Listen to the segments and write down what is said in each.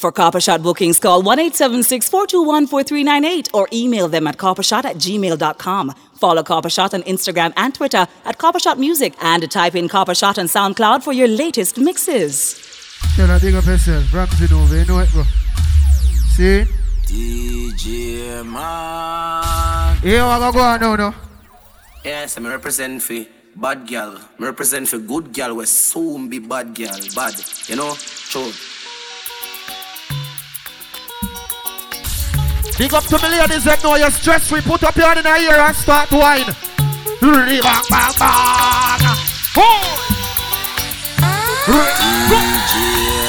For Coppershot bookings, call 1 421 4398 or email them at coppershot at gmail.com. Follow Coppershot on Instagram and Twitter at Coppershot Music and type in Coppershot on SoundCloud for your latest mixes. Tell big up yourself. Braxton over, you know it, bro. See? DJ Man. Yeah, what go on now, no? Yes, I'm represent for bad girl. I represent for good girl We soon be bad girl. Bad, you know? True. Big up to the ladies that know you're stress free. Put up your hand in the ear and start bang, bang. DJ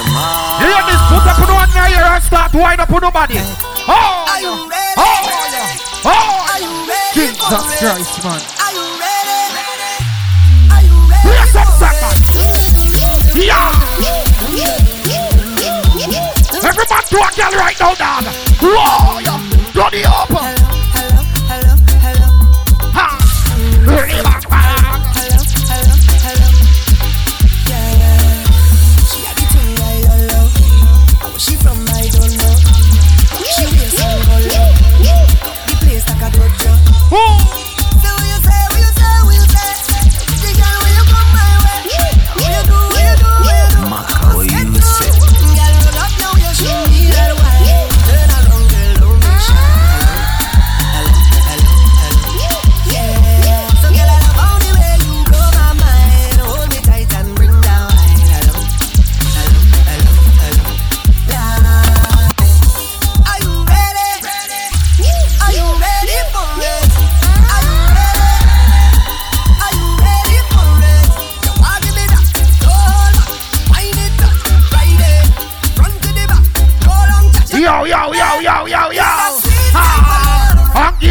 Man. Ladies, ah. put up your hand in the ear and start wine up on nobody. Oh, Are you ready? oh, yeah. oh. Are you oh, ready? Jesus? Christ, man. Are you ready? Are you ready? Yes, I'm for second. it? Yeah. Every man to a girl right now, dog. Whoa. Bloody up. Hello, hello, hello, hello, Ha.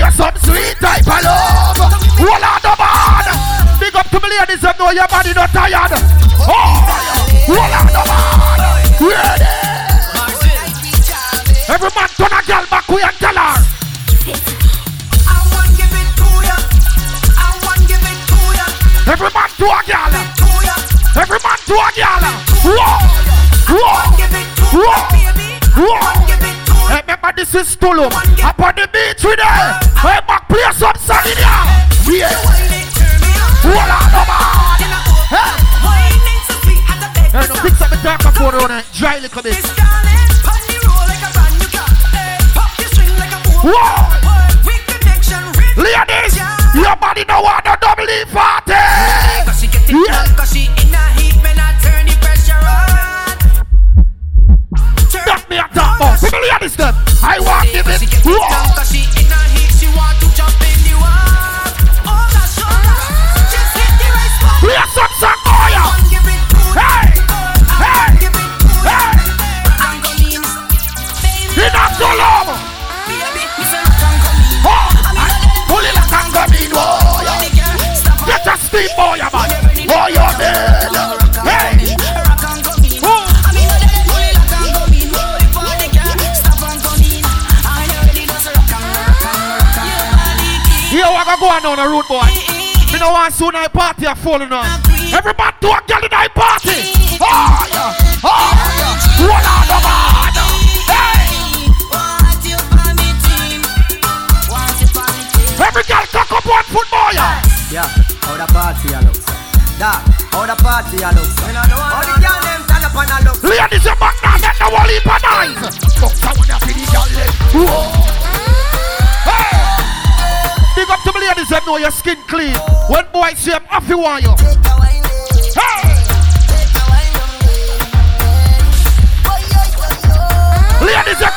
And you some sweet type of love. Hold on, the man. Big up to me ladies that know your body not tired. Oh, hold on, the man. Ready. Every man turn a girl back we and tell her. Every man to a girl. Every man to a girl. Whoa, whoa, whoa, whoa. Hey, remember this is Tulum. Up on the beach with there. Hey, back play some song in here. Yeah. Wine it, turn me on. Hold on, the man. In a boat. Hey. Wine it so sweet at the bed. Hey, no, fix up the microphone on it. Dry a little bit. This darling, pon the roll like a brand new car. Hey, pop your string like a boom. Whoa. Boy, we connection, rip. Ladies, your body know what the double E party. Cause she get it Yeah. Them. I want give Cause she get it Whoa. cause she in a heat, she want to keep Here, go on the road, boy. Me no want soon I party a falling on. Everybody do a girl in I party. Oh yeah, oh yeah. Roll on the man. Hey, Want you for me team. Want you for me team. every girl cock up one foot, boy. Yeah. Yeah, how the party a look, sir? How the party a look, sir? How the girl them stand up and a look? Ladies, you back now, get the wall heap of nice. Fuck someone up in the girl them. Whoa. Hey. Big up to the ladies that know your skin clean. When boys say I'm off you want you. Take a wine, eh. Hey. Take a wine, eh. Oh, yeah, yeah, yeah. Ladies, you're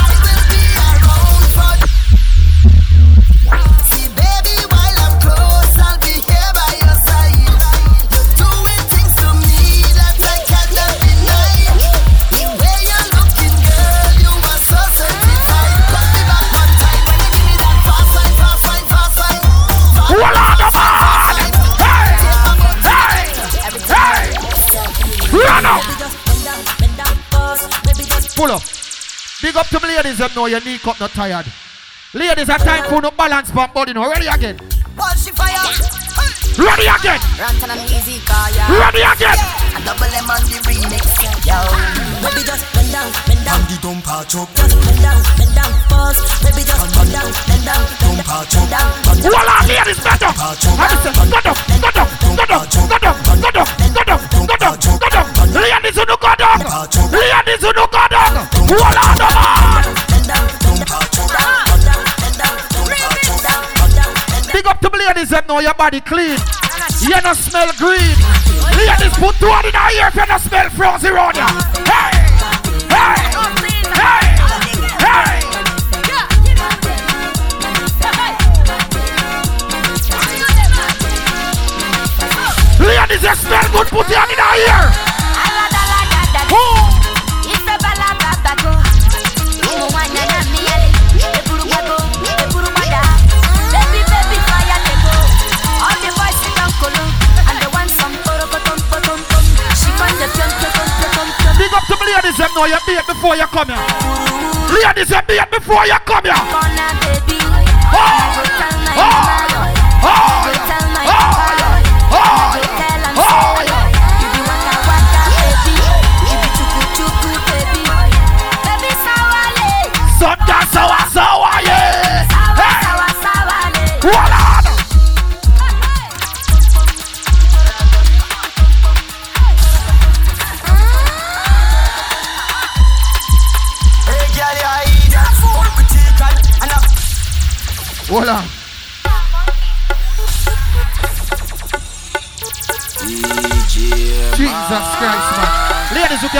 Big up to me ladies that know your knee cup not tired. Ladies, I time for no balance bomb body now. Ready again. Ready again. Ready again. double M on the remix. Yo. Baby, just bend down, bend down. And the dumb patch up. Just bend down, bend down. First. Baby, just bend down, bend down. Dumb patch up. Voila, ladies, better. Patch up. Bend your body clean. You don't smell green. Hear this, put two in the ear if you don't smell frozen around you. Hey! Hey! Hey! Hey! Hear this, you smell good, put your them know you beat before you come here. Ladies, you beat before you come here. Oh! Oh! Oh!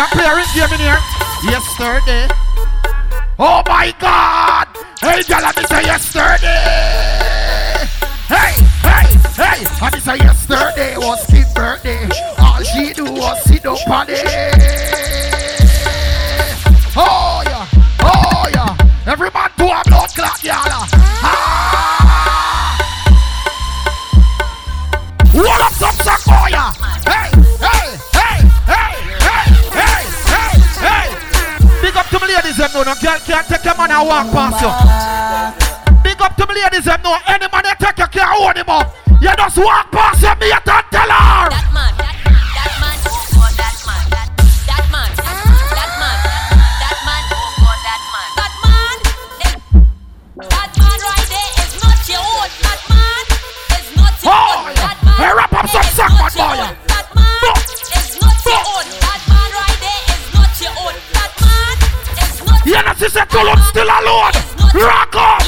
a clearance game in here. Yesterday. Oh my God! Hey, girl, I say yesterday. Hey, hey, hey! I say yesterday was kid birthday. All she do was sit up on it. Girl can't take your man and walk past you. Big up to me ladies, I know any man that take you can't hold him up. You just walk past him, you still alone. Rock on.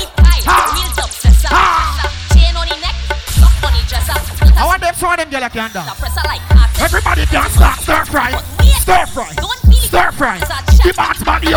I want them, so I them, girl, like yonder. Everybody dance, dance, stir fry, stir fry, stir fry. The back to the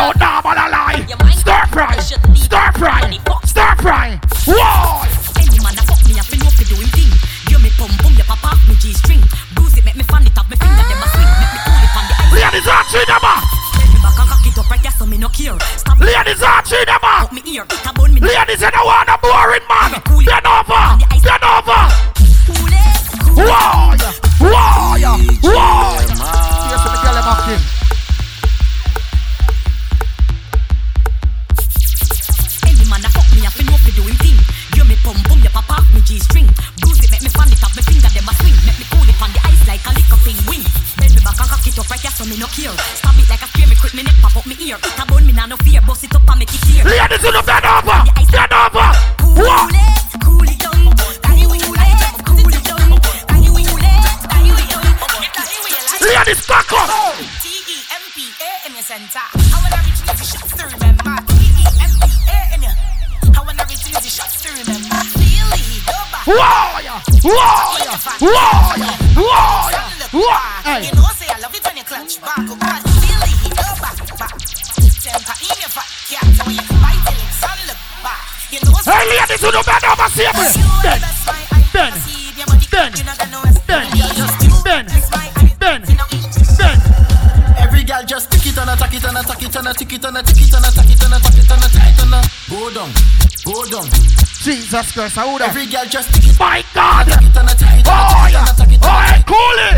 girl just stick it. My God. Stick it and take it. Oh, yeah. Oh, hey, cool it.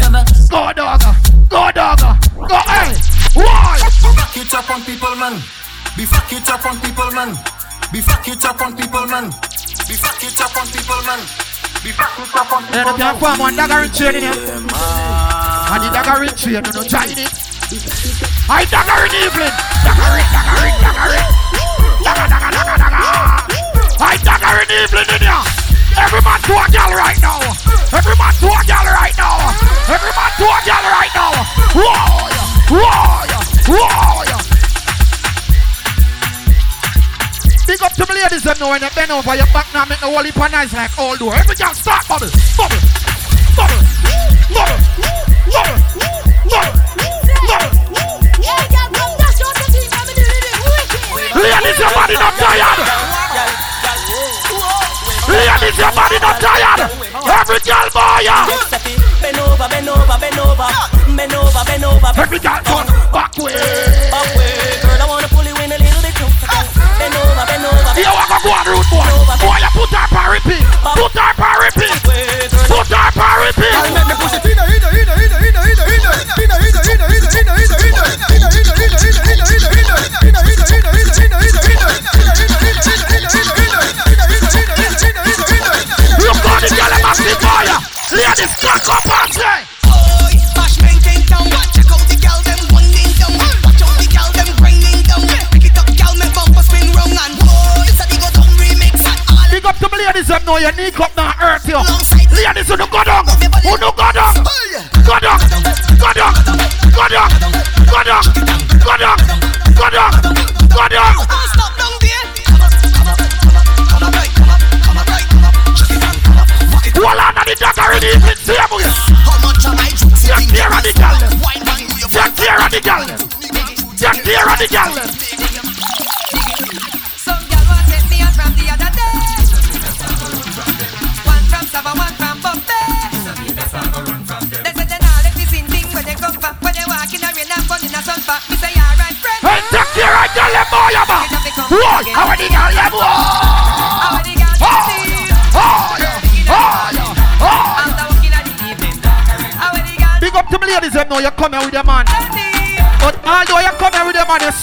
Go, dog. Go, dog. Go, hey. Why? Be fuck it up on people, man. Be fuck it up on people, man. Be fuck it up on people, man. Be fuck it up on people, man. Be fuck it up on people, man. Yeah, the girl form one dagger in chain in here. And the dagger in chain, you know, join it. I dagger in evening. Dagger in, dagger in, dagger in. Every man to a gal right now. Every man to a gal right now. Every man to a gal right now. Whoa, whoa, whoa. Big up to the ladies that know when you bend over your back now make the whole heap of nice like all do. Every girl start bubble, bubble, bubble, bubble, your body not tired. Every girl boy,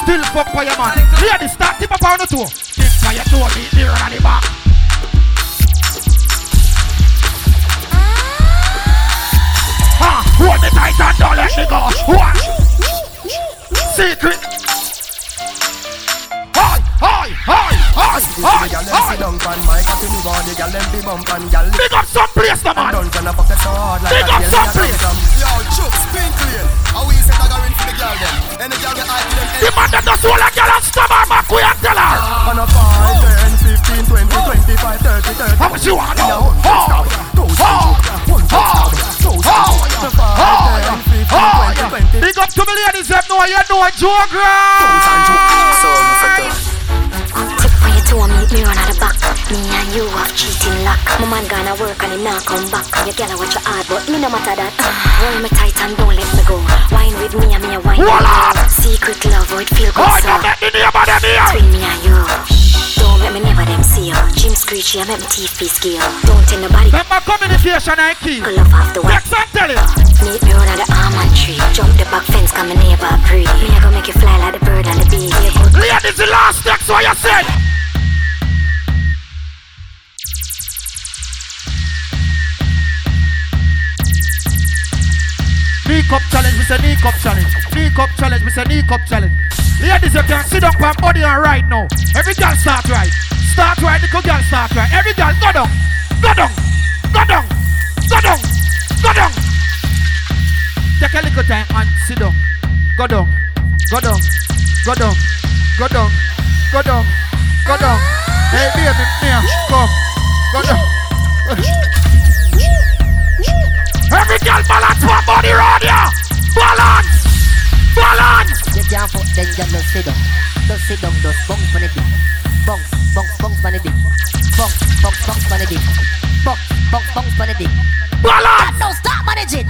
Still fuck by your man. Hear this for you two meet me run out the back. Me and you have cheating luck. My man gonna work and him not come back. You gotta watch your heart, but me no matter that. Hold me tight and don't let me go. Wine with me and me a wine Voila! Secret love, how it feel good Oh, so. you make the name of them here. Between me and you. Don't let me never them see you. Jim screechy, I make me teeth be skill. Don't tell nobody. Remember communication I. Go love the white. Next time tell it. Meet me under the almond tree. Jump the back fence, come my neighbor agree. Me I go make you fly like the bird and the bee. Yeah. Ladies, the last text what you said. Knee cup challenge, we say knee cup challenge. Knee cup challenge, we say knee cup challenge. Ladies, you can sit down for body and right now. Every girl start right. Start right, little girl start right. Every girl go down, go down, go down, go down, go down. Take a little time and sit down. Go down, go down, go down, go down, go down, go down. Hey, baby, here, come, go down. Every girl balance one body round here. Balance, balance. You can't fuck then you just sit down. Just sit down, just bounce on the dick. Bounce, bounce, bounce on the dick. Bounce, bounce, bounce on the dick. Bounce, bounce, bounce on the dick. Balance. No, stop managing.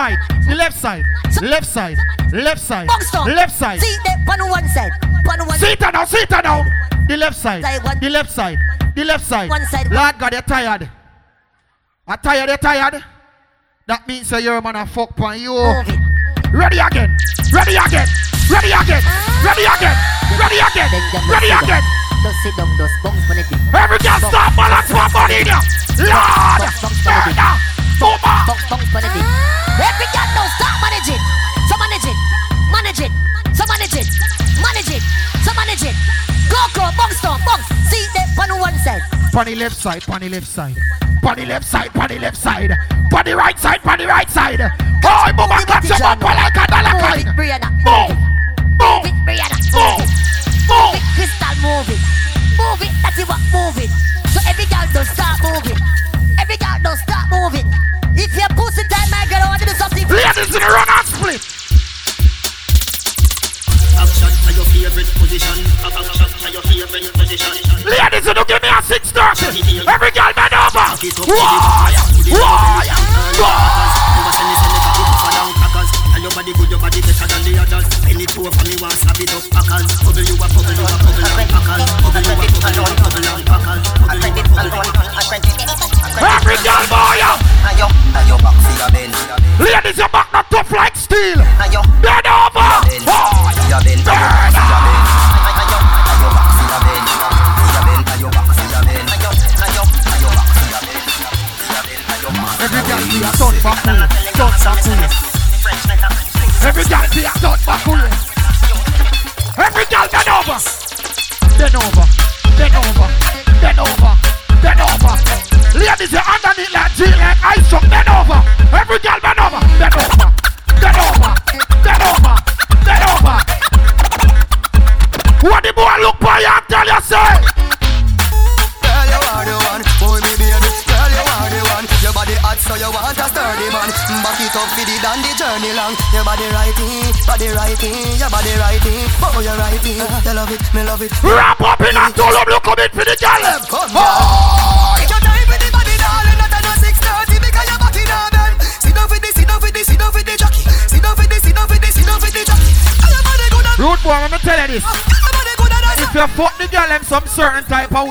Side, the left side, left side, left side, left side. See that on one side. On one Sit down, sit down. The left side, the left side, the left side. One side, Lord God, you're tired. I'm tired, you're tired. That means that you're a man a fuck on you. It. Ready again. Ready again. Ready again. Ah. Ready again. Ready again. Ready again. Just sit down, just bounce on the. Every girl start balance one body in ya. Lord. Murder. Boomer. Bounce, bounce on. Every girl now start manage it. So manage it, manage it, so manage it, manage it, so manage it. Go, go, bounce down, bounce. See that on one side. On the left side, on the left side. On the left side, on the left side. On the right side, on the right side. Oh, mama, catch your bumper like a dollar Move coin. it, Brianna. Move. Move it, Brianna. Move. Move it, Crystal, move it. Move it, that's it, what, move it. So every girl don't start moving. Ladies in the run and split. Action to your favorite position. Action to your favorite position. Ladies, you don't give me a six thirty. Every girl bend over. Why? Why? Tell your body good, your body better than the others. Any two of me want slap it up, packers. Bubble you a bubble, you a bubble and packers. Bubble you a bubble, you a bubble and packers. Bubble you a bubble, you a Every girl boy. Ladies, your back not tough back way, turn back way. Every girl be a turn back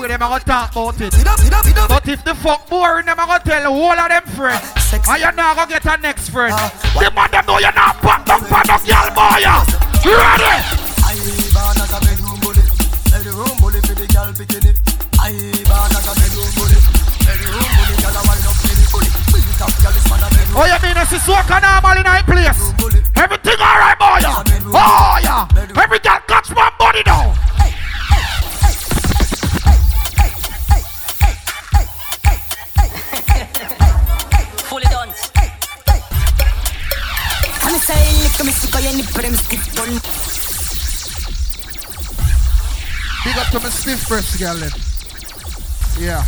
certain type of way, them I gonna talk about it. But if the fuck boring, them I gonna tell whole of them friends. And you not gonna get a next friend. Uh, the man them know you're not back down for no girl boy. Ready? I born as a bedroom bully, bedroom bully for the girl bikini. I born as a bedroom bully, bedroom bully, girl a wind up for the bully. Big it up, girl, this man a bedroom. Oh, you mean this is work normal stiff breast girl then. Yeah.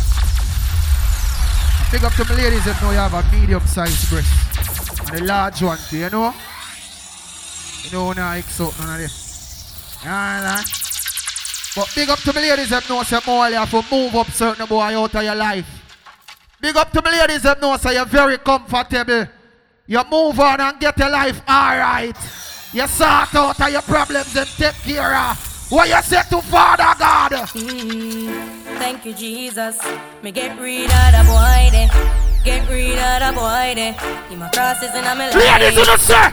Big up to my ladies that know you have a medium sized breast. And a large one too, you know? You know when I exalt none of this. Yeah, nah. But big up to my ladies that know say more you have to move up certain boy out of your life. Big up to my ladies that know say you're very comfortable. You move on and get your life alright. You sort out all your problems and take care of what you say to Father God. Mm-hmm. Thank you, Jesus. Me get rid of the boy there. Get rid of the boy there. He my crosses and I'm a Ladies, you know say.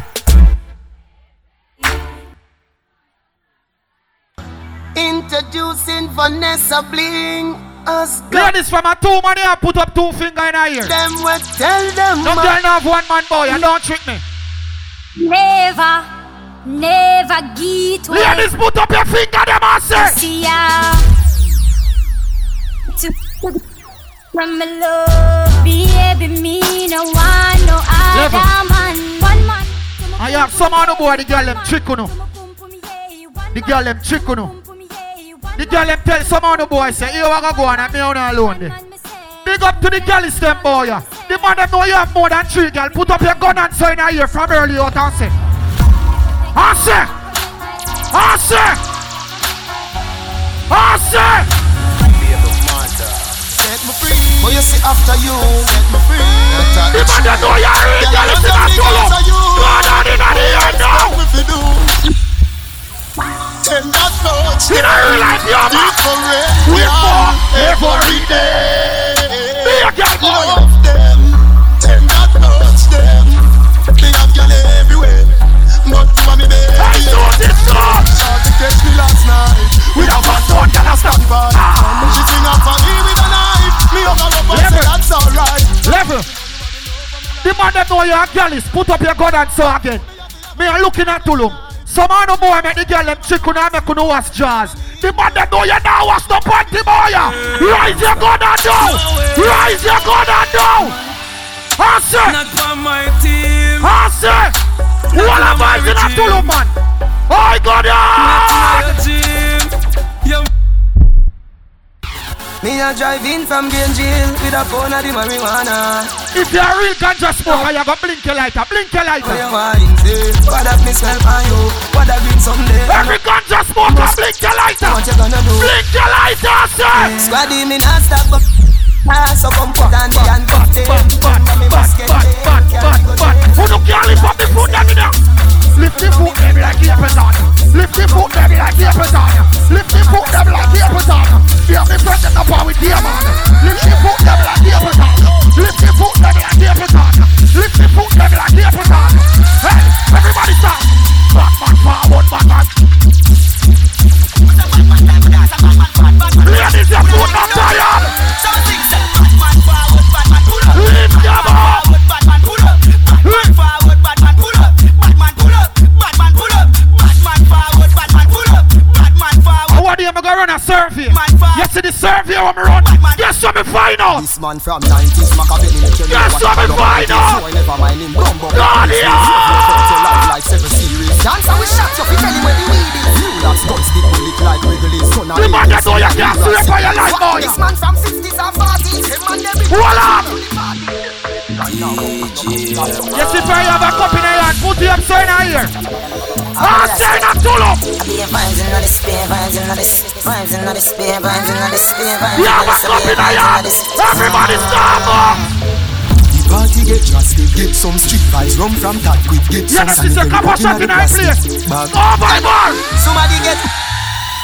Introducing Vanessa Bling. Us Ladies from a two money and put up two finger in her ear. them what tell them. Don't man. girl have one man boy and don't trick me. Never, never get away. Ladies, put up your finger them and say. See ya. To from my love, baby, me no one, no other man. One man. I have ah, some other boy, the girl them trick you know. The girl them trick you know. The girl them tell some other boy say, you wanna go on and me on alone there. Big up to the girls them boy. yeah. The man them know you have more than three girl. Put up your gun and sign her ear from early out and say. I say. I say. Set me free. But you see after you, set me free. Them know you're real girl. It's in a solo. Go on in the ear now. Tender touch. In a real life, yeah, man. We for every day. Be a boy. text me last night. With a sword one, can I stand by? Ah. She sing up for me with a knife. Me over up and say that's alright. Level. The man that know you're a gallus, put up your gun and so again. Me are looking at Tulum. Some other boy make the girl them chicken and make no wash jars. The man that know you now was the party boy. Rise your gun and do. Rise your gun and do. Hasse. Not on my team. Hasse. What am I in a Tulum man? I got it. for your team. Yeah. Me a drive in from Green Jail with a pound of the marijuana. If you're a real ganja smoker, you go blink your lighter, blink your lighter. Where you wine say? What that me smell on you? What that green someday? Every ganja smoker, blink your lighter. What you gonna do? Blink your lighter, sir. Squaddy me not stop up. Ah, so come put on the handcuff them. Bad, Me basket bad, them. bad, bad, bad. Who no can't lift up the foot, them in there? Lift the foot, baby, like the apples on. Lift the foot, baby, like the apples on. Lift the foot, baby, like the apples on. Feel me present up with the man. Lift the foot, baby, like the apples on. Lift the foot, baby, like the apples on. Lift the foot, baby, like the apples. Hey, everybody stop. Batman forward, Batman. Ladies, your foot not tired. Lift your How are you gonna run a survey? You see the survey I'm run? Guess what me find out? This man from 90s Machiavelli let you Yes, what what a me find out? I never mind him bumbo God, This is yeah. your friend to life like seven series Dance and we shot you fi tell him where the weed is You lot guns the bullet like Wrigley Son of The man Davis, that know you can't see it for your life, What boy. This man from 50s and 40s Him and them Hold on. Yes, if I have a cup in your hand, put it up so here. Ah, say not too long. Yeah, vibes in the spear, vibes in the vibes in the spear, vibes in the spear, vibes have a cup in your hand. Everybody stand up. The party get drastic Get some street vibes Rum from that quick Get Yeah, some a sanity Up in the plastic. Oh, my boy. Somebody get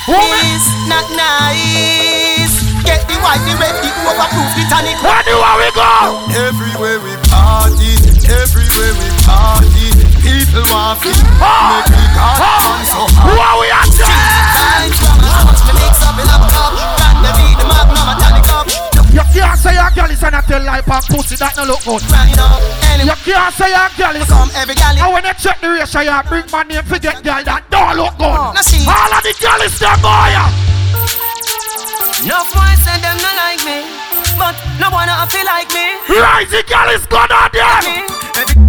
this, not nice. Get the white, the red, the overproof, the tonic. Anywhere we go. Everywhere we party, everywhere we party, people want to Ah. make me God dance so hard. Who are we at? Vibes from me mix up in a cup. Got the beat, the magnum, a tonic up. You can't say your girl is an tell lie and pussy that no look good. Right now, anyway, You can't say your girl is come every gal. And when you check the ratio, you bring my name, forget girl that don't look good. Now. All of the girl is them boy. No boy said them not like me, but no one I feel like me. Rise the girl is good on them.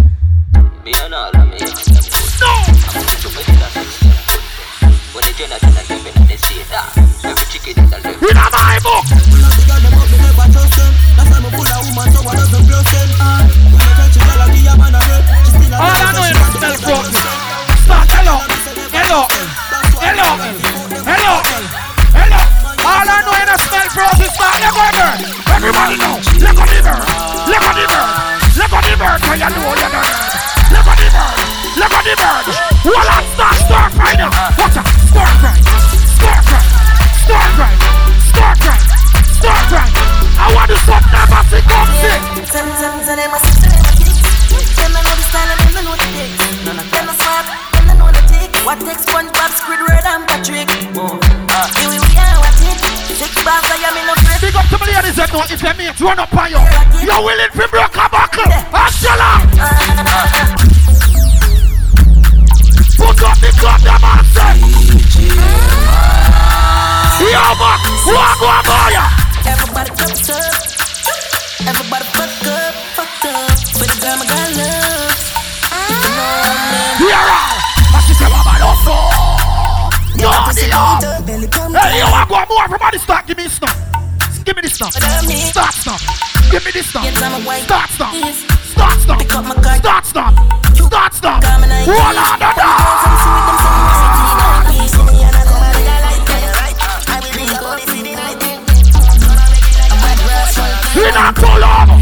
Of ah, I know is I know let go. Everybody know. Let go the bird. Let go the bird. Let go you know. Let go the Let go the bird. Hold on, start, start right now. Watch out. Start right. Start right. Start right. Start right. Start right. I want to stop never see come see. Send, send, send them a send them a. Them a know the style and them a know the kicks. None of them a smart, them a know the tick. What takes SpongeBob, Squidward and Patrick? Oh, uh, here we are, what it? Six bars, I am in a friend. Big up to me ladies and know if your mate run up on you. You're willing to break a buckle. Angela. Put the Buck, walk one boy. Everybody fucked up. Up, fucked. Hey, yo, I more. Everybody start. Give me stuff. Give me this stuff. Start stuff. Give me this stuff. Start stuff. Start stuff. Start stuff. Start stuff. Hold on, the door. You're not too long.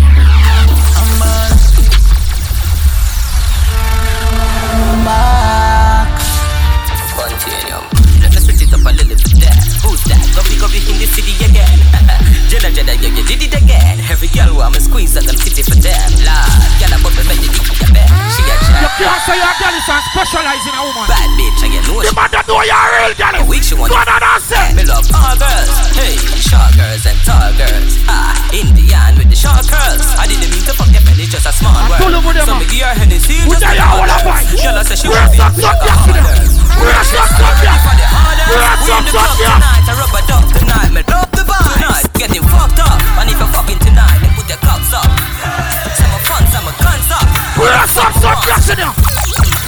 Every girl want me squeeze at them city for them. Lord, girl, I bubble make the dick in the bed. She a You can't say your girl is and specialize in a woman. Bad bitch, and you know The she. man that know you're a real girl. A week she want Go on and say. Me love all girls. Hey, short girls and tall girls. Ah, Indian with the short curls. I didn't mean to fuck your belly, just a small word. Pull over them, So me give her Hennessy just to you all her. Girl, I say she want me like a gas in harder. there? Where's that suck Ready gas? for the hardest. Where's We in that the suck club gas? tonight. I rub a duck tonight. Me love the vibe. Tonight, getting fucked up. And if you're fucking tonight, up. Some are fun, some are guns up. Where's that suck gas in there?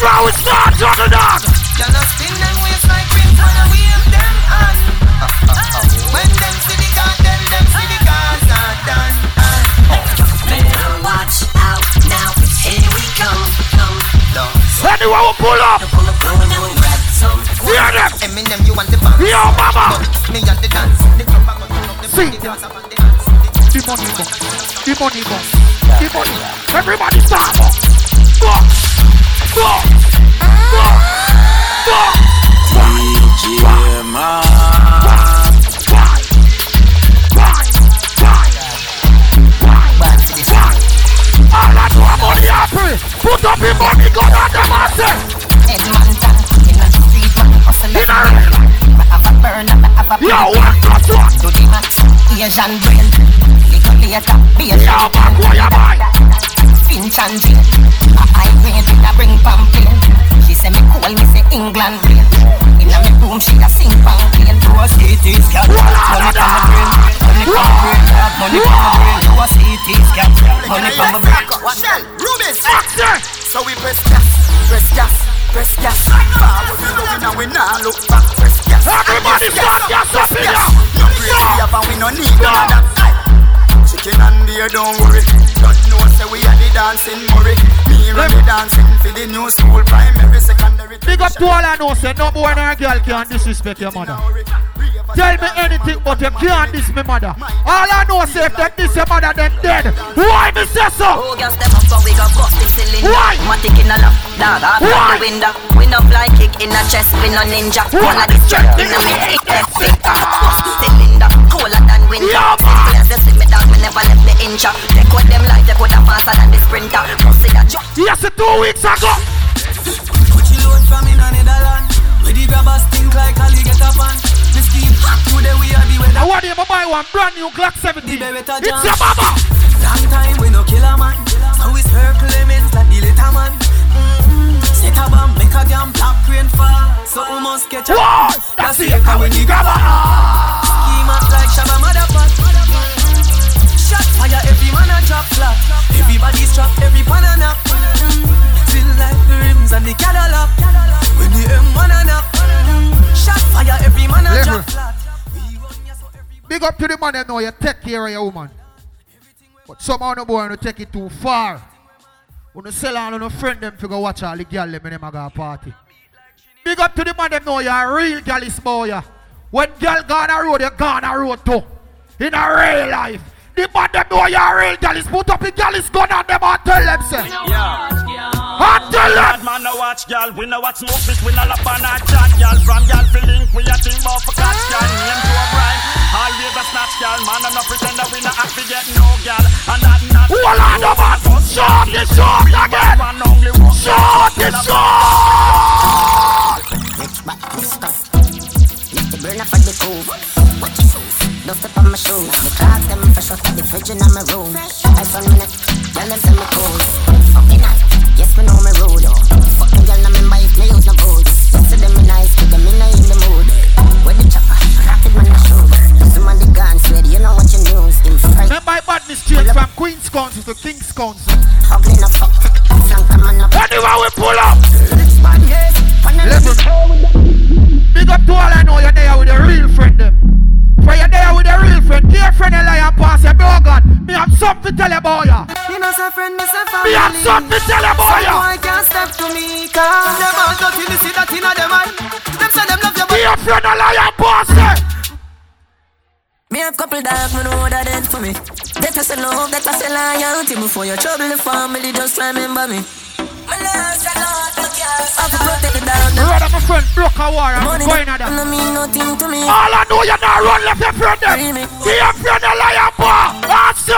Throw it, start, juggle dog. Y'all not spin them waist like prince when I wave them on. When them see the car, then them see the cars are done. Better watch out now, here we come, come. Anyone will pull up. Pull up, pull up, and grab some. Hear them. Eminem, you want the bounce. Yo, mama. Me and the dance. The club bang on top, the the. The money go. The money go. The money. Everybody. DJ Man. All I know about the apple. Put up your money, go down the master. Edmonton, in the Yo, what one? Do the Asian brain. Calculator, Asian Yo, back where you buy? Finch and. A high grade with a bring pamphlet. She say me cool, me say England rain. In a me room, she a sing pamphlet. Do a CT scan, money from my brain. Money from my brain, dog, money from my brain. Do a CT scan, money from my brain. Shell, Rubis. So we press gas, press gas, press gas. Forward we going and we nah look back. Press gas. Everybody start gas up in here. No praise we have and we no need none of that. Aye. And beer, don't worry. Don't know say we are the dancing Murray. Me run the dancing for the new school primary, secondary. Big up to all I know, say no boy nor girl can disrespect your mother. Tell me anything, but you can't diss me mother. All I know, say if they diss your mother, then dead. Why me say so? Oh, girl, step up so we gon' bust the cylinder. Why? Matic in a lap, dog, off Why? the window. We no fly kick in a chest, we no ninja. Why? One of ah. the strap in it left finger. Winter. Yeah, Simple as they see me down, me never left the inch. Take what them like, take what a faster than the sprinter. Pussy that jump. Yes, two weeks ago. Put your load from in a Netherland. Where the grabbers stink like alligator pan. The scheme hot today we are the weather. I want you to buy one brand new Glock 17. Beretta It's your mama. Long time we no kill a man. So we circle lemons like the little man. Mm-hmm. Set a bomb, make a damn black rain fall. So we must catch a Whoa, that's it. how we Grab nigga Scheme up like Shabba Motherfuck. Shot fire, every man a drop flat. Everybody strap, every pan a nap. Feel like the rims and the Cadillac. When the M1 a nap. Shot fire, every man a drop flat. Big up to the man that know you take care of your woman. But somehow no boy no take it too far. When you sell on a friend them to go watch all the girl them when them a go a party. Big up to the man them know you a real girl is boy. ya. When girl gone a road, you gone a road too. In a real life. The man them know you a real girl is put up the girl is gun on them and tell them say. Yeah. And tell them. Bad man no watch gal, we no watch smoke fish, we no lap on a chat gal. From gal fi link, we a think about for catch gal. Name to a bride, always a snatch gal. Man and no pretend that we no have to get no gal, and that not. Hold on, no man. Shut the shot again. Man only one. Shut the shot. Let the burn up on the cove. Watch your shoes. Don't step on my shoes. The clocks them fresh out of the fridge in my room. iPhone minute. Girl them send me cold. Fucking night. Yes we know me rude. oh. Fucking girl na me bike me use no booze. Yes to them me nice, to them me not in the mood. Where the chopper? Rapid man the shoe. Some of the guns ready. You know what you news. Them fright. Remember I badness change from Queen's Counsel to King's Counsel. Ugly no fuck. Flank man up. Anyway we pull up. Bad yes. Pan a Listen. Big up to all I know you're there with a real friend them. For you're there with a real friend, dear friend a liar pass you, oh God. Me have something to tell you about ya. Me no say friend, me say Me have something to tell you about Some ya. boy can't step to me, cause them all dirty, me see that inna them eye. Them say them love you, but Dear friend a liar pass you. Me have couple dog, me know that did for me. That I say love, that I say loyalty. Before your trouble the family, just remember me. My last a I have to protect the dog. Brother, my friend broke a war and Money going at that. mean nothing to me. All I know you not run left your friend them. Free me. Friend a liar pass.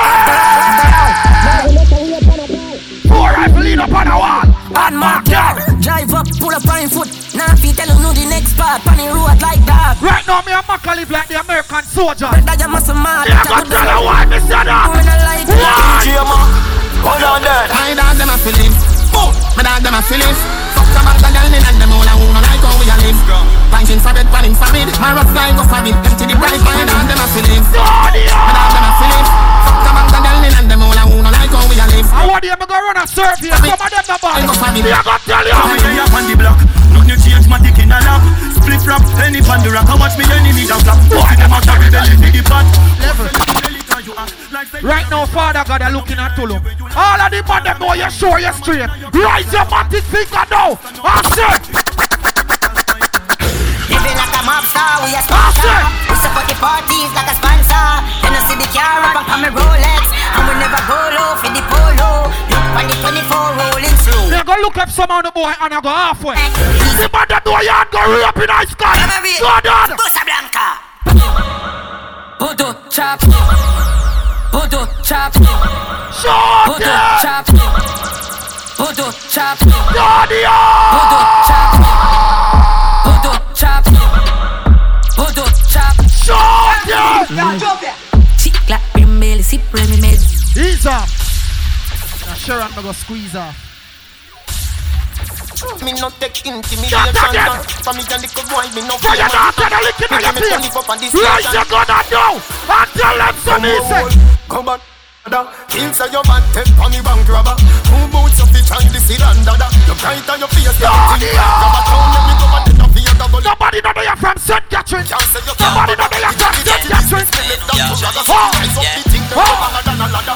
Four rifle lean up on the wall. Bad mark, yeah. Drive up, pull up on foot. Now if you tell you know the next part, on the road like that. Right now me and Maka live like the American soldier. Brother, you must mad. You got tell her why me say that. When I like Why? Hold on there. I dance them a fi fi live. Oh, my dog them a fi live. Fuck the bag of girl in and them all a who no like how we a live. Pint infrared, pan infrared. My rough fly go for it. Empty the bright my dog them a fi live. My dog them a fi live. Fuck the bag of girl in and them all a who no like how we a live. I want them to go run a surf here. Some of them no bad. Me a go tell you. Come here up on the block. Nothing change, my dick in a lap. Split rap, penny pan the rock. I watch me enemy down flap. Boy, them a carry belly to the pot. Level. Right now, Father God, are looking at Tulum. All of the man them know you're sure you're straight. Rise your matic finger now. I say. Living like a mob star, we a sponsor. We support the parties like a sponsor. Then I see the car up on my Rolex, and we never go low for the polo. Look on the 24 rolling slow. They go look up some of the boy and I go halfway. The man that know you and go rape in ice sky. Go down. Bosa Blanca. Voodoo chop. Voodoo chop. Shut Voodoo it. chop. Voodoo chop. Guardian. Voodoo chop. Voodoo chop. Voodoo chop. Shut it. Chick like brim belly, sip remy meds. Ease up. Now Sharon me go squeeze her. Me not take intimidation Shut up, yeah. man. For me and little boy, me no For your daughter, the lick in Me give me to live up on this nation. your gun and. And tell them some easy. Come on. King say your man take on the bank robber Who boots up the child this is under You bright on your face You think you grabber Town let me go and then up here double Nobody know you're from St. Catherine. Can't say you Nobody know you're from St. Catherine. Oh,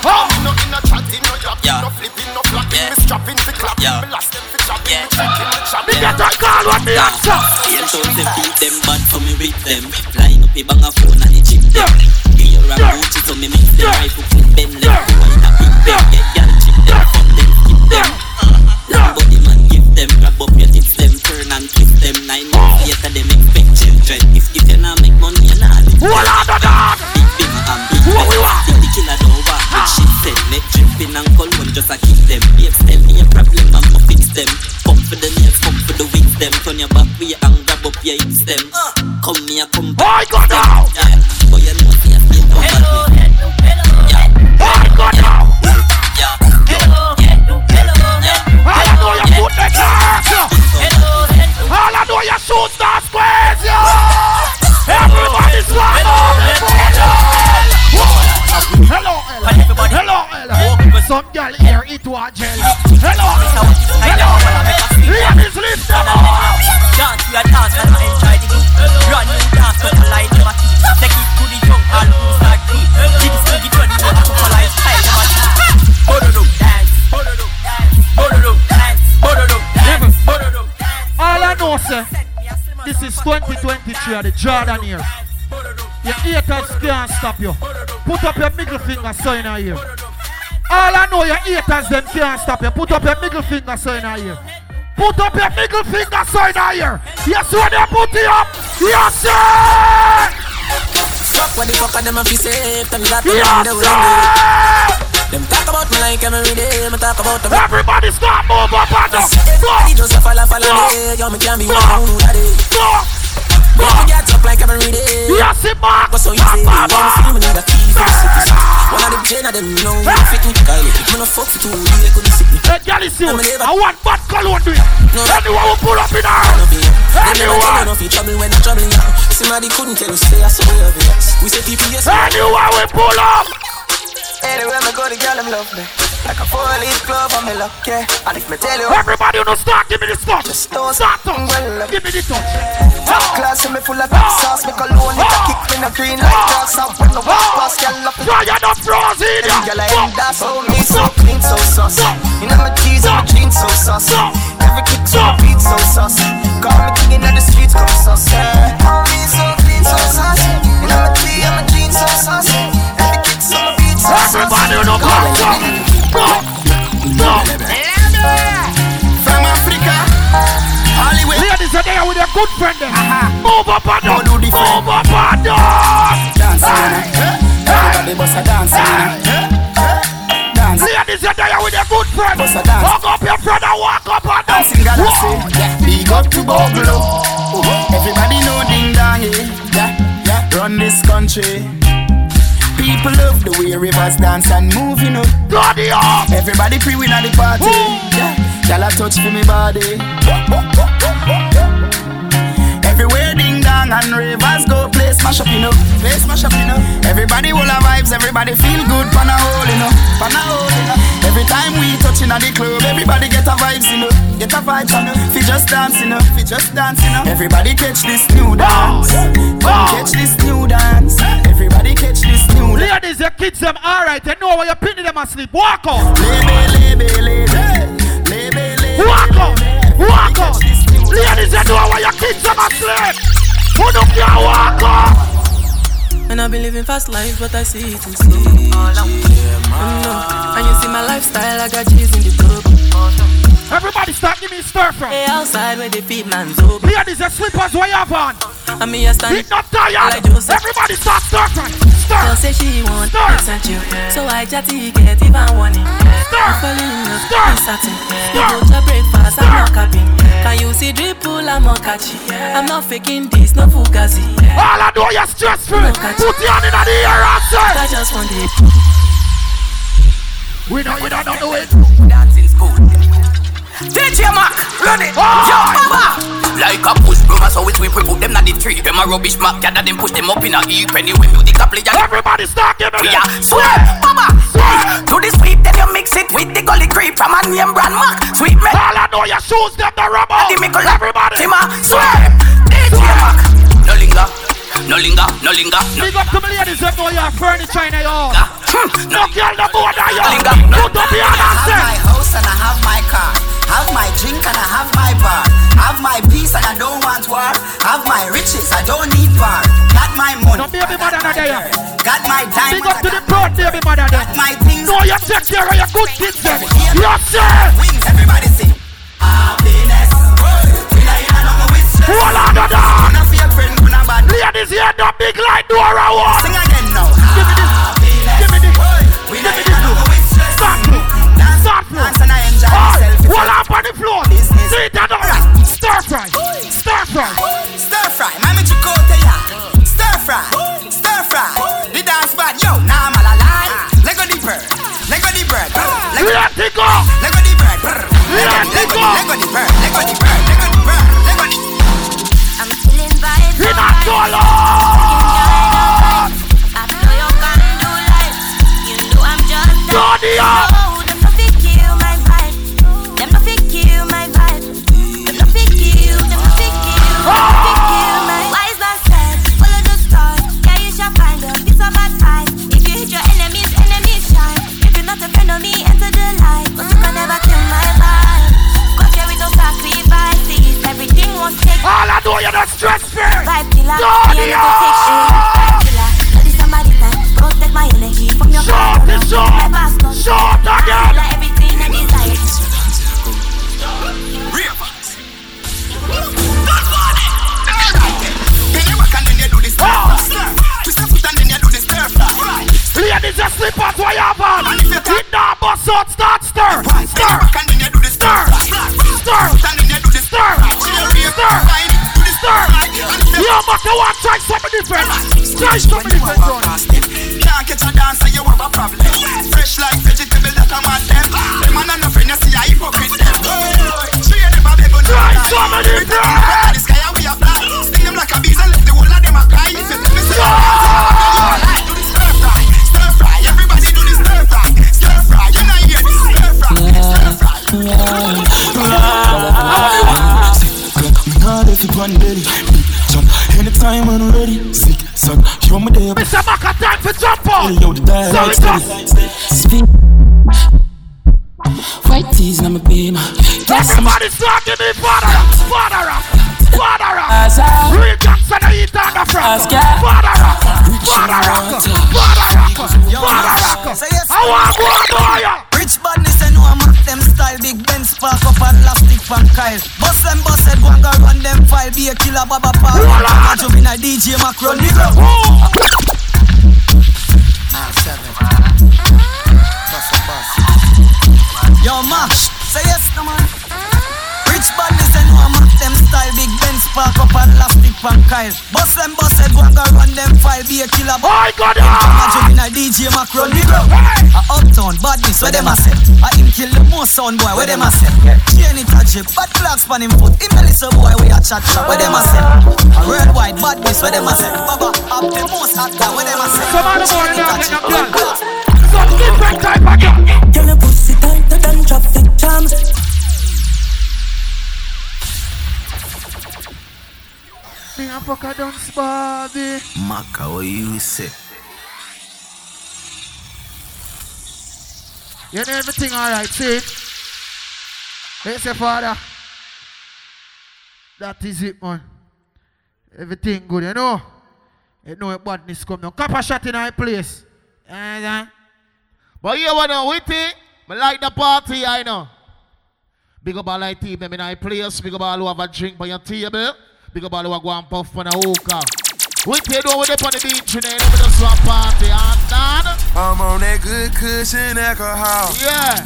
oh, Me no in a chatting, no yapping, no flipping, no flapping Me strapping, fi clapping, me last them fi chopping Me tricking, me Me get a call what me answer. Here told them beat them bad for me with them. Line up a bang a phone and the chip them. Gear and Gucci so me mix them Rifle foot bend them Boy in a big bed Get gal chip them Fuck them skip them. Give uh-huh. Them Grab up your tits them Turn and twist them. Nine months later them expect children. If, if you not make money you not live. Hold on, hold on. Big finger and big What we want? Think the killer don't walk with shit then Let dripping and cologne just a kick them. Babes tell me a problem and go fix them. Pump for the nails, pump for the wigs them. Turn your back way and grab up your hips them. Uh. Come here, come back. I got now. Yeah, Some girl here eat one jelly. Hello, hello. Here is lift them up. Dance, we are dance, and enjoy the beat. Run, you dance, but I like them a teeth. Take it to the young, all who's like me. This to the journey, you have to follow style, them a teeth. Bododo, dance, bododo, dance, bododo, dance, bododo, dance, bododo, dance. All I know, sir, this is 2023 the Jordan year. Your haters can't stop you. Put up your middle finger in a ear. All I know, your haters them can't stop you. Put up your middle finger in a ear. Put up your middle finger in a ear. Yes, when they put it up. Yes, sir. Fuck what the fuck them a fi safe Them got Yes, them in the sir. Them talk about me like every day Me talk about them Everybody start move up and down. Everybody just a follow follow me Yo me can't be one who that is Me get up like every day Yes, it mark. But so easy They want feel me need a key for the city One of them chain of them know me fit me Kylie Me no fuck for two They couldn't sit me Hey, girl, is you. I want bad cologne to you. Anyone will pull up in her. They never tell Anyone. me nothing trouble when I'm troubling you Somebody couldn't tell you say I swear of it We say people yes Anyone will pull up. Anywhere me go, the girl them love me. Like a four-leaf glove on me luck, yeah. And if me tell you, Everybody on the start, give me the touch. just don't Start touch. Well, Give me the touch. Top class, me full of hot sauce. Me cologne, it a kick me no green like grass. I when the walk past, girl up in Try it up, frozen. Them girl I end that so me so clean, so sauce. You know my cheese and my jeans so sauce. Every kick so my beat so sauce. Call me king in the streets, come sauce. Call me so clean, so sauce. You know my tea and my jeans so sauce. Every kick so my beat so sauce. Everybody on the block. From Africa, Hollywood. Ladies are there with their good friend. Move up and down. Move up and down. Dancing, everybody bust a dancing, dance. Ladies are there with their good friend. A. Hug up your friend and walk up and down. Dancing yeah. Big up to Bogle. Everybody know ding dong, yeah, yeah. Run this country. People love the way rivers dance and moving up. God, yeah. Everybody pre-win at the party. Yeah. Y'all a touch for me body. Everywhere ding dong and ravers go play smash up, you know. Play smash up, you know. Everybody will have vibes, everybody feel good, pan a hole, you know. Pan a hole, you know. Every time we touching at the club, everybody get a vibes, you know. Get a vibe, you know. Fi just dance, you know. Fi just dance, you know. Everybody catch this new dance. Catch this new dance. Everybody catch this new dance. Ladies, your kids them alright. They know where you're pinning them asleep. Walk on. Lebe, lebe, lebe. Lebe, lebe. Walk on. Walk on. Ladies, you know where your kids them asleep. Who don't care walk? And I've been living fast life, but I see it in slow. Mm, no. And you see my lifestyle, I got cheese in the tub. Everybody start give me stir fry. Hey, outside where they feed man's up. Ladies, the slippers where you have on. And me a stand. It's not tired. Like Everybody start stir fry. Stir. Girl say she want Stir. And you. So I chatty get even one in. Stir. I'm falling in love Stir. with satin. Stir. You go to breakfast, I'm not capping. Can you see dripple, I'm not catchy. I'm not faking this, no fugazi. All I do is stress free. Put your hand in the air and say. I just want it. We know you don't know it. Dancing school. DJ Mac, run it. Ah! Yo, Baba. Like a push broom, so it we put them na the tree. Them a rubbish map, gather them push them up in a heap. Anyway, music a play. Everybody start giving We it. are sweep, Baba. To the sweep, then you mix it with the gully creep from a name brand Mac. Sweep me. All I know your shoes them the rubber. The mickle, Everybody. Tima, sweep. DJ Mac. No linger, no linger, no linger. No Big up to me ladies that know your furniture in your linger. Hmm. No girl the board of your Linger. Put up your hand and I have my say. house and I have my car. Have my drink and I have my bar. Have my peace and I don't want war. Have my riches, I don't need bar. Got my money. No baby mother not there. Got my time. Big up to the broad baby mother there. Got my things. No, you care of your good them. You say. Wings, everybody sing. Happiness. We not in a number with stress. Hold on, hold on. Gonna feel friend, gonna. Ladies here the big like Dora one. Sing again now. Give me this. Give me this. Give me in a number with stress. Start flow. Dance, Start flow. dance and I enjoy myself. hold up on the floor. Business. See that down. Stir fry. Stir fry. Stir fry, mami chicote ya. Stir fry, stir fry. The dance bad, yo, nah I'm all alive. Lego the bird, Lego the bird, Lego, Let it go. Lego the bird, Lego, Let it Lego, go. Lego the bird, Lego the bird, Lego the bird, Lego the. I'm feeling vibes. You're not vibes. solo. After you ah. All I know you're not stress free. Vibe killer, Johnny me and never take shit. Vibe killer, bloody somebody time. Protect my energy from your Short past. is short. My past love. Short again. Like everything I desire. Then you walk and then you do the stir fry. Twist your foot and then you do the stir fry. Ladies, your slippers where you have on. And if you It now bust out, start stir. Then you Stir. walk and then you do the stir fry. Stir. Foot and then you do the Stir. Cherry, Stir. The stir fry. And if you You must have want try something different. Try something different, John. Can't catch a dancer, you have a problem. Fresh like vegetable that I'm at them. Them man are no friend, you see a hypocrite them. She ain't never beg on Try something different. Not if it one belly. Big jump anytime when I'm ready. Sick son, show me there. Mr. Maka, time for jump Hey, on. yo, the dial Sorry, like sir. steady. Speak. White tees, I'm a beam. Everybody start give me father rock, father rock, father rock. As I- Real Jackson, I eat on the front. As I- Father rock, father rock, father rock, father rock. Say yes. I want go on, boy. Big Ben spark up and plastic from Kyle Bust them bust it, go and go run them file Be a killer baba power on. Up in a DJ Macron nigga. Yo Max, say yes no man Rich badness and know I'm them style Big Ben spark up and plastic from Kyle. Bust them, bust it, go and run them file. Be a killer. I got it. Imagine a DJ Macron, nigga. A uptown badness, where them a set. A him kill the most sound boy, where them a set. Chain it a drip, bad flags span him foot. Him a little boy, we a chat shop, where them a set. A worldwide badness, where them a set. Baba, up the most hot guy, where them a set. Some of the boy now take a girl. Some different type of girl. Girl, your pussy tighter than traffic jams. Me a fuck a dance body. Maka, what you say? You know everything alright, see it? Hey, say father. That is it, man. Everything good, you know? You know badness come now. Coppershot in our place. Uh, but you wanna with it? Me like the party, I know. Big up all team, them in our place. Big up all who have a drink by your table. Big up all who are going puff on a hookah. With you know, we up on the beach, you know, we just want party, and done. I'm on that good cushion alcohol. Yeah.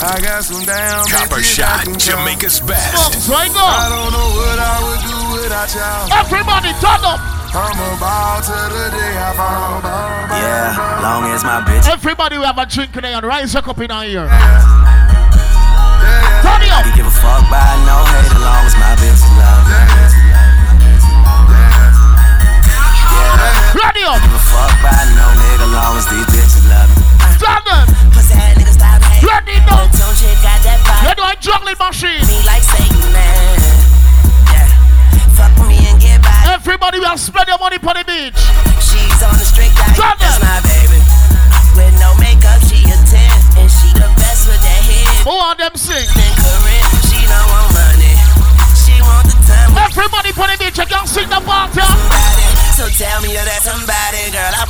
I got some damn Coppershot, that can Jamaica's come. best. Smokes, right go. I don't know what I would do without y'all. Everybody, turn up. I'm about to the day I found. Yeah, long as my bitch. Everybody, we have a drink today and rise up in our ear. Turn I can give a fuck by no hate as long as my bitch love. Yeah. Ready up. Give a fuck by no nigga long as these bitches love me. Turn them. Pussy ass niggas stop hating. Ready up. Don't shit got that vibe. You're doing juggling machine. Me like Satan, man. Yeah. Fuck me and get by. Everybody, we have spread your money for the beach. She's on the strict diet. Turn That's them. my baby. With no makeup, she a 10. And she the best with that head. Who on them sing? Then Corinne, Everybody for the beach. You can sing the party. So tell me you're that somebody, girl. I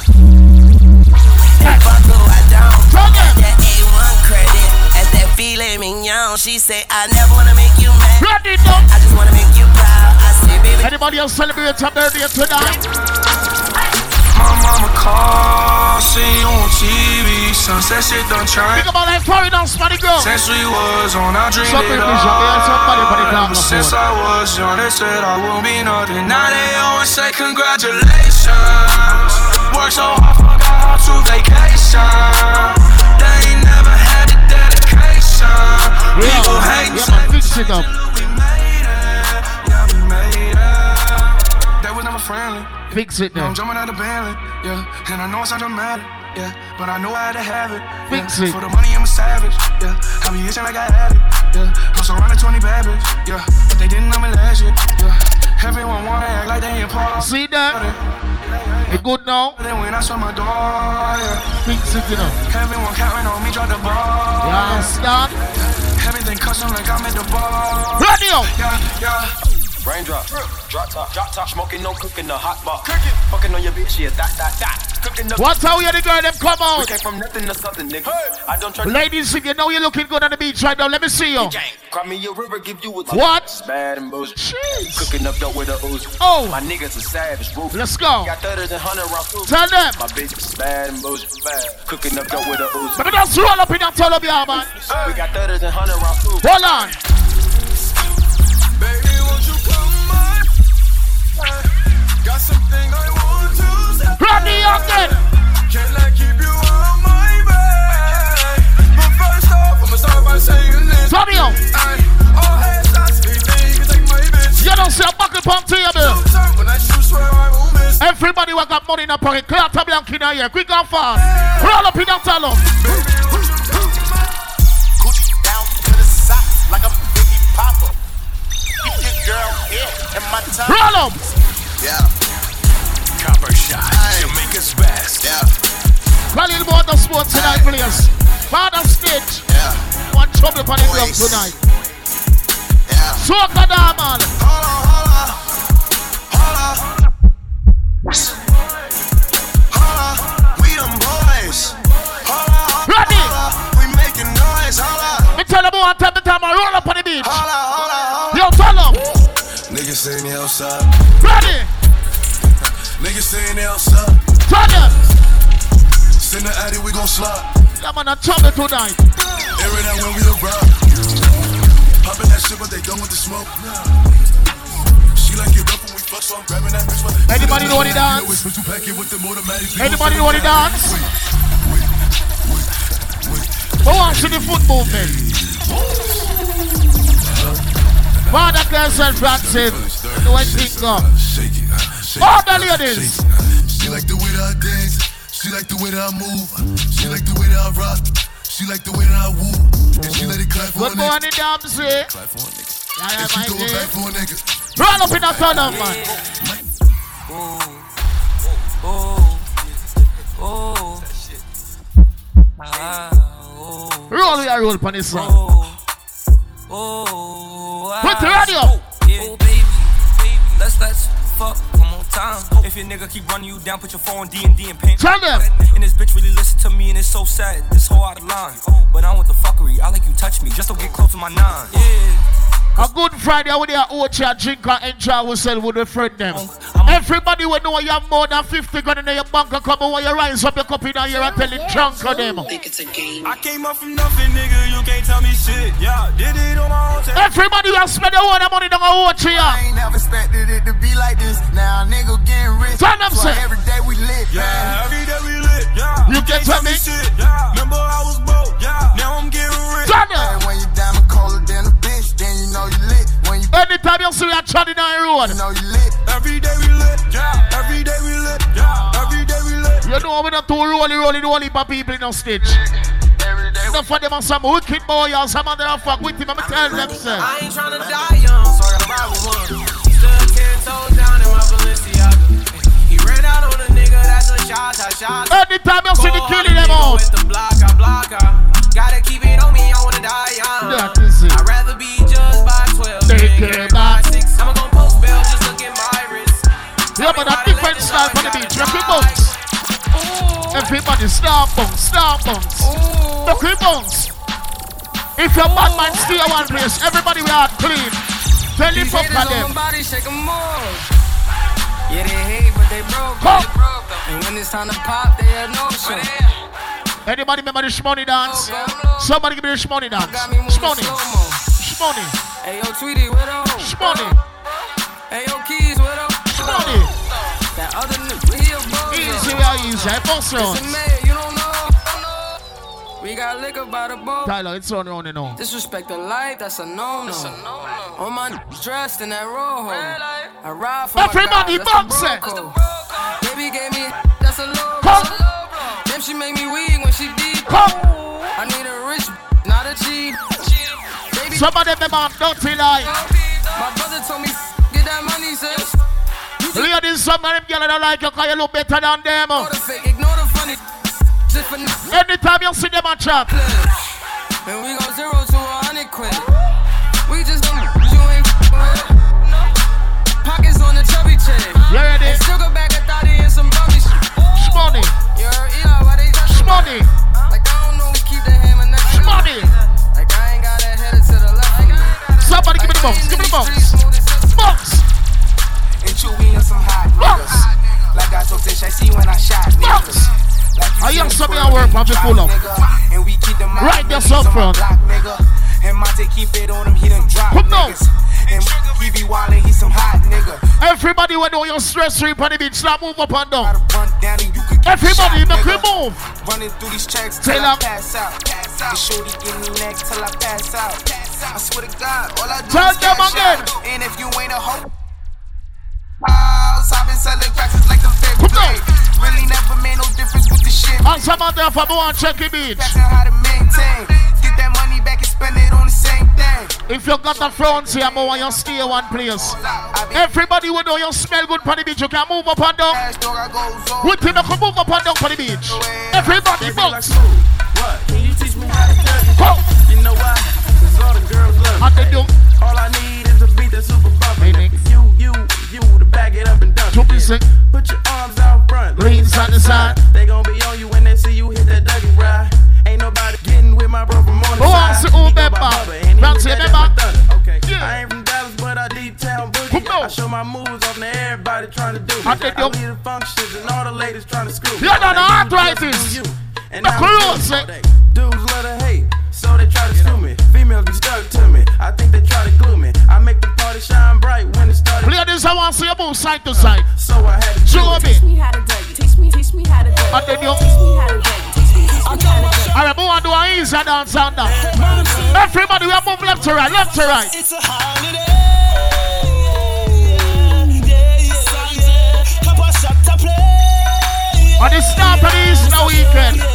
fuck who I don't. Turn them. That A1 credit. At that filet mignon. She say, I never wanna make you mad. Ready up. I just wanna make you proud. I say, baby. Anybody else celebrate your birthday tonight? My mama called, see you on TV. Sunset shit done changed. Think about that foreign dance, money girl. Since we was on, I dreamed Something it all. man. Somebody put it down the Since. I was young, they said I won't be nothing. Now they always say congratulations. Work so hard, forgot how to vacation. They ain't never had the dedication. People hate Yeah, man, fix it up. Yeah, we made it. They was never friendly. Fix it now. I'm jumping out the Bentley, yeah. And I know it's not dramatic, yeah. But I know I had to have it. Yeah. For the money, I'm a savage, yeah. I be itching like I had it, yeah. I'm surrounded 20 bad bitch, yeah. But they didn't know me last year, yeah. Everyone wanna act like they ain't part. See that? It good now? Then when I saw my door, yeah. Fix it, you know. Everyone counting on me, drop the ball. You understand? Everything custom like I'm at the bar. Ready up. Yeah, yeah. Raindrop, drop top, drop top, smoking, no cooking, the hot box. Fucking on your bitch, yeah, that, that, that. Cooking the. What's how you the girl them come on. We out? came from nothing to something, nigga. I don't try Ladies, if you know you're looking good on the beach right now, let me see you. Cry me a river, give you a What? It's bad and bullshit. Jeez. Cooking up dope with a ooze. Oh. My niggas are savage, ruthless. Let's go. Got thudders and hundred round food. Tell them. My bitch is bad and bullshit. Bad. Cooking up dope with a ooze. Let me just roll up in and tell them, yeah, man. We got thudders and hundred round food. Hold on. Got something I want to say. Ready again. Can I keep you on my bed? But first off, I'ma start by saying this. Tommy, all hands last week, they can take my bitch. You don't see a buckle pump table. Time when I shoot, swear I won't miss. Everybody who got money in the pocket, clear out a blank in here, quick and fast. Roll up in that tell them. Down to the socks like I'm Biggie Papa. Keep your girl here in my time. Roll up. Yeah, Coppershot, Jamaica's best. yeah, Well, little more the sports tonight, please. Father stage. yeah, One trouble upon the ground Boys. tonight. yeah. Soca da, man. Hold They outside. Ready? Niggas saying they outside. Tell them. Send the addy, we gon' slide. Yeah, man, I trouble tonight. Air it out when we arrive. Poppin' that shit, but they done with the smoke. She like it rough when we fuck, so I'm grabbing that bitch. Anybody know the dance? Anybody know the dance? Who wants to the foot movement? Father Kelson Francis. The way things uh, uh, go. All uh, the ladies. She like the way that I dance. She like the way that I move. She like the way that I rock. She like the way that I woo. And she let it clap for a Good nigga. morning, Damsey. Clap for a nigga. Yeah, yeah, And she my throw it back for a nigga. Run up in that tunnel, man. Oh, oh, oh. Roll your roll on this song. Oh, oh, oh, Put the radio. Fuck one more time. If your nigga keep running you down, put your phone D and D and paint. Tell them. And this bitch really listen to me, and it's so sad. This whole out of line. But I want the fuckery. I like you touch me, just don't get close to my nine. Yeah. A good Friday with your Ocha drink and enjoy ourselves with oh, a friend them. Everybody will know you have more than 50 grand in your bank account when you rise up your cup in here and tell it drunk of them. I came up from nothing, nigga. You can't tell me shit. Yeah, did it on my own. Everybody will spend their own money on a Ocha. I ain't never expected it to be like this. Now nigga getting rich. Tell them, so sir. every day we lit, Yeah, man. every day we lit. Yeah, You can't tell me. shit. Yeah, remember I was broke. Yeah, now I'm getting rich. Tell them. And when you diamond colder than a bitch, then you know you lit. When you Anytime you see a chatting on the road. know you lit. Every day we lit. Yeah, every day we lit. Yeah, every day we lit. You know we not too rolly rolly the only for people in the stage. Enough of them are some wicked boy or some other fuck with him. I'm gonna tell them sir. I ain't tryna die young, so I gotta ride with one. Stood ten toes down in my Balenciaga. He ran out on a nigga, that's a shot, a shot. Anytime you see the killing them out. With the block, I block, I gotta keep it on me, I wanna die young. That is 12 Take than care, carried by man. I'ma go post bail, just look at my wrist. Yeah, but a different style for the beach. Rocky bunks. Everybody start bunks, start bunks. Rocky bunks. If your bad man stay at one place, everybody will have clean. Tell the These fuck haters of them. body, shake 'em off. Yeah, they hate, but they broke. Come. And when it's time to pop, they have no show. Anybody remember the shmoney dance? Somebody give me the shmoney dance. Got me moving Shmoney. Shmoney. Hey, yo, Tweety, where the hoe? Shmoney. Hey, yo, Keys, where the Shmoney. That other nigga, he a bozo. Easy, we are easy. I boss It's a man, you don't know. We got liquor by the boat. Tyler, it's on round, you know. Disrespect the life, that's a no-no. All my n- dressed in that rojo. I ride for Everybody my guys, bounce that's it. the bro. Baby gave me that's a low Come. Then she make me weak when she deep. Come. I need a rich, not a cheap. Some of them them are dirty like. my brother told me get that money, sis. Ladies, some of them girls don't like you because you look better than them. Ignore the fake, ignore the funny. Just for n- Anytime you see them on chat. And we go zero to a hundred quid. We just don't you ain't with. Pockets on the chubby chick. You ready? And sugar bag of thotty and some bummy shit. Shmoney. You heard Eli, why they just Shmoney. Like I don't know, we keep the hammer next. Shmoney. The. Give me the box. Box. And chewy on some hot niggas. Like I told Tish, I see when I shot niggas. Like you I young the some of front your work, you full up. nigga. And we keep them Right there, so front. block, nigga. And Monte keep it on him, he done drop Come niggas. And he be wildin', he some hot nigga. Everybody when know your stress free on the beach, stop move up and down. Run down and you could Everybody shot, make nigga. move. Running through these checks till. I pass out. The shorty give me neck till I pass out. I swear to God, all I do Tell is them again. out. And if you ain't a hoe, house, I've been selling cracks since like the fifth Come on. grade. Really never made no difference with the shit. And some of them for one check the beach. That's how to maintain. Get that money back and spend it on the same thing. If you got the front here, I want you stay one place. Everybody will know you smell good on the beach. You can move up and down. Cash dog, I on. You can move up and down on the beach. Everybody bounce. What? Can you teach me how to touch it? You know why? Cause all the girls love me. they do. All I need is a beat that's super bumpin'. Hey, You, you, you to back it up and dump To it. be sick. Put your arms out front. Lean side to side. They gon' be on you when they see you hit that Dougie ride. Ain't nobody getting with my bro from on the oh, Who side. wants to He go remember? by Bubba, and Bounce look it, that my. Okay. Yeah. I ain't from Dallas, but I deep town boogie. Come. I show my moves off to everybody trying to do me. I think I you- lead the functions and all the ladies trying to screw me. You don't know arthritis. just do. And I'm clothes, doing all day. Dudes love to hate, so they try to screw me. Females be stuck to me. I think they try to glue me. I make the shine bright when it started. Ladies, ladies, I want to see you move side to side. Uh, so I had to Show me. Teach me how to do it. Teach me, teach me how to do. And then you. Teach me how to do. Teach me, teach me how to do. Alright, we want to do an easy dance on that. Everybody, we are move left to right, left to right. It's a holiday. Play. On the start of the Easter weekend.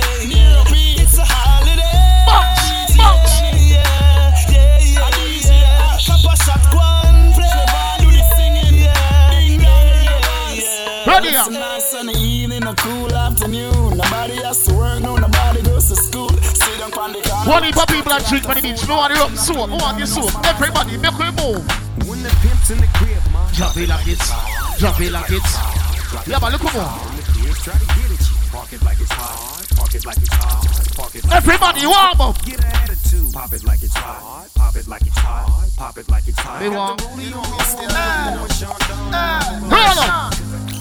Yeah. It's up. a nice sunny evening, a cool afternoon. Nobody has to work, no, nobody goes to school. Sit down on the corner. One heap of people that drink on the beach. We want the rum soap, we want the soap. Everybody, make we move. When the pimp's in the crib, man. Drop it like it's, drop it like it's. Yeah, but look come on. Try to get at you. Park it like it's hot. Park it like it's hot. Park it like Everybody, warm up. Get an attitude. Pop it like it's hot. Pop it like it's hot. Pop it like it's hot. We want. Hold on.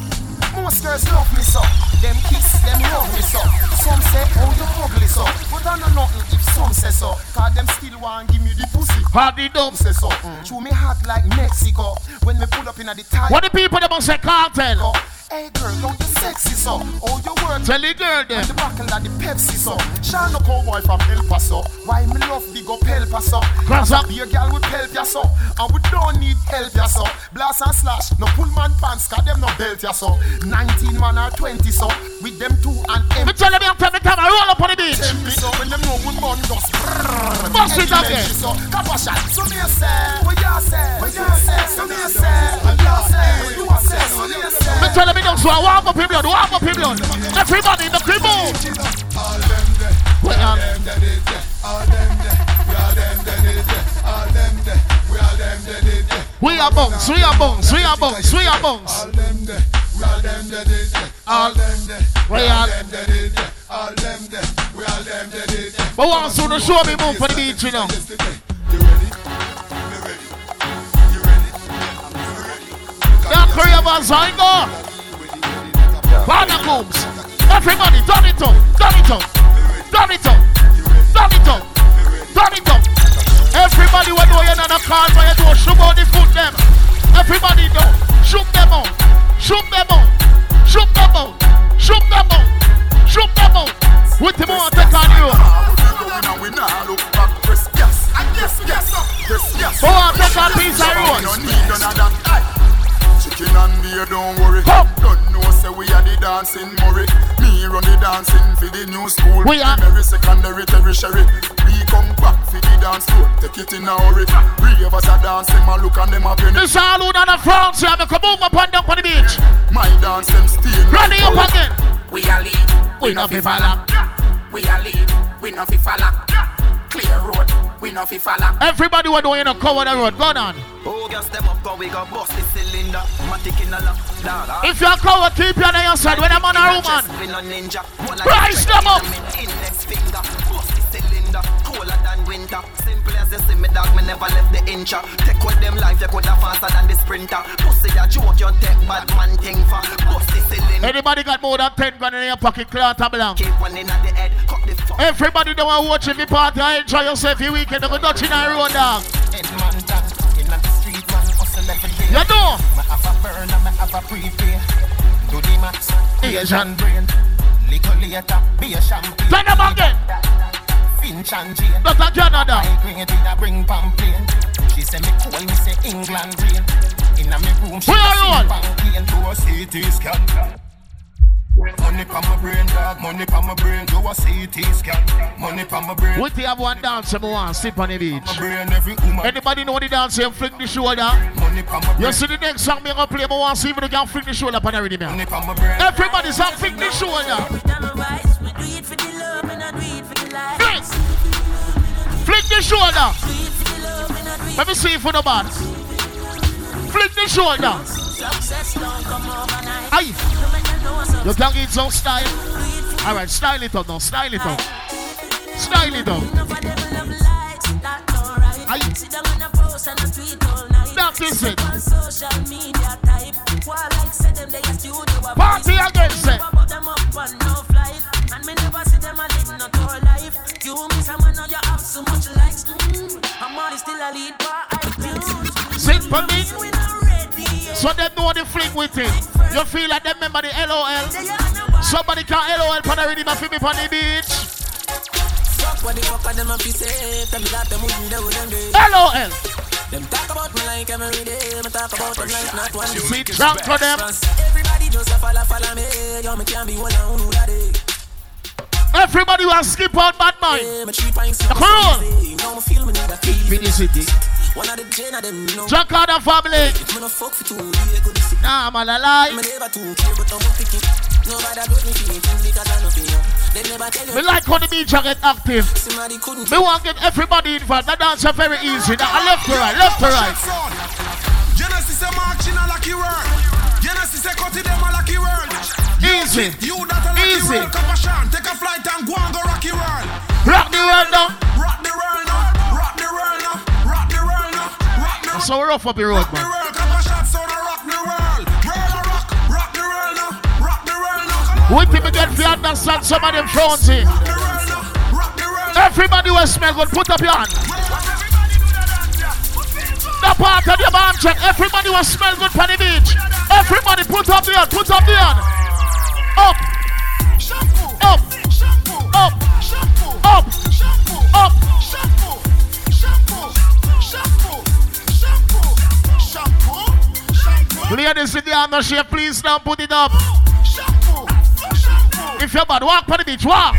Most girls love me so, them kiss, them love me so. Some say, oh you ugly so, but I know nothing if some say so. Cause them still want give me the pussy. Hardy dumb say so. Mm. Chew me hot like Mexico. When me pull up in a the tire. What the people that must say cartel? Hey girl, how you sexy so? Oh you work. Tell the girl them. And the buckle of the Pepsi so. Sean no cowboy from El Paso. Why me love big up El Paso? Cause Cause be a girl with help ya so. And we don't need help ya so. Blast and slash, no pull man pants, cause them no belt ya so. 19 man or 20 so. With them two and Me tell them you tell me come and roll up on the beach. Temple so when them know we burn brrrr. Bust it Empty again. bench so. Cap a shot. So me say, what you say? What you say? So me say, what you say? You me tell them don't so warm up him warm up him. Everybody in the crib. All them all um, there. All them there, we all there. All them there, we all them. We are bunks, we are bunks, we are bunks, we are bunks. All them there, we all them there. All them there, We are- all them there. All them there, we all them there. But soon to show me move for the beach, you know. That Korea was I go. Everybody, turn it up, turn it up, turn it up, turn it up, turn it up. Everybody know you're not a call for you shoot out the foot them. Everybody know, shoot them out, shoot them out, shoot them out, shoot them out, shoot them out. With the more take on you. We now look back, press yes, yes, yes, yes. Go oh, on, take a piece of road. No need none of that. Aye. Chicken and beer, don't worry. Don't know, say we are the dancing Murray. Me run the dancing for the new school. We are- Primary, secondary, tertiary. We come back for the dance floor. Take it in a hurry. Three of us are dancing, man. Look and them a penny. This all who on the front, yeah, me come move up and down on the beach. My dance them stay. Ready up again. We are lead. We no fi follow. We are lead. We no fi follow. Clear road. We no fi follow. Everybody know you know cover the road. Go on. Oh, girl, step up, we got bust the cylinder. Matic in a lock, dog. Ah. If you cover, keep your on your side when I'm on a woman. We no ninja. One Rise them up. Index finger, bust the cylinder. Colder than winter. You see me, dog. Me never left the incha. Take with them life, you coulda faster than the sprinter. Pussy a joke, you take bad man thing for. Bust the cylinder. Anybody got more than 10 grand in your pocket, clear out blank. Keep one in the head, cut the fuck. Everybody don't want watch every party. I enjoy yourself your weekend. Don't touch in a road, dog. Head man down. In the street, man. Hustle every day. You know. Me have a burner, me have a prepay. Do the max. Asian. brain. Little later, be a champagne. Turn them again. Finch and Jane. Dr. Canada. My grade did a bring pamphlet. She say me cool, me say England rain. Inna me room, she Where are you on? To a CT scan. Money pa my brain, dog. Money pa my brain. Do a CT scan. Money pa my brain. We have one dance we want sleep on the beach. My brain, every woman. Anybody know the dance and flick the shoulder? Money pa my You see the next song me gonna play, but want see if you can flick the shoulder upon the rhythm. Money here. pa my brain. Everybody say flick the shoulder. Flick. Flick the shoulder. Let me see you the bad. Flick the shoulder. Aye. You can get some style. Alright, style it up now. Style it up. Style it up. Aye. That is it. Party again, say. Sit for me. So they know the fling with it. You feel like them remember the LOL. Somebody can LOL for the rhythm of me on the beach. What the fuck are them a piece? Tell me that them wouldn't do them day. LOL. Them talk about me like every day. Me talk about them like not one day. See, drunk for them. Everybody just a follow, follow me. Yo, me can't be one on who that day. Everybody will skip out bad mind. Come on. Now me feel me need a key. Finish city. Eh? One of the gen of them, you know. Jack out the family. Me no fuck for two days, good to see. Nah, man, I lie. Me never too care, but I'm pick it. Nobody got me feeling things because I know feel. They never tell like how the beach are get active. Somebody couldn't. Me want get everybody involved. That dance are very easy. That left to right, left to right. Genesis a march in a lucky world. Genesis a cut it them a lucky world. Easy. You that a lucky Easy. world. World now. Rock the world now. Rock the world now. Rock the world now. Rock the So we're off up the road, man. world. Come a shot, so the rock the world. World a rock. Rock the world now. Rock the world now. Wait till we get to understand some of them here. Everybody will smell good. Put up your hand. The part of your band check. Everybody will smell good on the beach. Everybody put up the hand. Put up the hand. Up. The undershare, please now put it up. If you're bad, walk on the beach. Walk.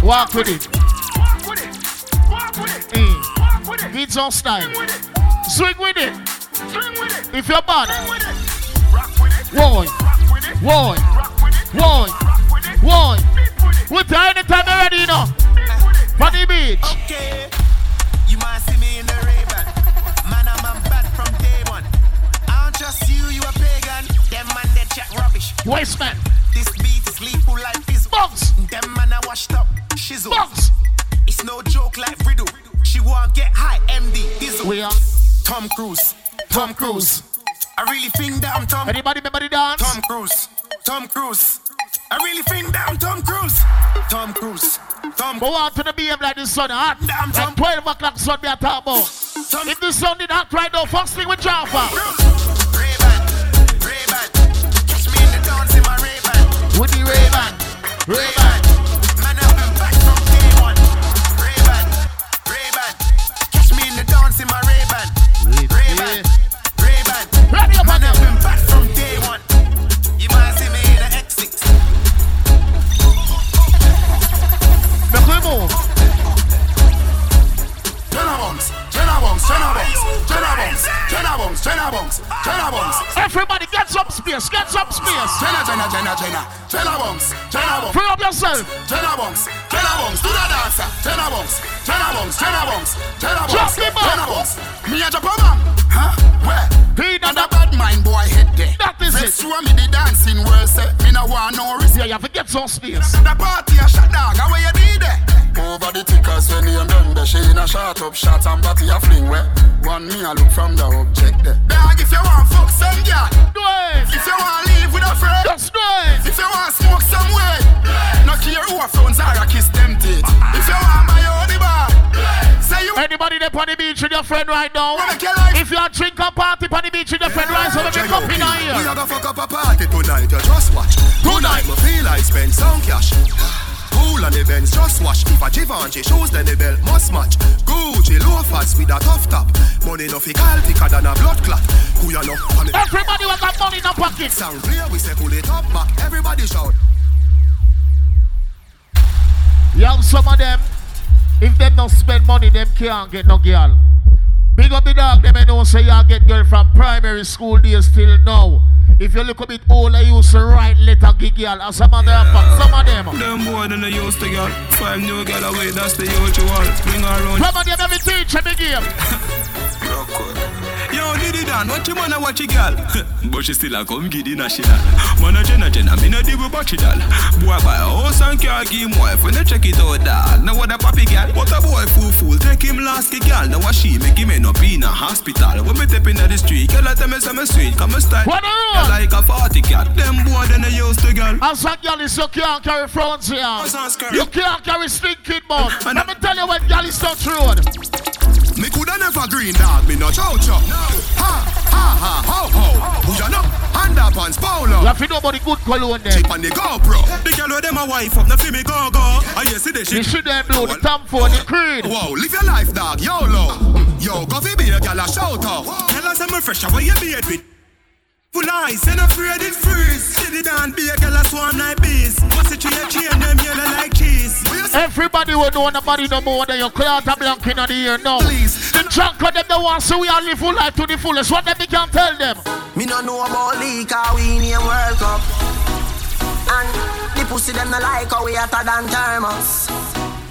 Walk with it. Walk with it. Mm. Beats on style. Swing with it. Swing with it. If you're bad. Boy. Boy. Boy. Boy. We tell anytime you're ready, you know. The beach. Okay. Rubbish. Man. This beat is lethal like Fizzle. Box. Them man, I washed up. Shizzle. Box. It's no joke like Riddle. She want get high, MD. Dizzle. We are. Tom Cruise. Tom Cruise. I really think that I'm Tom. Anybody remember the dance? Tom Cruise. Tom Cruise. I really think that I'm Tom Cruise. Tom Cruise. Tom Go on to the BM like the sun hot. Like 12 o'clock sun be a about. If the sun did hot right now, first thing with Jaffa. Catch me in the my Ray-Ban. With the Ray-Ban. Ray-Ban. Man, I've been back from day one. Ray-Ban. Ray-Ban. Catch me in the dance in my Ray-Ban. Ray-Ban. Ray-Ban. Man, I've been back from day one. You might see me in the X6. Make we move. Jenna Bunks, Jenna Bunks, Jenna Bunks, Jenna Bunks, Bunks, Jenna Bunks, Jenna Bunks. Everybody get some space, get some space. Jenna, Jenna, Jenna, Jenna, Jenna Bunks, Jenna Bunks. Free up yourself. Jenna Bunks, Jenna Bunks, do the Bunks, Jenna Bunks, Jenna Bunks, Jenna Bunks, Just the bump. Jenna Me a jump on Huh? Where? He And a bad mind boy head there. That is it. show me the dancing world. Me no want no risk. Yeah, you have to get some space. The party a shot dog, how where you need it? Over the tickers when you done the she in a shot up shot and body a fling where One me a look from the object eh. there Dog if you want fuck some girl Do it If you want leave with a friend Just do it If you want to smoke some way No care who a phones are a kiss them teeth If you want my own bar Say you Anybody there on the beach with your friend right now? If you are drink a party on the beach with your friend right so let me come in here. We here. a go fuck up a party tonight, you just watch. Tonight, me feel like spend some cash. Cool on the Benz, just. If a Givenchy shoes, then the belt must match. Gucci loafers with a tough top. Money no fi call thicker than a blood clot. Who you know? Everybody will got money in the pocket. Sound clear, we say pull it up back. Everybody shout. Young some of them, if them don't spend money, them can't get no girl. Big up the dog, them I know say y'all get girl from primary school days till now. If you look a bit older, you used to write letter give girl. And some of them, some of them. Them boy than they used to get Five new girl away, that's the usual Bring her around Some of them every teacher me game. Yo, Diddy Dan, what you wanna watch a girl? but she still a come giddy national Man a jenna jenna, me no deal with batchy doll. Boy buy a house and car, give him wife. When you check it out dog, now what a papi girl? What a boy fool fool, take him last ki girl. Now what she make him end up in a hospital. When me step in the street, girl I tell me say me sweet. Come me style, What you like a party cat. Them boy then they used to girl. And some girl is you can't carry fronts here. You can't carry stinking mouth. Let me tell you when girl is touch road. Me coulda never green dog, me no chow chow. Ha, ha, Ha ha ho ho. Who you know? Underpants polo. You have to know about the good cologne there. Chip on the GoPro. The girl with them a wife up, no fi me go go. I hear see the The shit. shit them blow, the Tom Ford, the Creed. Whoa, live your life, dog. YOLO. Yo, go fi be a gal a shout out. Tell us I'm fresh, what you beard with? Full eyes, and afraid it freeze. See the down, be a girl a swarm like bees. What's it to your chain, them yellow like cheese. Everybody will know nobody no more than your clout a blank in the ear now. The drunk of them the ones so we all live full life to the fullest. What them we can tell them? Me no know about league, how we name World Cup. And the pussy them no like how we hotter than thermos.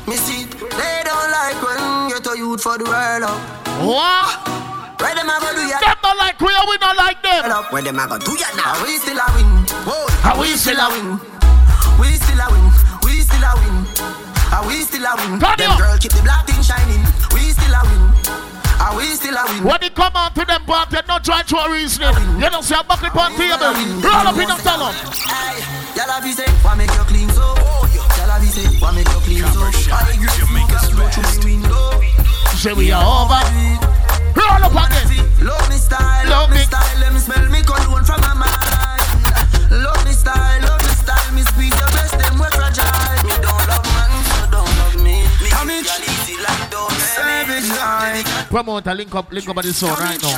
Me see, they don't like when you to youth for the world up. What? Where them a go do ya? Them not like we, we not like them. Where them a go do ya now? We still a win. Whoa. How we still a win? We still a win. We still a win. Are we still a win? Turn Them girl keep the black thing shining. We still a win. Are we still a win? When they come out to them party, not try to a reasoning. You don't see a bucket on table. Roll up in the salon. Y'all have say, why make you clean so? Y'all have say, why make you clean so? I agree, smoke a slow through the window. Say we are over. Roll up again. Love me style, love me style, let me smell me cologne from my mind. Love me style, love me style, me squeeze your breast, them we fragile. You don't love man, so don't love me. Me Come in. girl easy like dough, Savage life, Promoter, link up, link up on the sound right now.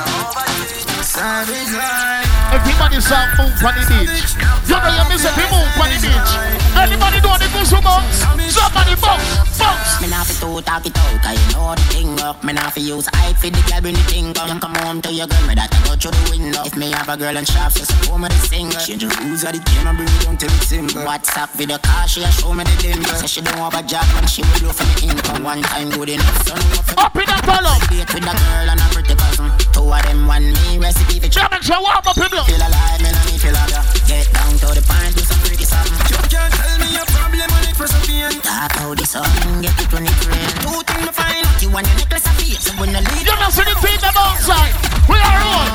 savage life. Everybody song move on the beach. You know you miss if you move on the beach. Anybody know the goose bounce? Somebody bounce, bounce. Me nah fi to talk it out, cause you know the thing up. Me nah fi use hype for the girl bring the thing come. You come home to your girl, me that I go through the window. If me have a girl and shop, so support me the single. Change the rules of the game and bring it down till it's simple. WhatsApp video call, she a show me the dimple. Say she don't have a job and she will look for the income. One time good enough, so no for Up in the column. date with a girl and a pretty cousin. Two of them one me recipe for German show warm up people. Feel alive, me no need feel alive. Get down to the point, do some pretty something. You can't tell me your problem and it for some pain. Talk how the sun get it when it rain. Two things me find out, you want your necklace of face, so when the lead. You know see the team them outside. We are on.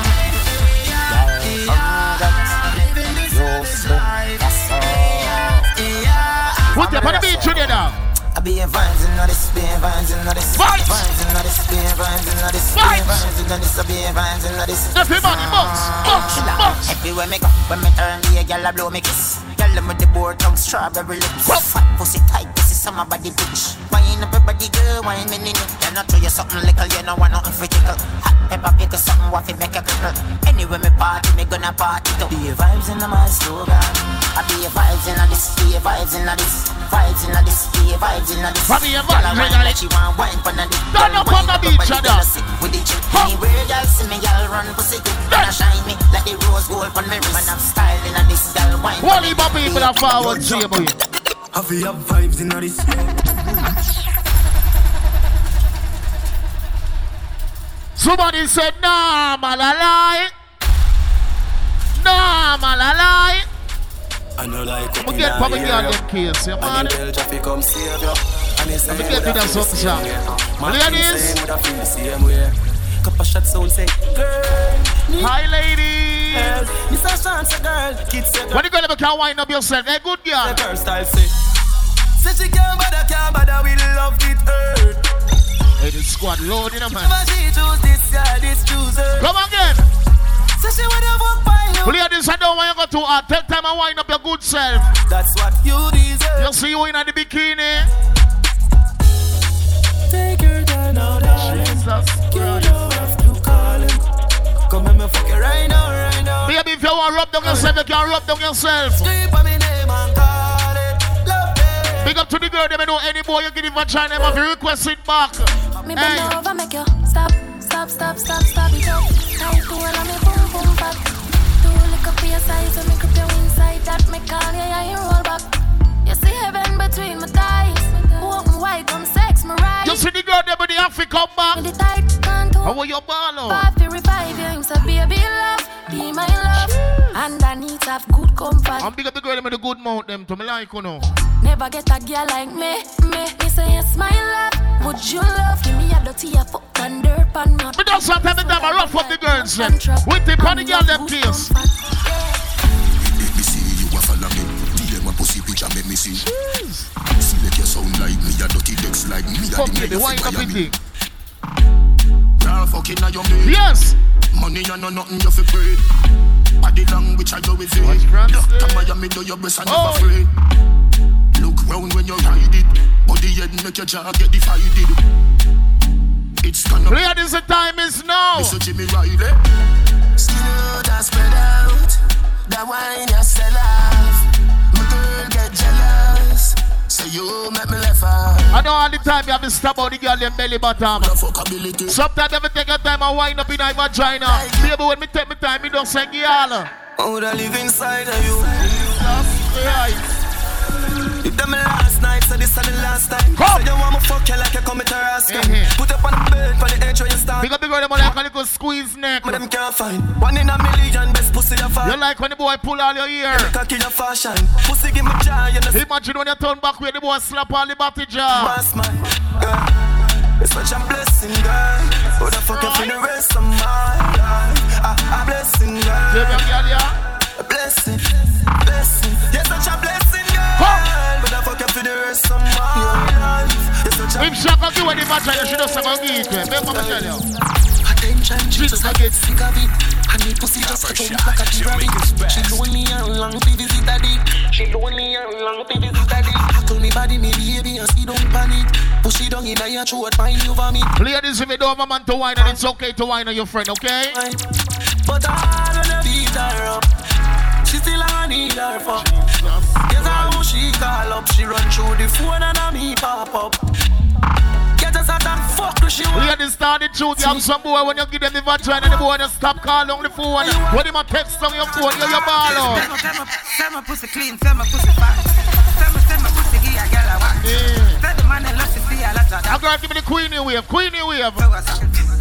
Put them on the beach together. I be a vines in this, be a vines in this, Vines. vines in this, be a vines in this, be a Vines. vines in this, be a vines in this. Everybody bounce, bounce, bounce. Everywhere me go, when me turn the girl a blow me kiss. Girl them with the board tongue, strawberry lips. Fat pussy tight, this is some body bitch. Wine up everybody girl, wine me nini. You know show you something little, you know want nothing for tickle. Hot pepper pickle, something waffy make a crickle. Anyway me party, me gonna party too. Be a vibes in my slogan. I be a vibes in this, be a vibes in this, vibes in this, be a vibes in this. I be a Girl, vibes in this. like she want wine for this. Turn up on the beach, Adam. With the chick, anywhere y'all see me, y'all run pussy good. Gonna shine me like the rose gold on me wrist. Man, I'm styling in this girl wine. What heap of people are forward to you, boy? I feel have vibes in this. Somebody said, nah, man, I lie. Nah, man, I lie. I know like I'm get probably get on them case, yeah, man. And the girl come save you. And it's Let me same get would it I on feel the something, same sir. way. Man, Ladies. feel same feel the same way. Couple shots sound say, girl. Hi, ladies. Mr. Chance, girl. Kids say, When you gonna become wind up yourself, hey, good girl. The girl style say. Say she can't bother, can't bother with love it hurt. Hey, the squad up, man. Never she choose this, yeah, this choose her. Come again. Say she would have walked by you. Ladies, I don't want you go too hard. Take time and wind up your good self. That's what you deserve. You see you in the bikini. Take your time now, darling. Jesus You don't have to call him. Come let me fuck you right now, right now. Baby, if you want to rub down yourself, you can rub down yourself. Scream for me name and call it. Love it. Big up to the girl, they may know any boy you give it vagina, if you request it back. Me Hey. bend over, make you stop, stop, stop, stop, stop it up. Tight to when I'm boom, boom, back. Do a lick up for your size, so me grip you inside that. Me call you, yeah, you roll back. You see heaven between my thighs. Open wide, come sex, me right. You see the girl, they may have to come back. Me the tight contour. How are you ball out? Pop to revive you, him say, baby, love, be love. And have good comfort. I'm big up the girl, them with the good mouth, them to me like, you know. Never get a girl like me, me. Me say yes, my love. Would you love? Give me a dirty a fuck and dirt pan mud. But that's sometimes time I rough up the girls, eh. them. With the funny girl, them case. Let me see you a follow me. DM a pussy picture, make me see. Select your sound like me, a dirty decks like me. a Come the baby, mayor wind fi up the Miami. Thing. Girl fucking a young lady. Yes. Money money and no nothing you fi breed. Body language I do with it. Doctor Miami do your best and never oh. afraid. Look round when you ride it. Body head make your jaw get divided. It's gonna Clear this the time is now. Mr. Jimmy Riley. Skin out spread out. That wine you sell off. My girl get jealous. Say you make me laugh out. I know all the time you have to stop out the girl in belly bottom. Sometimes I take a time and wind up in my vagina. Baby, when me take my time, me don't say girl. I would I live inside of you. If them last night, so this is the last time. So you want me fuck you like you commit a rascal. Mm-hmm. Put up on the bed, on the edge where you stand. Big up the girl, them like a little squeeze neck. But them can't find one in a million best pussy you find. You like when the boy pull all your ear. Cocky your fashion. Pussy give me joy, you know. Imagine when you turn back where the boy slap all the body jaw. Boss man, girl. It's such a blessing, girl. Who the fuck you for the rest of my life? A, a blessing, girl. A blessing. Such a If Shaka give you the match, you should have said, "Go give it to him." Remember me tell I the pussy just a jump like a rabbit. She lonely and long to visit daddy. She lonely and long to visit daddy. Tackle me body, me baby, and see don't panic. Push it in your throat, mind you vomit. Ladies, if you don't have a man to wine, and it's okay to wine on your friend, okay? But I wanna beat her up. She still I need her for. Guess how she call up. She run through the phone and I me pop up. Get us out and fuck who she want. Ladies, start the truth. You have some boy when you give them the vagina, and the boy just stop calling on the phone. When him a text on your phone, you your ball out. Send my pussy clean, send my pussy fat. Send my, send my pussy give a girl a whack. Tell the man and love to see a lot of that. I'm gonna give me the queenie wave, queenie wave.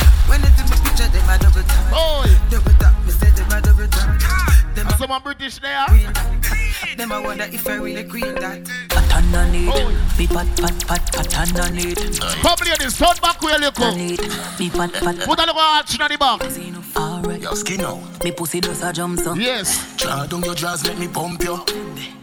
British there. Them I wonder if I really queen that. Pattern on it. Me pat pat pat pattern on it. Come ladies, turn back where you come. Me pat pat. Put a little arch in the back. Alright. Your skin out. Me pussy does a jump so. Yes. Draw down your drawers, let me pump you.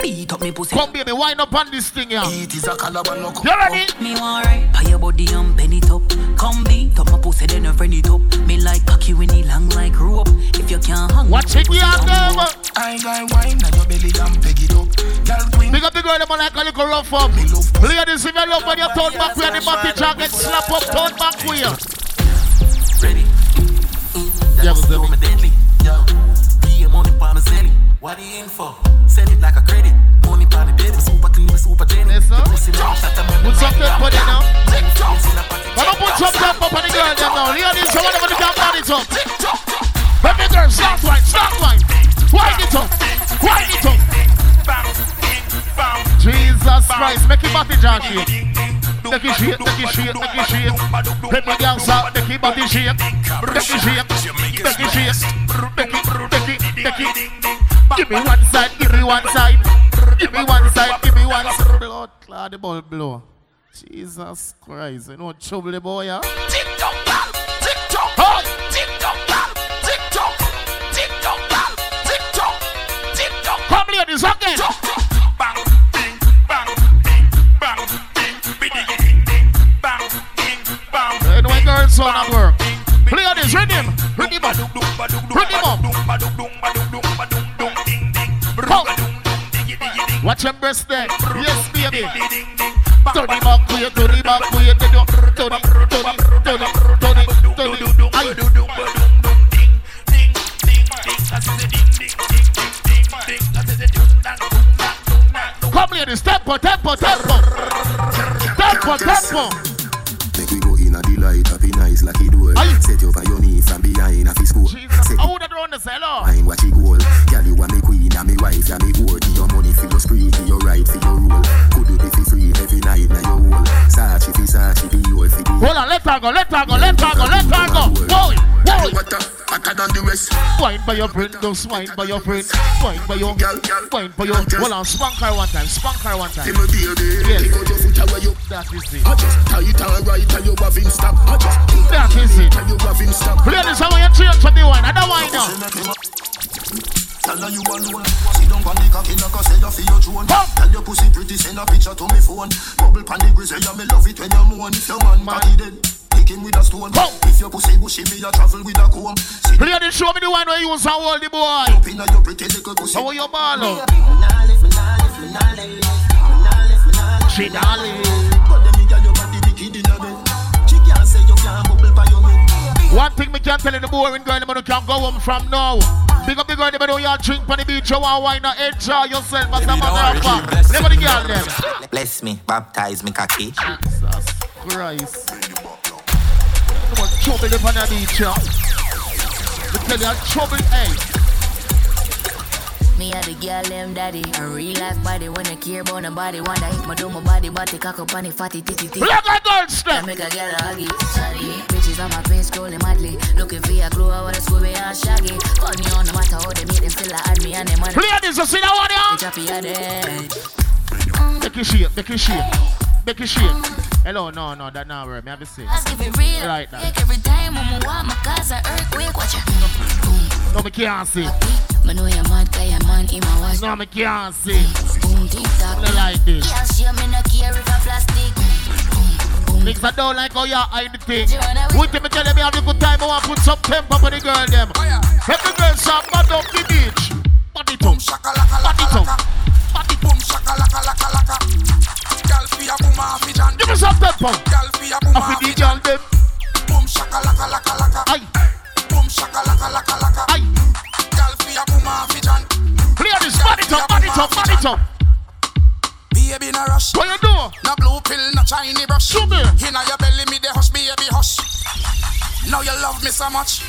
Beat up me pussy. Come baby, wind up on this thing here. It is a calabar no You ready? Me want right. Pay your body and bend it up. Come beat up my pussy, then you friend it up. Me like cocky when he long like rope. If you can't hang, Watch it, yeah, down girl. I got wine and your belly and peg it up. Girl queen. Big up the girl, them like a little rough up. Ladies, if you love when you turn back where the body jacket slap up, turn back where. Ready? Mm-hmm. Yeah, was me deadly. Yo, DM on the palm of Zelly. What are you in for? Send it like a credit. The bed. Super clean, super up, Put some Come on, tempo on the girl up. Baby start wine, start wine. Wind it up, wind it up. Jesus Christ, make it body shake. Make it shake, make it shake, make it shake. Let me dance out, make it body shake. Make it shake, make it shake. Make it, make it, make it. Give me one side, give me one side. Give me one side, give me one side. Blood clot the ball blow. Jesus Christ, you know trouble the boy, yeah? Tick tock, bam. Tick tock, bam. Tick tock, bam. Tick tock. Tick tock, bam. Tick tock. Tick tock. Come ladies, again. Bang, bing, bang, bing, bang, bing, biddy, ding, ding, bang, bing, bang. And when girls son at work. Ladies, rhythm, rhythm up, rhythm up. Watch them breast there. Yes, baby. Turn it back, way, turn it back, way, turn it, turn it, turn it, turn it, turn it, turn it. Aye. Come ladies, tempo, tempo, tempo. Tempo, tempo. Make we go in a delight, happy nice like it do. Set you for your knee from behind a fi school. Set I would have run the cellar. Mind what you goal. Girl, you are me queen, and me wife, and me whore. Give your money for your spree, give your right for your rule. Could do it for free every night, now your hole. Sachi fi Sachi, be your fi the. Hold on, let her go, let her go, let her go, let her go. Whoa, whoa. Hotter than the rest. Wine by your friend, don't swine by your friend. Wine by your, wine by your. Hold on, spank her one time, spank her one time. Say my baby, Yes. kick out your foot away you. That is it. I just tight and right, and you have him stop. I just That is it. and you have him stop. Ladies, I want you to the wine. I don't wine now. Tell her you alone. Sit down on the cocky like I you feel your drone. Tell your pussy pretty, send a picture to me phone. Bubble pan the grizzly, yeah me love it when you moan. If your man cocky dead, Kick him with a stone. If your pussy bushy, me a travel with a comb. See Play this show me the one where you use and hold the boy. up inna your pretty little pussy. How you ball? Me me me me me me live. She darling. But them inna your body wicked One thing me can tell you the boring girl, them you can go home from now. Big up the girl, them know you drink on the beach, you want wine and enjoy yourself as a matter of fact. Never the girl them. Bless me, baptize me cocky. Jesus Christ. Come on, trouble up on the beach, yeah. Me tell you, I'm trouble, hey. Me a the girl them daddy. A real life body when I care about nobody Wonder if my do my body body cock up on the fatty titty titty. Look at girl step! I make a girl a huggy. Bitches on my face scrolling madly. Looking for a clue I wanna Scooby and Shaggy. Call me on no matter how they meet them Still I add me and them money. Play this, you see that one, yeah? Bitch happy a day Make it shake, make it. Make it shake. Hello, no, no, that not work. Me have to say. Ask if it real Right now. Like every time when I want my cause a earthquake Watch it No, me can't see. Me know you're mad cause your man in my watch No, me can't see. Boom tick tock Me like this. Yeah, she me no care if a plastic Niggas I don't like how you hide the thing. Wait till me tell them you have a good time. I want to put some tempo for the girl them. Oh, every girl shot mad up the beach. Body tongue. Body tongue. Body Boom shaka laka laka laka. Girl fi a boom off it and Give me some tempo. Girl fi a boom Off it girl them. Boom shaka laka laka laka. Aye. Boom shaka laka laka laka. Aye. Girl fi a boom off it and Clear this. Body tongue. Body tongue. Body tongue. Baby no rush. What you do? No blue pill, no shiny brush. Show me. Inna your belly, me the hush, baby hush. Now you love me so much.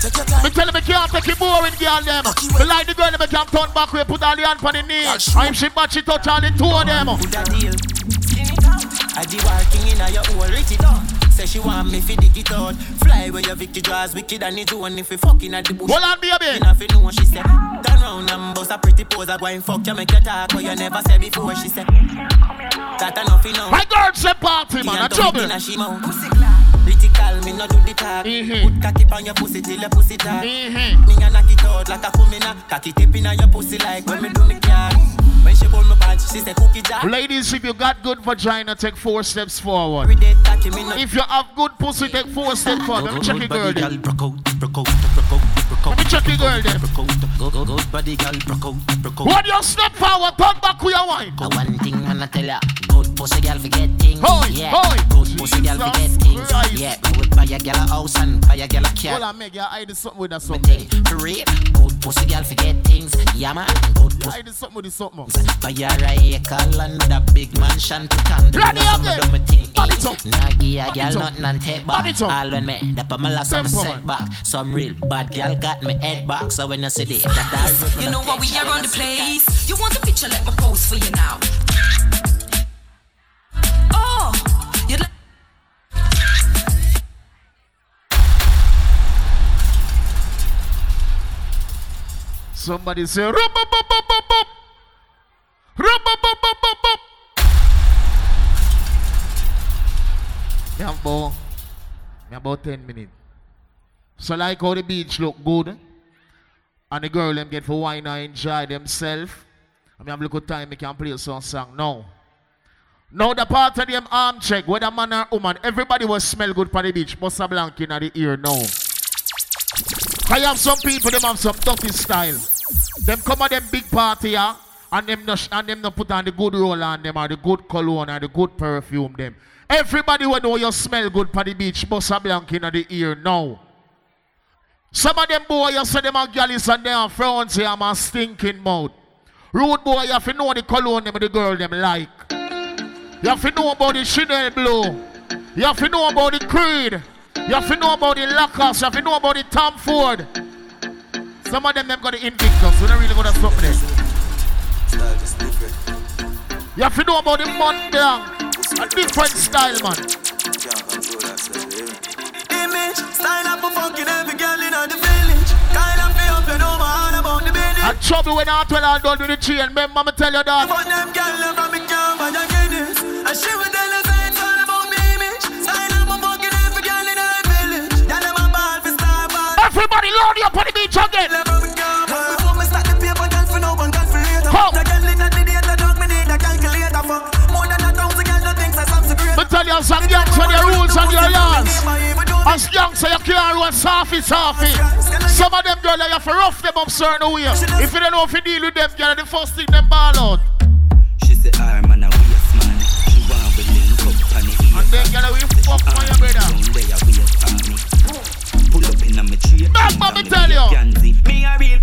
Take your time. Me tell him me can't take it boring girl them. Me like the girl me can turn back way put all the hand on the knee. I'm she but she touch all the two of them. I the working in a your whole rich it up. Say she want me fi dig it out. Fly where your Vicky draws wicked and it one if we fucking at the bush. Hold on, baby. You know fi know what she said. Turn round and bust a pretty pose. I go and fuck you make you talk what you never said before. She said. That enough you know. My girl say party man, a trouble. Critical, me no do the talk. Mm-hmm. Put cocky on your pussy till your pussy talk. Mm-hmm. Me a knock it out like a kumina. Cocky tip in on your pussy like when me do me car. When she pull me pants, she say cookie jar. Ladies, if you got good vagina, take four steps forward. Every day cocky me no. If you have good pussy, take four steps forward. Let me check your girl out. Let me check your girl then. Broke out, go go go, body girl, broke out, broke out. When you step forward, turn back with your wine. A one thing man I tell ya, good pussy girl forget things. Hoy, yeah, good pussy girl forget things. Yeah, me would buy a girl a house and buy a girl a car. Hold on, make you hide something with that something. For real, good pussy girl forget things. Yeah man, good pussy. Hide something with the something. Buy a acre land, a big mansion to come. Some again. of. Body. Nah, give a girl nothing and take Body back. All when me, that my last some Simple, set man. back. Some real bad girl got me head back. So when you see that I You know what we are on the place. You want the picture? Let me pose for you now. Somebody say, "Rup, bup, bup, bup, bup, bup." Rup, bup, bup, bup, bup, bup. Me have about, me about 10 minutes. So like how the beach look good, and the girl them get for wine and enjoy themselves. I mean, have a little time, me can play some song now. Now the part of them arm check, whether man or woman, everybody will smell good for the beach. Bossa Blanc in the ear now. I have some people, them have some dirty style. Them come at them big party, yeah, and them no, and them no put on the good roll on them or the good cologne or the good perfume them. Everybody will know you smell good for the beach. Bossa Blanc in the ear now. Some of them boy, you say them are gallus and they are frowns I'm a stinking mouth. Rude boy, you have to know the cologne them the girl them like. You have to know about the Chanel Blue. You have to know about the Creed. You have to know about the Lacoste. You have to know about the Tom Ford. Some of them them got the Invictus. We don't really gonna stop there. You have to know about the Montblanc. A different style, man. Image, style up every girl in the village. Kind of feel up and over all about the. And trouble when I tell her done with the chain. Remember me tell you that. But them girl from me can't buy your Guinness. And she would tell in the data dog, me need a calculator for more than a thousand girl. No things I some secret. Me tell you some gangs on your rules and your laws. a softy, softy. Some of them girls, you have to rough them up certain way. If you don't know if you deal with them, girl, the first thing them ball out. She say, I'm man, a waste man. She want with link up on the ear. And then, girl, we fuck for your brother. Pull up in a me tree. Back, mommy, tell you. Me a real.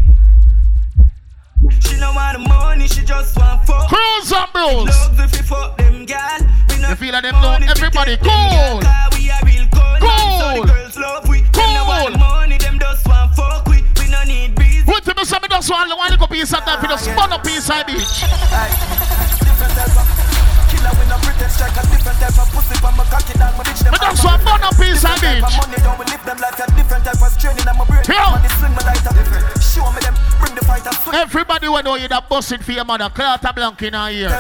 She no want the money, she just want fuck. Cruise and bros. Love if you fuck them, girl. You feel like them know everybody cool. We are real cool. Cool. So the girls love we. Them no want money, them just want fuck we. We no need bees. Wait till me say me just want one little piece of time for the spun up beach. Killer when I pretend strike a different type of pussy from my cocky down my ditch them. Me just want bun up piece of Different type beach. of money down we live them like a different type of straining I'm a brain. Yo. Money swing my lighter. Show me them, bring the fighter. Everybody will know you that busting for your mother. Clarta Blanc in her ear.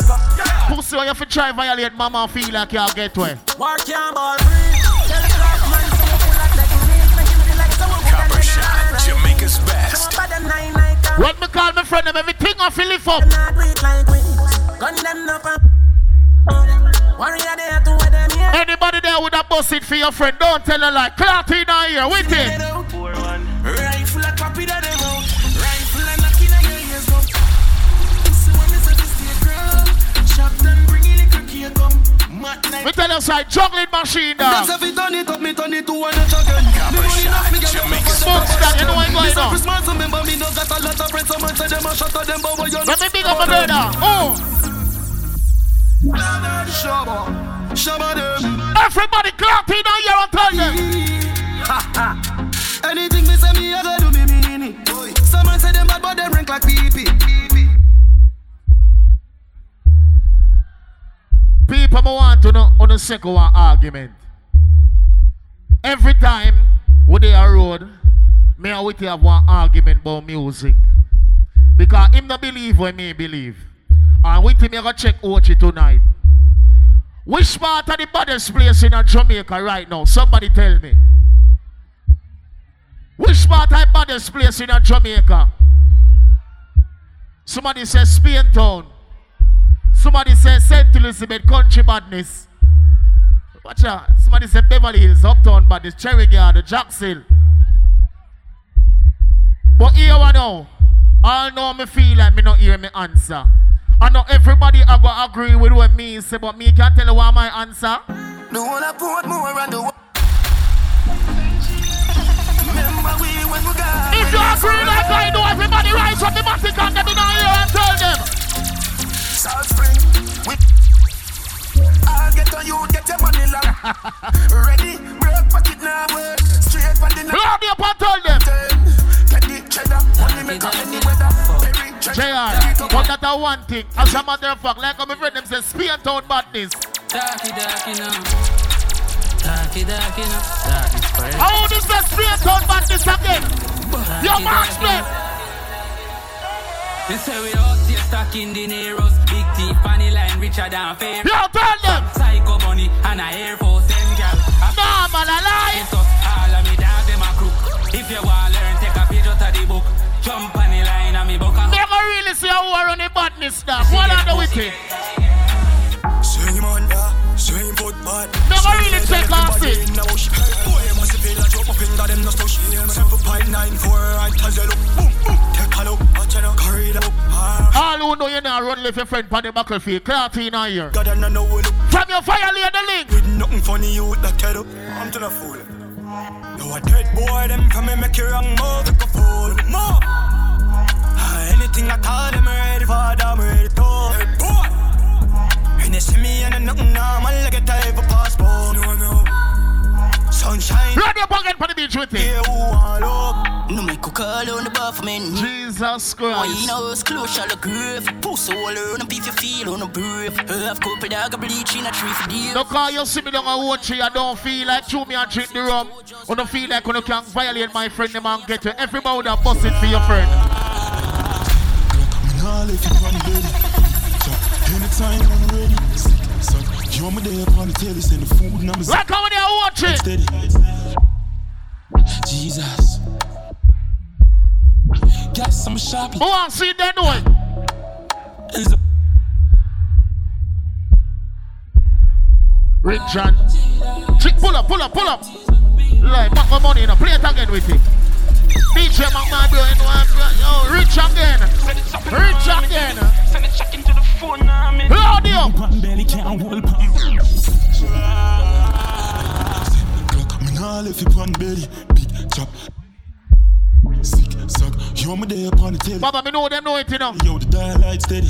Pussy, when you fi try violate mama feel like you get way. Work your ball free. Tell the crack man so we pull out like we reach. Make him feel like so Coppershot, Jamaica's best. up by the nine night. When me call my friend them, everything I feel lift up. It like we. Gun them up Anybody there with a bus it for your friend, don't tell her like Clarta in her ear. With it. Rifle a copy that they wrote. Rifle a knocking on your ears up. This one is a mistake, girl. Chop them, bring in the cookie come. Mat Me tell you side juggling machine dog. That's if it turn it up, me turn it to one again. Me money enough, me get up for Smoke stack, you know what going on. Christmas, remember me no got a lot of friends. Someone say them a shot at them, but what you Let me big up my brother. Oh, Shabba, shabba them. Everybody her ear and tell them. Anything me say me, I go do me mean it. Someone say them bad, but them rank like pee. People want to know on the second one argument. Every time we dey a road, me and Witty have one argument about music. Because him not believe when me believe. And Witty me go check Ochi tonight. Which part of the baddest place in Jamaica right now? Somebody tell me. Which part of the baddest place in Jamaica? Somebody says Spain Town. Somebody says St. Elizabeth Country Badness. Watch out. Somebody said Beverly Hills, Uptown Badness, Cherry Garden, Jackson. But here I know. All know me feel like me not hear me answer. I know everybody I go agree with what me say, but me can't tell you what my answer. The one I put more around the world. Remember we when we got. If you agree like I do, everybody rise from the matic and get in here and tell them. South Spring, we. I'll get on you, get your money long. Ready, break pocket now, work. Straight for the me up and tell them. Get the cheddar, money make up any weather. Every JR, but that a one thing. As a matter of fact, like my friend them say, Spain Town Badness. Darky, darky now. Darky, darky now. Darkness forever. How this the Spain Town Badness again? Your march man. They say we out here stacking dineros Big teeth on the line richer than fair Yo, tell them Psycho bunny and a Air Force them gal Nah, man, I lie all of me dog them a crook If you want to learn take a page out of the book Jump on the line and me book a Really see how war on the badness stuff. What are the wicked? Same on ya, same foot bad. Never really check last it. Boy, must feel drop a finger, them no stush. Seven point nine four, right as you look. Boom, boom, take a look. Watch carry look. Ah. All who know you now run left your friend on the battlefield. Clarty in here. God, I know we look. From your fire lay the link. With nothing funny, you that up. I'm to the fool. Dead boy, them come and make you wrong move, like a fool. Move. Anything I call them ready for, I'm ready to. Hey, boy. And they see me and nothing normal, like a type of passport. No, no. Sunshine. Ready up again for the beach with it. Yeah, who all up? No make a call on the bar for me. Jesus Oh, you Christ. know it's close to the grave. Pussy all around and beef you feel on the brave. Half couple dog a bleach in a tree for deal. No call you see me down a watch I don't feel like chew me and drink the rum. I don't feel like when you can violate my friend them and get you. Everybody that bust it for your friend. Nah left you on the bed. So, anytime I'm ready. So, you want me there upon the telly, send the food I'm Like they are watching. steady. Jesus. Yes, I'm a sharp. Who want to see that way? Rick John. Chick, pull up, pull up, pull up. Like, back my money, you know. Play it again with it. DJ McMahon, you know, yo, rich again. Rich again. Send it check into the phone now, man. You. Belly hold Me nah you on belly, big chop. Sick, suck, you me there upon the tail. Baba, me know them know it, you know. Yo, the dial light steady.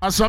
Answer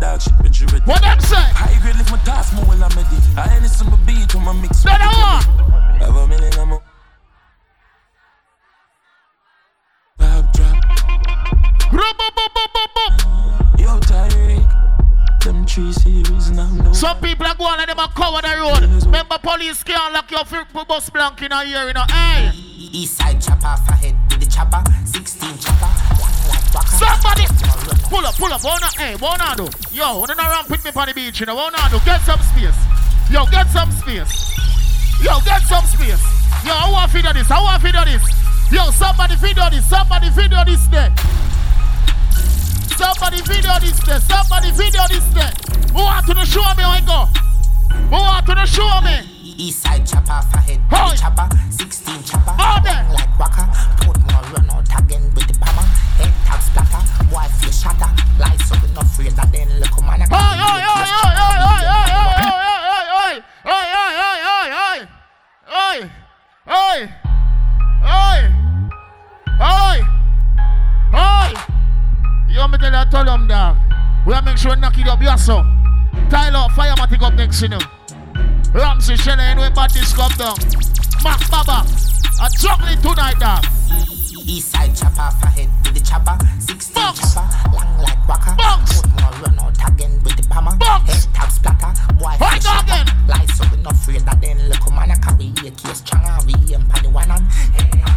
Dog shit, bitch, you ready? What them say? High grade lift my task, more while I'm ready. I ain't listen my beat when my mix. Let it on. Have a million, I'm a. Bob drop. Yo, Tyreek. Them three series now. No. Some people are going and them are cover the road. Remember police can't lock your foot for bus blank in a year, you know. Hey! East side chopper, for head with the chopper, 16 chopper, like waka. Somebody! Pull up, pull up, not, hey, not do? Yo, you not ramp with me on the beach, you know, not do? Get some space. Yo, get some space. Yo, get some space. Yo, I want to feed this, I want to feed this. Yo, somebody feed on this, somebody feed on this there. Somebody video this there, somebody video this there. Who want to show me I go? Who want to show me? East side chopper, for head the chopper, 16 chopper, All there. like waka. Put more run out again with the hammer. Head tap splatter, boy feel shatter. So we not afraid that then look man. Oi, oi, oi, oi, oi, oi, oi, oi, oi, oi, oi, oi, oi, oi, oi, oi, oi. You want me tell you, tell them dog. We have make sure knock it up, yes, so. Tyler, Firematic up next, you know. Ramsey, Shelley, we bad this come down. Mac Baba, I'm juggling tonight, dog. East side chopper, for head with the chopper, 16 Box. chopper, long like waka. Box. Put more run out again with the hammer. Box. Head tap splatter, boy Right feel again. Lies so we not afraid that then look man. I carry a case stronger, we aim pan the one hand.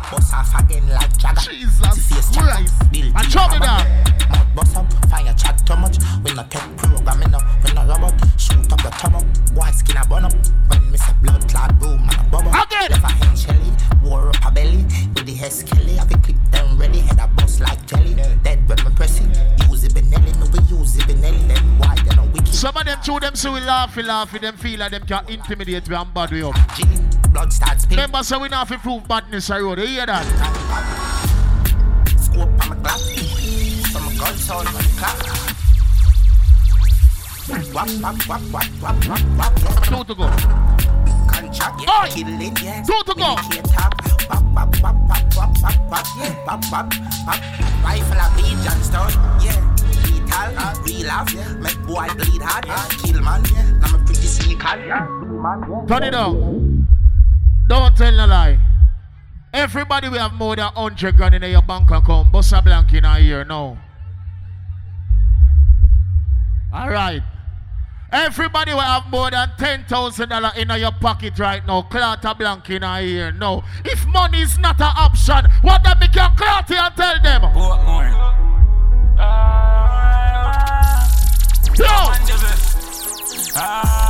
Bust off again like Jagger. Jesus face Christ. build I chop it down. Mouth bust up, fire chat too much. We not take programming up, we not robot. Shoot up your tongue up, boy skin a burn up. When me say blood clot boom and a bubble. Again. Left a hand shelly, wore up a belly. With the hair skelly, have a clip them ready. Head a bust like jelly. Dead when me press it. Use it Benelli, no we use it Benelli. Them why they no wicked. Some of them two them so we laugh, we laugh, them feel like them can intimidate we and bad we up. Blood starts spilling. Remember, so we not have to prove badness I road. You hear that? Scope on my glass. From a gun sound on clock. Wap, wap, wap, wap, wap, wap, wap, wap. Two to go. Contract, yeah, killing, yeah. Two to go. Yeah. Rifle a beat, Johnstone, yeah. Lethal, uh, real laugh, make boy bleed hard, uh, kill man, yeah. Now me pretty sneak hard, yeah. Turn it down. Don't tell no lie. Everybody we have more than 100 grand in your bank account. Bust a blank in a year now. All right. Everybody will have more than $10,000 in your pocket right now. Clot a blank in year now. If money is not an option, what can clot it and tell them? Portmore. Yo! Ah.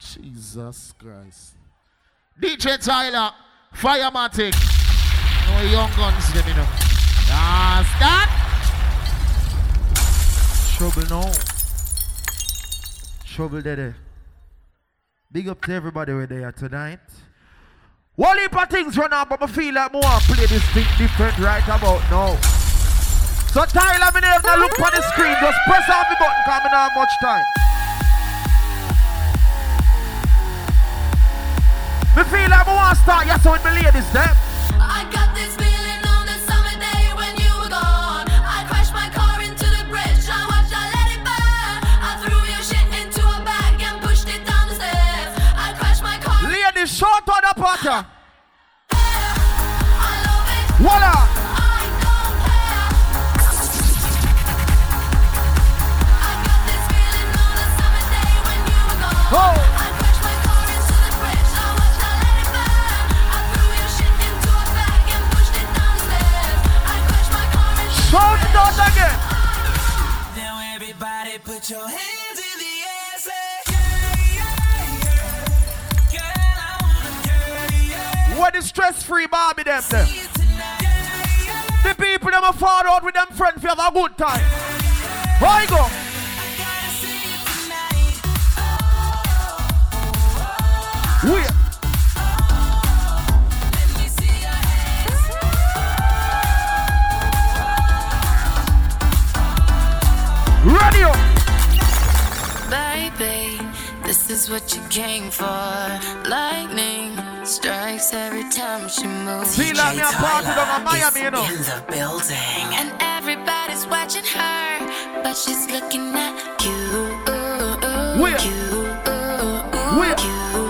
Jesus Christ. DJ Tyler, Firematic. No young guns, them, you know. That's that. Trouble now. Trouble there. Big up to everybody where they are tonight. One heap of things run out, but I feel like I want play this thing different right about now. So Tyler, me never look on the screen, just press on the button, not have much time. Me feel like I want to start, yes, so with my ladies, them. I got this feeling on the summer day when you were gone. I crashed my car into the bridge. I watched, I let it burn. I threw your shit into a bag and pushed it down the stairs. I crashed my car. party. Voila. Oh. It again. Now everybody put your hands in the air, say What is stress-free Barbie them there? The people them a far out with them friends for have a good time. Why go? Oh, oh, oh, Wait. Radio. Baby, this is what you came for. Lightning strikes every time she moves. See, like me a party down in Miami, you know. in the building. And everybody's watching her, but she's looking at you. Where? You. Where? The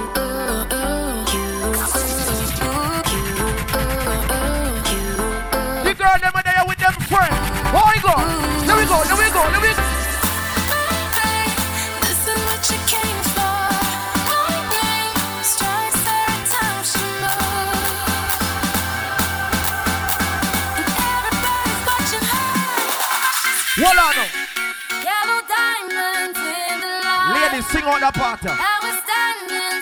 Hold on now. Yellow diamonds in the light. Ladies, sing on the party. I was standing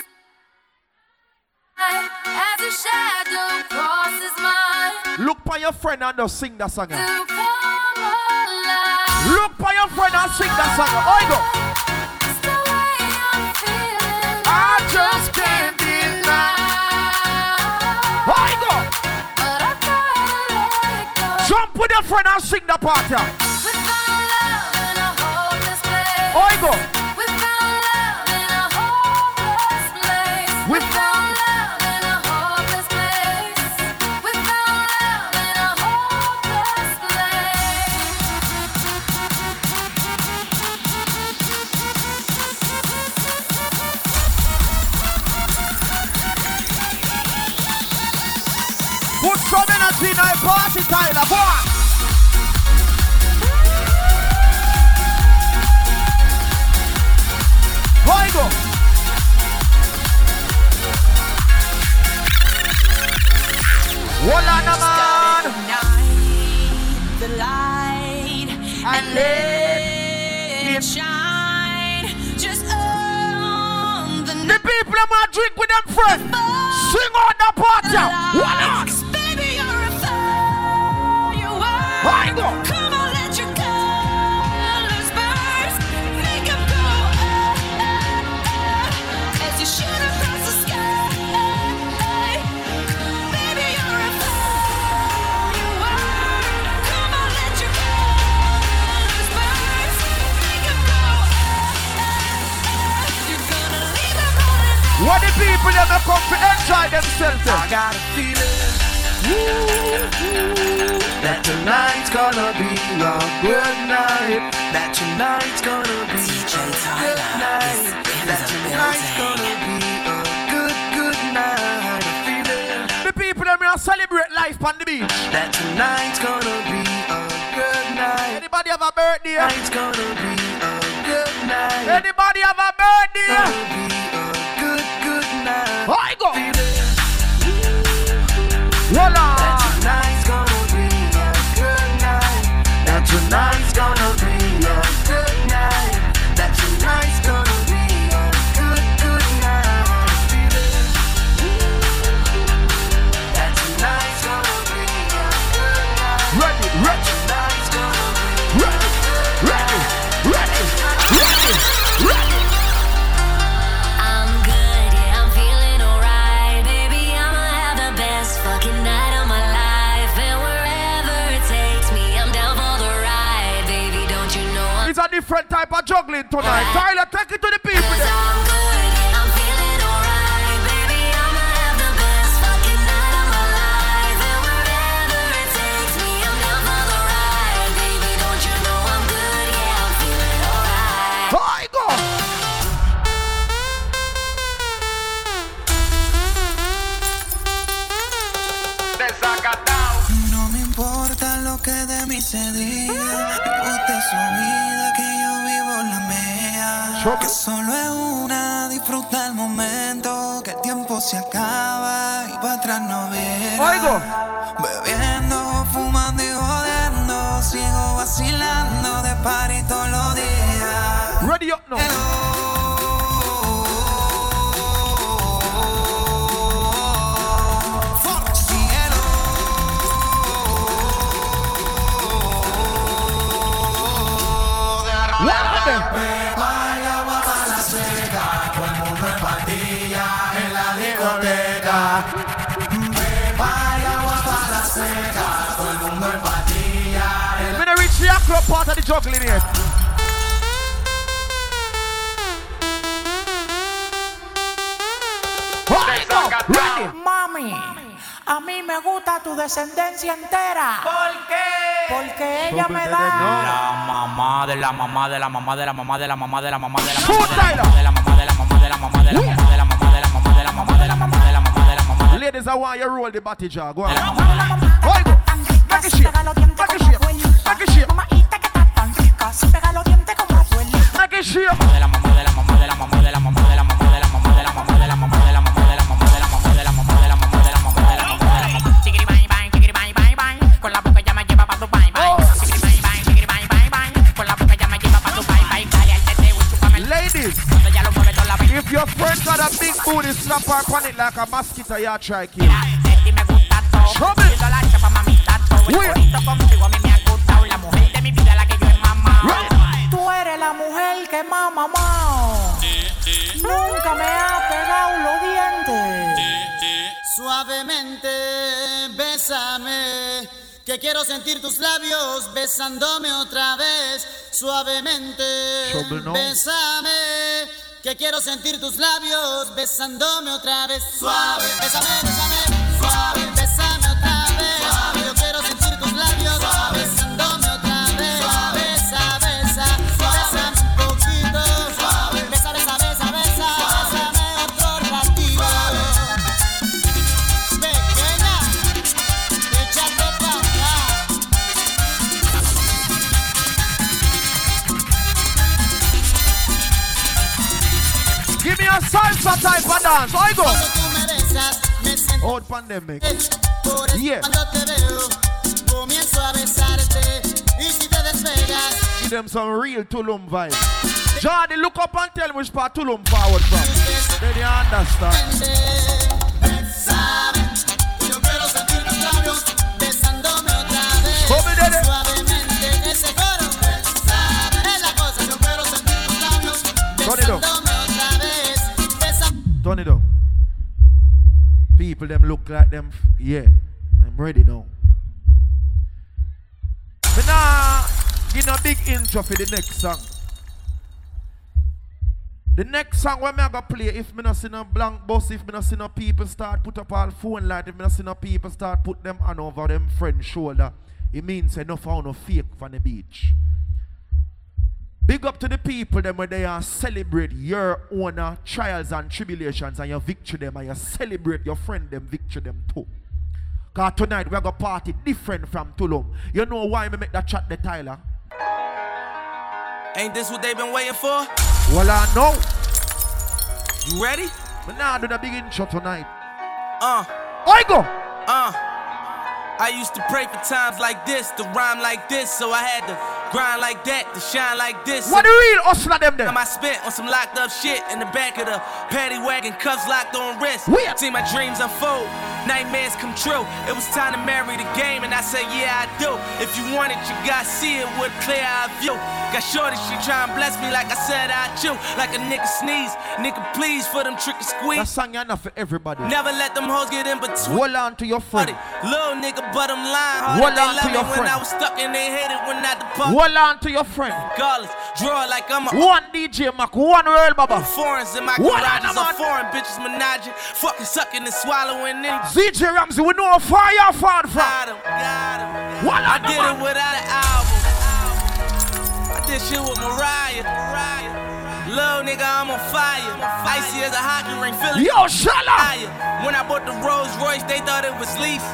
as a shadow crosses mine. Look by your friend and just sing that song. To come alive. Look by your friend and sing that song. I go. It's the way I'm feeling. I just can't deny. I go. But I gotta let go. Jump with your friend and sing the party. Hopeless place. I. We found love in a hopeless place. We found love in a hopeless place. We found love in a hopeless place. Put some energy in our party, Tyler. Go on. I go. Hold the light and let it shine just on the The people that might drink with them friends. Sing on the party. Hold on. Baby, you're a firework. I go. Come What the people that may come to enjoy themselves. I got a feeling mm-hmm. that tonight's gonna be a good night. That tonight's gonna be a good night. That tonight's gonna be a good, good night. A feeling The people that may celebrate life on the beach. that tonight's gonna be a good night. Anybody have a birthday? Tonight's gonna be a good night. Anybody have a birthday? I go. Voila. Juggling tonight. Tyler, take it mía. Que solo es una, disfruta el momento. Que el tiempo se acaba y para atrás no viene. Oigo. Bebiendo, fumando y jodiendo. Sigo vacilando de party todos los días. Ready up now. Acro part of juggling here. Mami, a mí me gusta tu descendencia entera. ¿Por qué? Porque ella me da. La mamá de la mamá de la mamá de la mamá de la mamá de la mamá de la mamá Shoot, Tyler. de la mamá de la mamá de la mamá de la mamá de la mamá de la mamá de la mamá de la mamá de la mamá de la mamá de la Ladies, I want you roll the body jar. Go on. Oigo. Make it shake. Ladies, If your friends got a big booty, slap her on it like a mosquito, y'all try. Trouble. Tú eres la mujer que más mamado. Nunca me ha pegado los dientes. Suavemente, bésame. Que quiero sentir tus labios besándome otra vez. Suavemente, bésame. Que quiero sentir tus labios besándome otra vez. Suave, bésame, bésame. Suave, bésame Salsa type of dance. I go. Old pandemic. Yeah. Give them some real Tulum vibe. Jordi, look up and tell me which part Tulum forward from. Then you understand. Come it up. Turn it up. People them look like them. Yeah, I'm ready now. But now, give no big intro for the next song. The next song when I go play, if me not see no blank bus, if me not see no people start put up all phone light, if me not see no people start put them on over them friend shoulder, it means enough found no fake from the beach. Big up to the people them where they are celebrate your own uh, trials and tribulations and your victory them and you celebrate your friend them victory them too. Cause tonight we're gonna party different from Tulum. You know why me make that chat the Tyler? Ain't this what they been waiting for? Well I know. You ready? But now do the big intro tonight. Uh. I go. Uh. I used to pray for times like this, to rhyme like this, so I had to grind like that, to shine like this. What the real hustler them there? Time I spent on some locked up shit in the back of the paddy wagon, cuffs locked on wrist. See my dreams unfold, nightmares come true. It was time to marry the game, and I said, Yeah, I do. If you want it, you gotta see it with clear eye view. Got shorty, she try and bless me like I said I chew. Like a nigga sneeze, nigga please for them trick and squeeze. That song enough for everybody. Never let them hoes get in between. Hold on to your friend. Little nigga, but I'm lying. Hold on to your friend. I was stuck and they hated when I depart. Hold on to your friend. Regardless, draw like I'm a One DJ Mac, one Earl Baba. Foreigns in my garages are foreign bitches menaging, fucking sucking and swallowing in. ZJ Ramsey, we know how far you found from. Got him, got him. I did it without an album. I did shit with Mariah. Little nigga, I'm on fire. Icy as a hockey ring, feeling Yo, shut up. When I bought the Rolls Royce, they thought it was lease.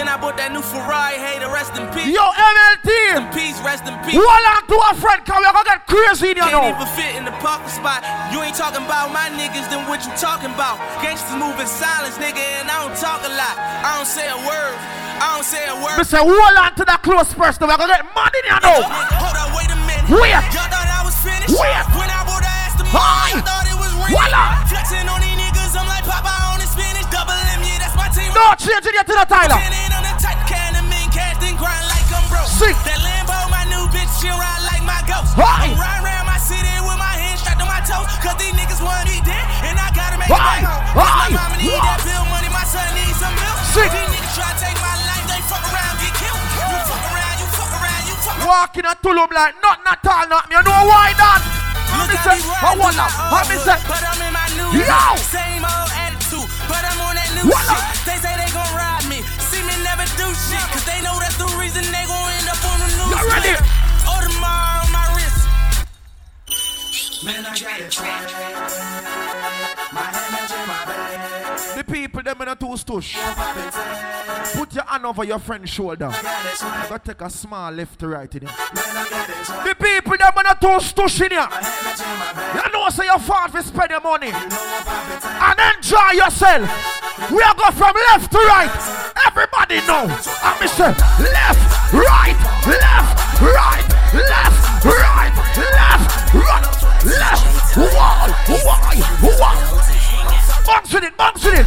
Then I bought that new Ferrari, hey, the rest in peace. Yo, MLT. In peace, rest in peace. Hold on to a friend, cause we're gonna get crazy in here Can't even fit in the parking spot. You ain't talking about my niggas, then what you talking about? Gangsters move in silence, nigga, and I don't talk a lot. I don't say a word. I don't say a word. Say, hold on to that close person, we're gonna get mad in here now. Hold on, wait a minute. Wait. Y'all thought I was finished? Wait. When I bought the ass to Hi. thought it was real. Voila. Flexing on these niggas, I'm like Papa on the spinach. Double M, yeah, that's my team. No, change it to the Tyler. I'm. Sick. That Lambo, my new bitch, she ride like my ghost. Hi. I'm riding around my city with my hands strapped on my toes. Cause these niggas wanna eat dead, and I gotta make Hi. it back home. Hi. My mama need Hi. that bill money, my son needs some milk. Sick. These niggas try to take my life, they fuck around, get killed. You fuck around, you fuck around, you fuck around. Walking a Tulum like nothing at all, nothing. You know why that? I me say, I wanna, I me say, But I'm in my new Yo! Same old attitude, but I'm on that new Voila! shit. They say up on the news. You ready? clip. Audemars on my wrist. Man, I got it. My image in my bed. The people them in a two stush. Put your hand over your friend's shoulder. You gotta take a small left to right in here. The people them in a two stush in here. You know say you fought for spend your money. And enjoy yourself. We are go from left to right. Everybody know. And me say left, right, left, right, left, right, left, right, left, wall, wall, wall. Bounce with it, bounce with it.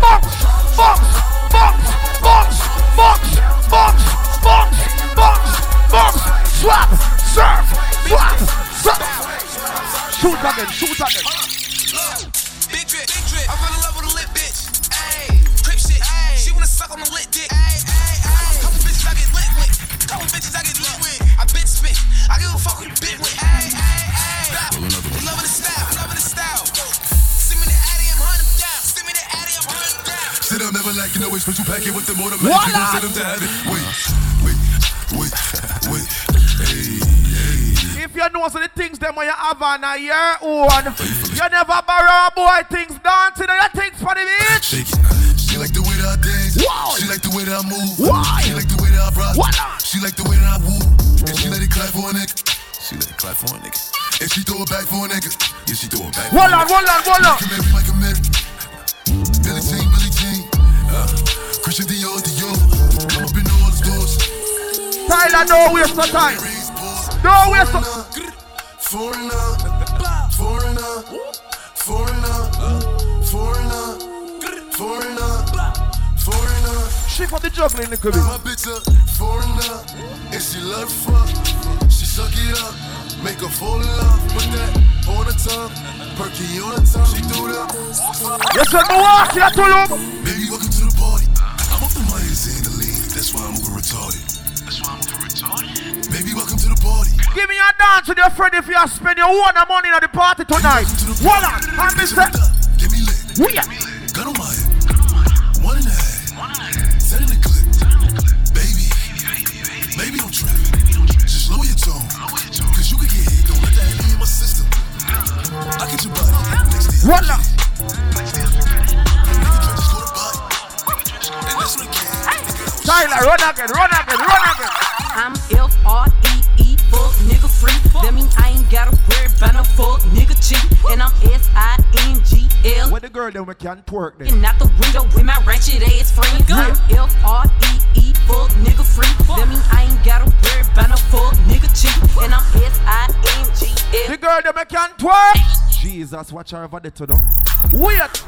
Bounce, bounce, bounce, bounce, bounce, bounce, bounce, bounce, bounce. Swap, surf, swap, surf. Shoot again, shoot again. Big drip, big drip. I fell in love with a lit bitches I get lit with. I bitch spit. I give a fuck who you bit with. Ayy, ayy, ayy. You loving the style, loving the style. Send me the Addy, I'm hunting down. Send me the Addy, I'm hunting down. Sit up, never like you know, special packet with the motor. Voila! You gon' send them to heaven. Wait, wait, wait, wait. Hey, hey. If you know some of the things them when you have on a year own, you never borrow a boy things dancing and your things for the beach. Shake it. She like the way that I dance. Why? She like the way that I move. Why? She like the way that I rock. Voila! She like the way that I woo. And she let it clap for a nigga. She let it clap for a nigga. And she throw it back for a nigga. Yeah, she throw it back. for Hold a on, nigga. hold on, hold on. Like a Mary, like a Mary. Billie Jean, Billie Jean. Uh, Christian Dior, Dior. I'm up in all the stores. Tyler, don't waste no time. Don't waste no Foreigner, foreigner, foreigner, foreigner, foreigner, foreigner. Shift up the juggling little bit. My bitch a foreigner, and she love fuck. She suck it up, make her fall in love. Put that on the tongue, perky on the tongue. She do that. Yes, sir, Milwaukee, I told you. Baby, welcome to the party. I'm up the Myers and the lean, that's why I'm over retarded. That's why I'm over retarded. Baby, welcome to the party. Give me a dance with your friend if you are spending your one money at the party tonight. Hold on, and me say, Get me lit. we are. Gun on my head. One and a half. To body. And that's what I can. Tyler, run again, run again, run again. I'm F R E, fuck nigga free. That mean I ain't gotta worry about no fuck nigga cheat. And I'm S I N G L. When the girl then we can twerk then. Looking out the window with my ratchet ass friend. I'm F R E E, fuck nigga free. That mean I ain't gotta worry about no fuck nigga cheat. And I'm S I N G L. The girl then we can twerk. Jesus, watch her over there to know. Wait.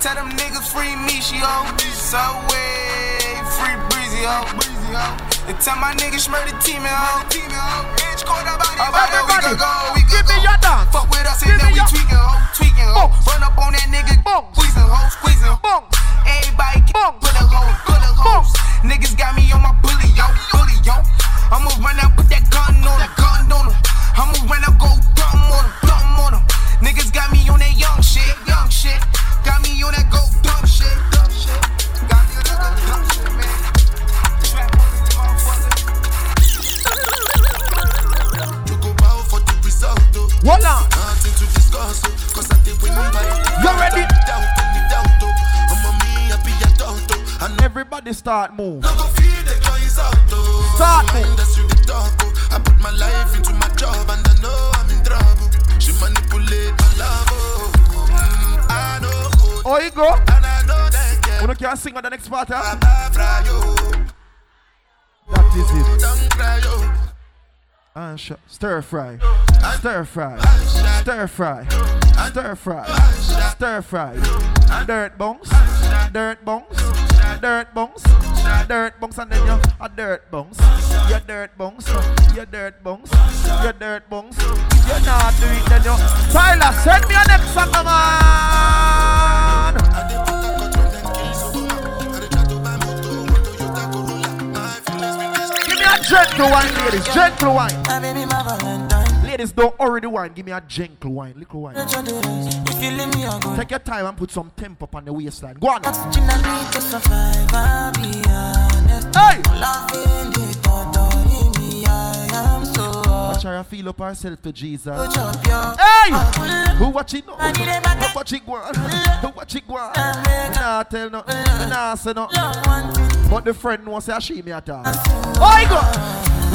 Tell them niggas free me, she on Subway, free breezy, ho. Breezy, ho. And tell my niggas murder team, ho. Team, ho. Bitch, caught up out here, we Everybody, go, we give could me your dance. Fuck with us and then we tweaking, ho. Tweaking, ho. Run up on that nigga, Boom. squeezing, ho. Squeezing, Boom. Everybody can Boom. put a hoe, put a hoe. Niggas got me on my bully, yo, bully, yo. I'ma run up, put that gun on him, gun on him. I'ma run up, go dumb on him, dumb on him. Niggas got me on that young shit, young shit. Got me on that go Hold on. Nothing to discuss, oh, cause I did win by You ready? Doubt, oh. I'm a me, I be a oh. And Everybody start move. No go feed the guys out though. Start move. industry the talk, oh. I put my life into my job and I know I'm in trouble. She manipulate my love, oh. Mm, I know. Oh, you go. And I know that girl. Wanna can sing on the next part, huh? Baba fry, yo. That is it. Don't cry, yo. Uh, sh- stir fry. Stir fry. Stir fry. Stir fry. Stir fry. Dirt bones. Dirt bones. Dirt bones. Dirt bones and then you a dirt bones. You dirt bones. You dirt bones. You dirt bones. You're not do it then you. Tyler, send me a next song, man. Gentle wine, ladies. Gentle wine. My baby, my Valentine. Ladies, don't hurry the wine. Give me a gentle wine, little wine. If you leave me, go. Take your time and put some tempo on the waistline. Go on. Oxygen I to survive, I'll be honest. Hey! Loving the thought of me, I so Watch her feel up herself to Jesus. Put up your- Hey! Who watch it now? I need a Who watch it go on? Who watch it go on? Nah tell no. Nah say no. But the friend knows say she me at all. Oh, I go.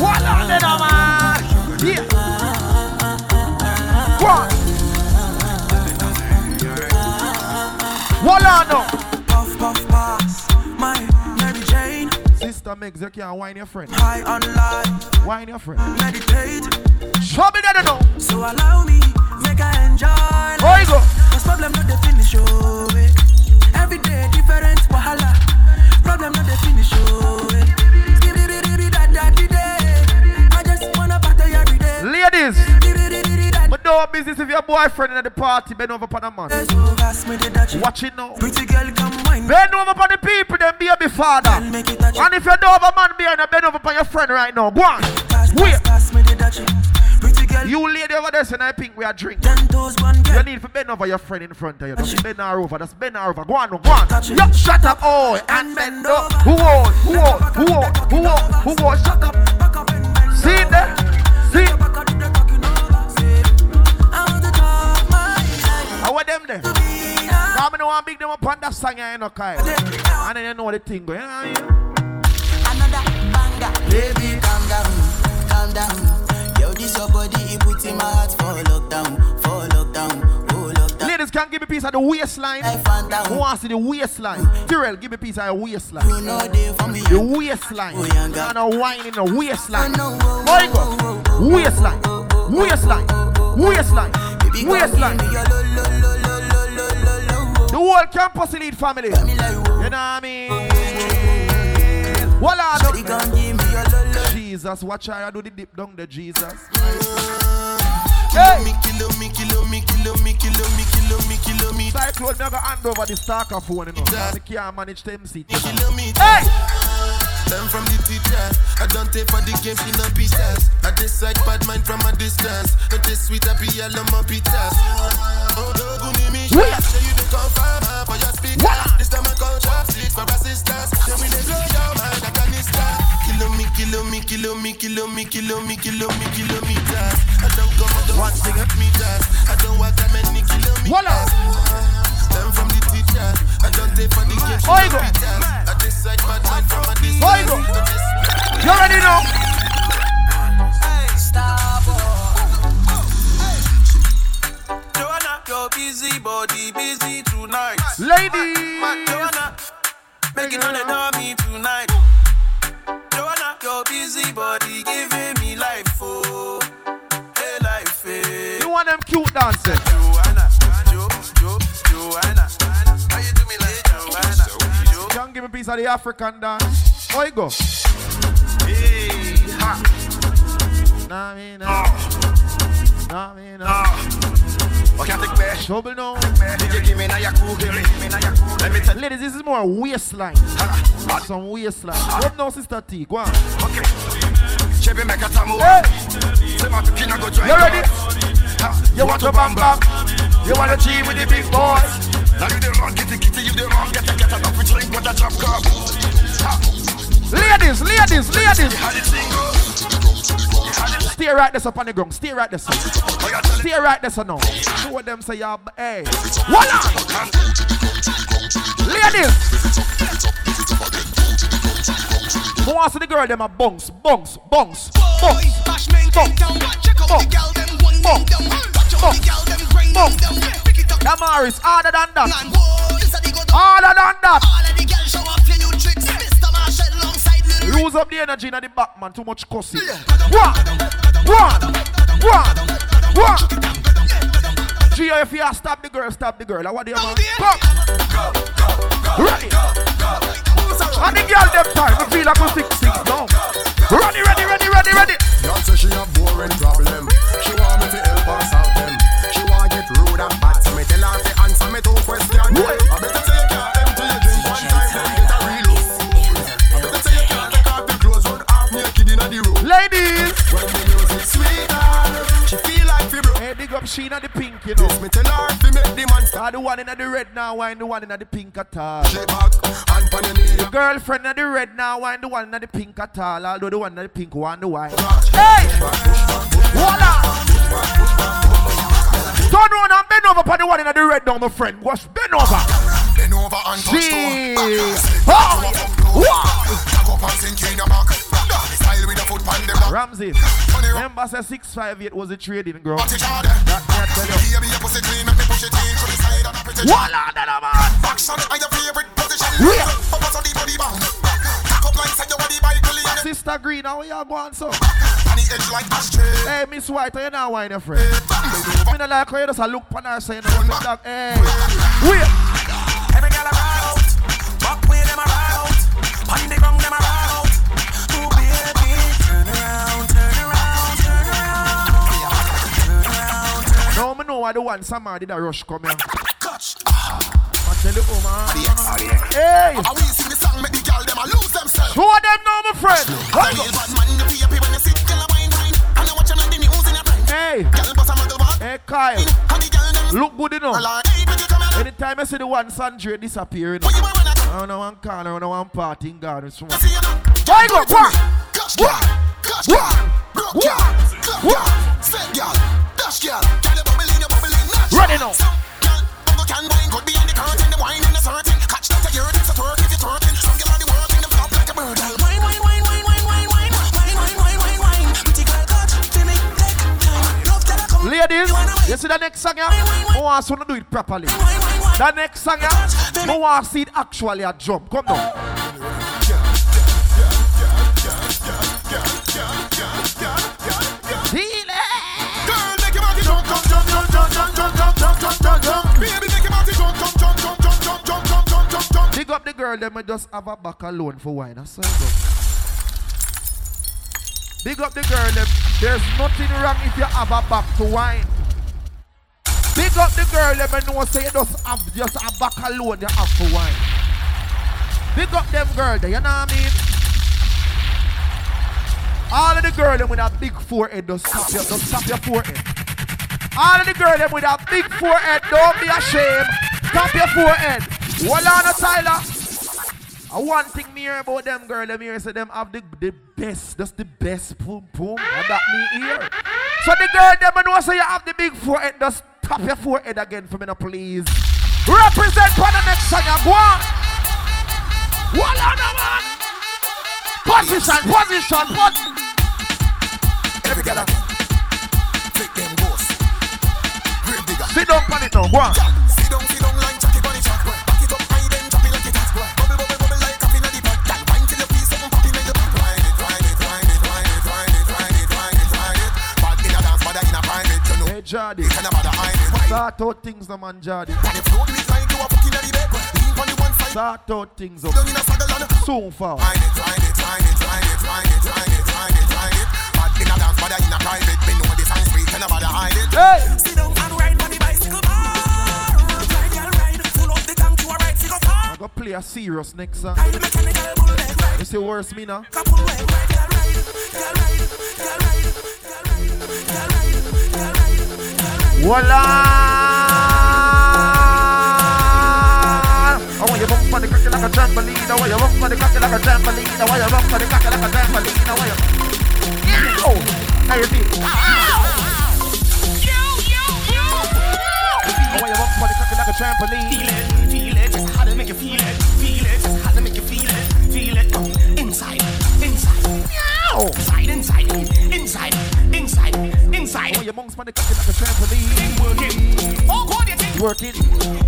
What on then, man? Yeah. On. What on now? Puff, puff, pass. My Mary Jane. Sister Megs, you can't wine your friend. High on life. Wine your friend. Meditate. Show me that now. So allow me, make I enjoy. Oh, you go. Cause problem not the finish, oh. Every day different wahala. Problem not the finish, oh. Ladies, but no business if your boyfriend at the party bend over upon a man. Watch it now. Pretty girl, come wine. Bend over upon the people, then be a be father. And if you don't have a man behind bend over upon your friend right now. Go on. Wait. You lady over there saying I think we are drinking. You need to bend over your friend in front of you. Just bend her over. Just bend her over. Go on, go on. Yo, shut up, oh, and bend over. Who on? Who on? Who on? Who on? Who on? Shut up. See there? See? How are them there? Now I know I'm big them up on that song, you know, Kyle. And then you know the thing going on. Another banger. Baby, calm down, calm down. This your body, it puts in my heart for lockdown, for lockdown, oh lockdown. Ladies, can give me a piece of the waistline. Who wants to the waistline? Tyrell, give me a piece of the waistline. You know they for me. The waistline. And a wine in the waistline. Boy, go. Waistline. Waistline. Waistline. Waistline. The whole campus elite family. You know what I mean? Voila, no. Jesus, watch how I do the dip down the Jesus. Hey! Me me me me me me. Cyclone, me a hand over the stalker phone, you know. I can't manage MC. Kilometer. Hey! Learn from the teacher. I don't take for the game in the pieces. I decide bad mind from a distance. But this sweet happy yellow my pizzas. Oh, dog, me. Show you the confirm for your speaker. This time I call sleep for assistance. Show me the blow your mind like a nista. Kilo me, kilo me, kilo me, kilo me, kilo me, kilo me, kilometers. I don't come, I don't want sing meters. I don't walk that many kilometers. Learn from the teacher. I don't take for the. Oigo. I decide bad mind from a distance. Oigo. You already know. Joanna, your busy body busy tonight. Ladies. Joanna, making on the dummy tonight. Your busy body giving me life, oh, hey life, hey. You want them cute dancers? Joanna, Jo, Jo, Joanna, how you do me like Joanna? Jo, Can give me a piece of the African dance. Oh, you go. hey, ha. Nah, me, nah. Ah. Nah, me, nah. Okay, I take me. Trouble now. DJ, give me now your cool, give me, give me now your cool. Let me tell Ladies, this is more waistline. Some waistline. What now, Sister T? Go on. Okay. Chevy make a tamu. Say my picking go join. You ready? You want to bam bam? You want to cheat with the big boys? Now you the wrong, get the kitty, you the wrong, get the get enough drink with chop cup. Ladies, ladies, ladies. Stay right there up on the ground. Stay right there. Stay right there now. Do what them say, y'all. Hey. On. Ladies. Who wants to the girl? Them a bunks, bunks, bunks, bunks, bunks, bunks, bunks, bunks. Harder than that. Harder than that the energy in the back, man. Too much cussing. One, one, one, one. Gio, if you have stop the girl, stop the girl. What do you man? Come. Ready. And the girl them time, we feel like we six six now. Ready, ready, ready, ready, ready. Y'all say she a boring problem. She want me to help her solve them. She want get rude and bad, so me tell her to answer me two questions. Big up Sheena the pink, you know. This me tell her fi make the man start. the one in the red now, wine the one in the pink at all. She back and pon your knee. The girlfriend in the red now, wine the one in the pink at all. Although the one in the pink want the wine. Hey! Voila! Turn around and bend over for the one in the red now, my friend. Watch. Bend over remember say 658 was a trading girl. That, that tell you. Baby, your pussy clean, make me push it in to the side and a pretty Voila, that a man. Action are your favorite position. Yeah. Up on the body bang. Cock up like say your body by Billy. Sister Green, how you going so? And the edge like ashtray. Hey, Miss White, you know why, your friend? Me not like how you just look on her saying, "Run the dog." Hey, wait. Know why the one summer did a rush come here. Catch. I tell you, oh man. Hey, I will sing the song, make the girl them a lose themselves. show them now, my friend. I real bad man, you feel happy when you sit, girl a wine wine, and you watch them like the news in your brain. Hey, Girl bust a muggle walk, hey, Kyle, and the girl them look good enough. like, hey, pretty come here. Anytime I see the one Sandra disappearing, you when I I don't know one corner, I don't know one party in see you now? Why go? What? Gosh, girl, gosh, girl, broke girl, club girl, set girl, dash girl, girl you bubble in, you bubble in, natural ready now. Ladies, you see the next song, yeah? I want to do it properly. The next song, yeah? I want to see it actually a jump. Come on. The girl, them may just have a back alone for wine. That's all. Big up the girl, them. There's nothing wrong if you have a back to wine. Big up the girl, them and know say you just have just a back alone you have for wine. Big up them girl, you know what I mean? All of the girl them with a big forehead, just tap your, just tap your forehead. All of the girl them with a big forehead, don't be ashamed. Tap your forehead. On, Tyler. I one thing me hear about them girl, them here say them have the, the best, that's the best boom boom. And that me here. So the girl them know say you have the big forehead, just tap your forehead again for me now, please. Represent for the next song, go on. Hold on, man. Position, position, position. Every girl, take them ghosts. Sit down on it now, go on. Sit down, sit down it, Jardy. Start out things, the man, Jardy. Start out things up. So far. Hey! I go play a serious next song. You see worse me now? Voila! I want the like a trampoline. I want the like a trampoline. I want the like a trampoline. Oh, I want Now you see. I want the like a trampoline. Feel it, feel it. Just how to make you feel it. Feel it, just how to make you feel it. Feel it. Inside, inside. Meow! Inside, inside, inside, inside your bunks on the cocky like a trampoline. Working. Oh God, you think Working,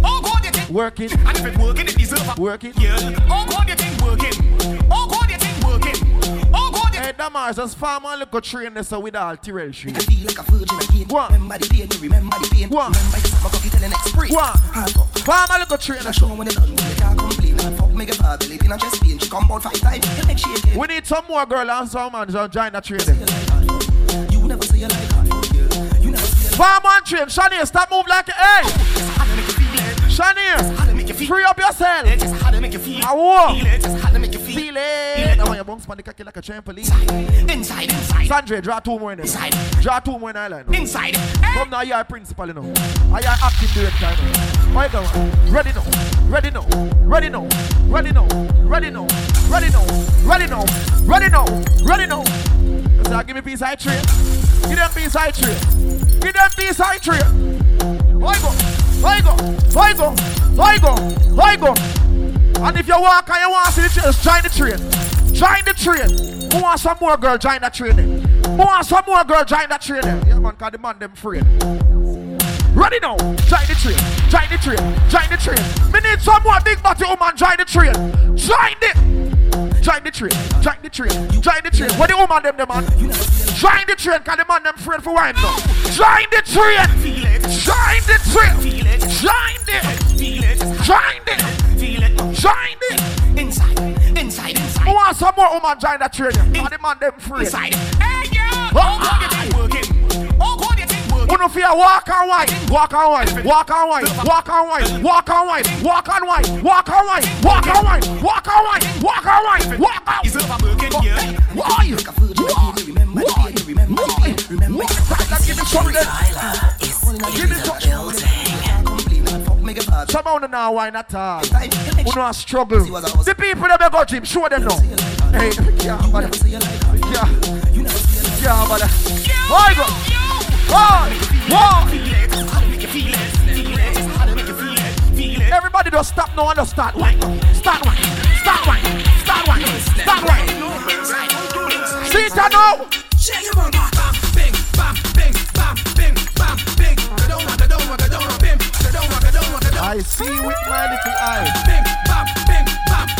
Oh God, you think working, And if it working, it deserve a working. Yeah. Oh God, you think working. Oh God, you think working. Oh God, you Hey, Damars, just farm and look a train this so with all Tyrell Street. feel like a virgin again. Go on. Remember the pain, you remember the pain. Go on. Remember you suck my cocky till the next spring. Go on. Farm and look a train I show so. when they done, they can't complain. And fuck me, get her belly in a chest pain. She come out five times, make she again. We need some more girl and some man to join the train. You never say you like Farm on trim. Shania, stop move like a. Hey! Shania! You feel free up yourself. it. Just how to make you feel I walk. Feel it. Just how to make you feel Feel it. I want your the cocky like a trampoline. Inside, inside, Sandra, draw two more in there. Inside. Draw two more in island. inside. Come now, you're a principal, you know. I are acting director, you know. Why go? Ready now, ready now, ready now, ready now, ready now, ready now, ready now, ready now, ready now. Say, give me piece of tree. Give them piece of tree. Give them piece of tree. Why go? Why go? Why go? Go? Go? And if you walk and you want to see the train, join the train. Join the train. Who want some more girl, join that train. Who want some more girl, join that train. Yeah, man, cause the man them afraid. Ready now. Join the train. Join the train. Join the train. Me need some more big body woman, join the train. Join it. Join the train. Join the train. Join the train. What the woman them, them man? Join the train, cause the man them afraid for wine now. Join the train. Feel. Join the train. Join it. Feel it. Just Join it. feel it. now. Join it. Inside, inside, Who inside, want some more woman join that train? Cause the man them afraid. inside. Hey, girl. Oh think no fear walk and wine, walk and wine, walk and wine, walk and wine, walk and wine, walk and wine, walk and wine, walk and wine, walk and wine, walk and wine, walk and Deserve a working, yeah. Why? like a virgin again. You remember the pain, remember the pain. Remember you suck Give me then. Give me some. can't complain. And fuck me, get her Some of them now wine at all. make Who no struggle. The people that go gym, show them now. Hey, yeah, but never say you like her. yeah, You never say you like yeah, but why one, one. Everybody just stop now and start one. Start one. Start one. Start one. Start one. See it now. Shake your bum, bing, bing, bing, bing. I don't want, I don't want, I don't want. I don't want, I don't want, I don't want. I see with my little eyes. Bing, bing,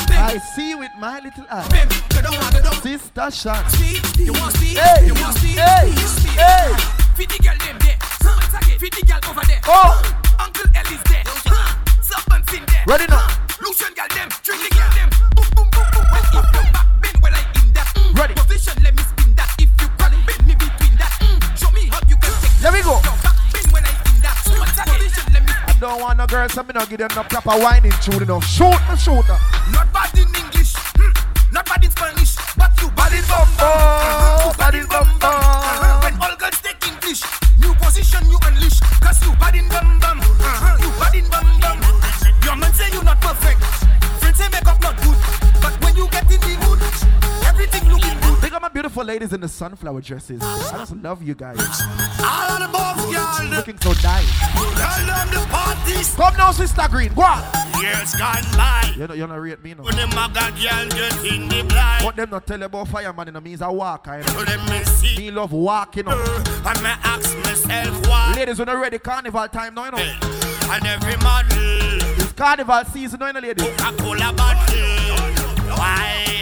bing. I see with my little eyes. Bing, I don't want, I don't. Sister. See, you want see, hey. you want see, hey, hey. Fit the girl them there. Huh, it's okay. Fit the girl over there. Oh. Uncle Ellie's there. Huh, Something's in there. Ready now. Lucian girl them. Trick the girl them. Boom, boom, boom, boom. When if you back bend, well I in that. Mm. Ready. Position, let me spin that. If you call it, bend me between that. Mm. Show me how you can take Let me go. Now back bend when I in that. Position, let me I don't want no girls, so me not give them no proper whining tune enough. Shoot me, shoot her. Not bad in English, hmm. not bad in Spanish, but you bad in bumbo. Bad in bumbo. riding gun beautiful ladies in the sunflower dresses. I just love you guys. All of the boys, girl, Looking so nice. all of the parties. Come now, Sister Green. Go on. Years gone by. You know, you not rate me, no. When them a got girl just in the blind. What them not tell about fireman, you know, means I walk. I know. let me see. Me love walking, you know. Uh, and me ask myself why. Ladies, when you ready, carnival time now, you know. Eh, and every model It's carnival season you know, ladies. Coca-Cola bottle. Why?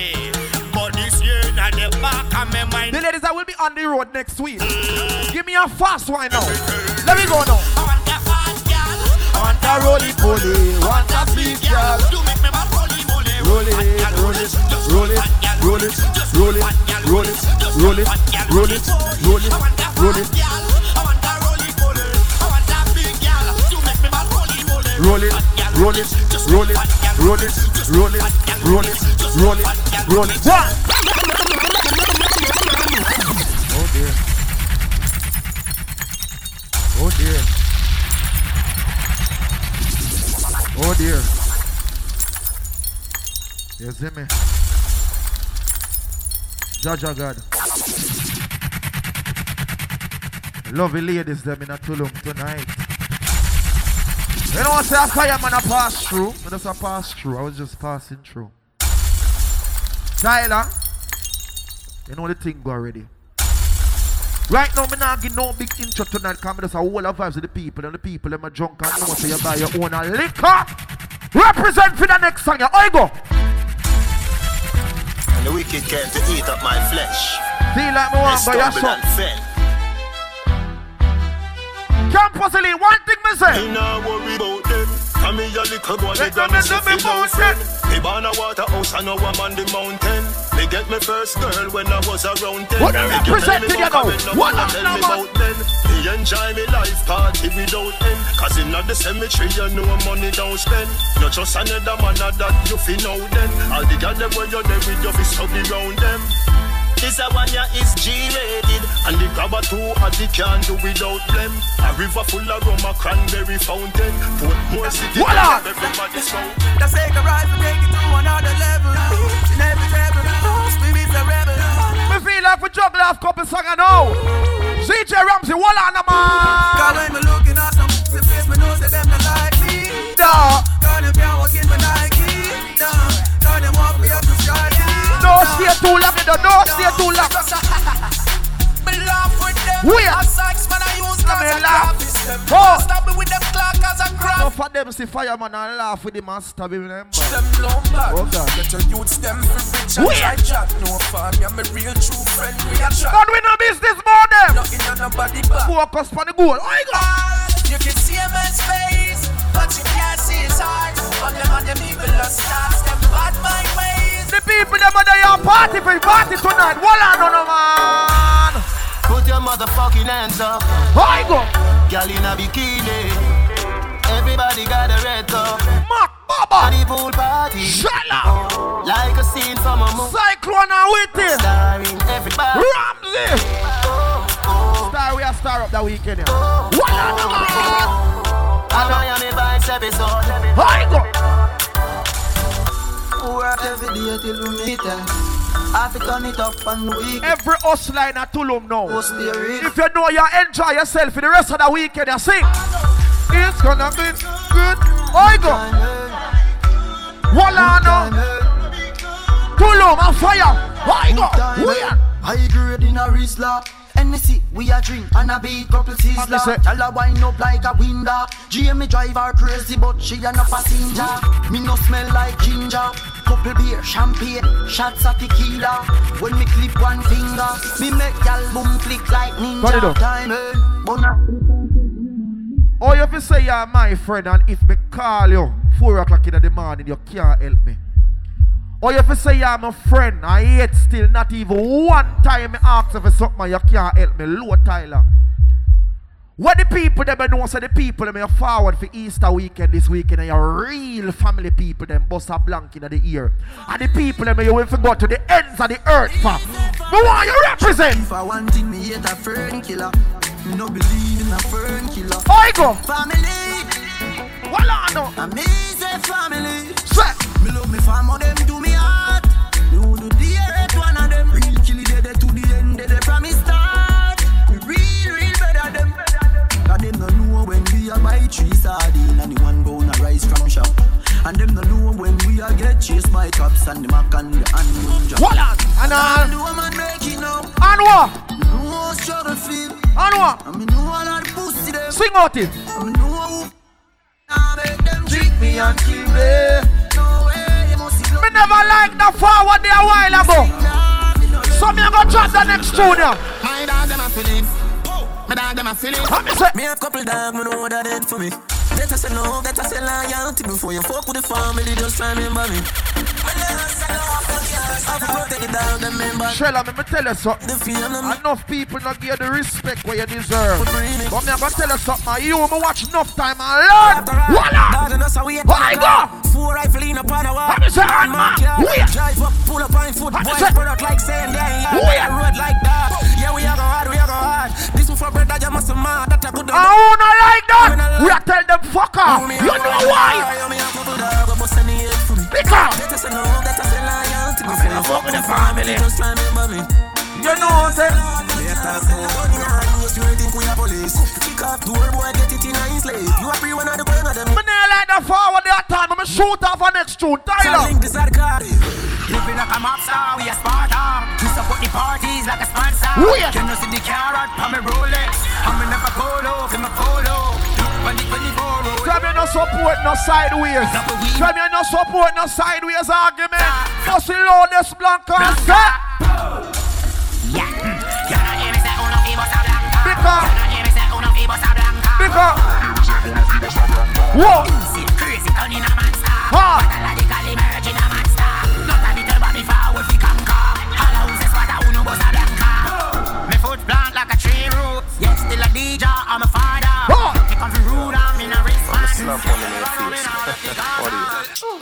The back my mind. The ladies that will be on the road next week. Give me a fast one now. Let me go now. I want a fast girl. Want a roly poly, want a sweet girl. You make me my roly moly. Roll it, roll it, roll it, roll it, roll it, roll it, roll it, roll it, roll it, roll it, roll it, roll it, roll it, roll it, roll it, roll it, roll it, roll it. One. Oh dear. Oh dear. You see me? Jaja God. Lovely ladies them in a Tulum tonight. You know what say a fireman a pass through? I just a pass through. I was just passing through. Tyler, you know the thing go already. Right now, me not give no big intro tonight. Come just a whole of vibes with the people and the people them a drunk and know so you buy your own a liquor. Represent for the next song. I go. And the wicked came to eat up my flesh. Feel like me want by your Stumble son. and fell. Campus Elite, one thing me say. Me nah worry about them. And me a little boy, they them me feel no about friend. Me born a Waterhouse, I know I'm on the mountain. Me get me first girl when I was around ten. What give represent me you now? What one a tell me number? about then. Me enjoy me life party without end. Cause in the cemetery you know money don't spend. Not just another man a that you fi know then. All the girls them where you're there with you fi study round them. This a one ya is G-rated And the grabber too hot he can't do without blame A river full of rum, a cranberry fountain Put more city Voila! everybody so The take a ride to take it to another level. Inevitable, spirit's a rebel. Me feel like we juggle off couple song I know. CJ Ramsey, what on the man? Cause when me looking at some pussy face, me know say them not like me. Duh. Cause them can't walk in my Nike. Duh. Cause them want Don't stay too long, know, don't stay too long. Me laugh with them. Where? A sex man I use Let cause laugh. Oh. Stop me with them clock cause I grab. Enough of them see fireman and laugh with him and stab him them. Them back. Oh, God. Get your youths them for rich and try chat. No fun, you're my real true friend. We a chat. God, we no business more them. Nothing on nobody back. Focus on the goal. I go. Ah, you can see a man's face, but you can't see his heart. All them and them evil stars, them bad mind. The people them are there party for party tonight. What on no no man? Put your motherfucking hands up I go. Girl in a bikini Everybody got a red top Mark Baba. The pool party Shut up. Like a scene from a movie Cyclone and with it. Starring everybody Ramsey. Star, we are star up that weekend. Yeah. What on the man? I know you're the vibes episode I go. Work every day till we meet them. I fi turn it up on the week. Every hustler in a Tulum now. What's the real? If you know you enjoy yourself for the rest of the weekend, you sing. It's gonna be good. I go. Walla no. Tulum on fire. I go. We eh. are. High grade in a Rizla. NC, we a drink and a beat couple sizzler. Tell her wind up like a window. Jamie drive her crazy, but she a no passenger. Me no smell like ginger. Couple beer, champagne, shots of tequila. When me clip one finger, me make y'all boom click like it ninja. eh? Bona- Oh, you say you're my friend and if me call you 4 o'clock in the morning, you can't help me. Or you fi say you're my friend I yet still not even one time me ask you for something you can't help me. Low Tyler. What the people them know say the people them are forward for Easter weekend this weekend and your real family people them bust a blank in the ear. And the people them you will go to the ends of the earth for. But what you represent? If I want thing, me hate a fern killer. Me no believe in a fern killer. I go. Family. No. And me say family. Say. Me love me family, them do me we a buy three sardine and the one gonna rise from shop. And them no know when we a get chased by cops and the mac and the animal drop. Walla. And all. the woman it now. And what? No struggle feel. And what? And me know all of the pussy them. Sing out it. And me know who I make them treat me and kill me. No way, you must see Me never like the forward there a while ago. So me a go drop the next tune now. My dog them a feeling. My dog them a feeling. What me say? Me have couple dog, me know what that it for me. Better say no, better say loyalty before you fuck with the family, just remember me. I protect the dog. Shella, me, me tell you something. The feel them. Enough people not give the respect where you deserve. But me a go tell you something. You me watch enough time and learn. Voila! Dog, and that's how we What I go? Four rifle in upon a wall. What me say, man, man? Where? Drive up, pull up on foot. What me Boys say? like saying they ain't Where? yard. road like that. Yeah, we are go hard, we go hard. This one for that you must have mad. That a good I wanna like that. We a tell them fuck off. You know why? Because. Better say no, better say loyalty before you fuck with the family. Just remember me. You know what I'm Better say gun in your hand, you still think we are police. Kick off door, boy, get it in a slave. You are free one of the burn of them. Me nah like the forward that time. Me shoot off a next tune. Tyler. Link this are the card. Living like a mob star, we a Sparta. We support the parties like a sponsor. Wait. Can you see the carrot on me Rolex? I'm in a polo, in my polo. When the 24 roll. Tell me no support no sideways. Tell me no support no sideways argument. Just load this blank and set. Yeah. Blanca? Because. Whoa. Crazy turn a monster. Ha. Pathological emerge in a monster. Not a little body forward fi conquer. All houses what a uno bossa blanca. Me foot plant like a tree root. Yet still a DJ, I'm a father. Me come from rude, I'm a. Slap one in your face.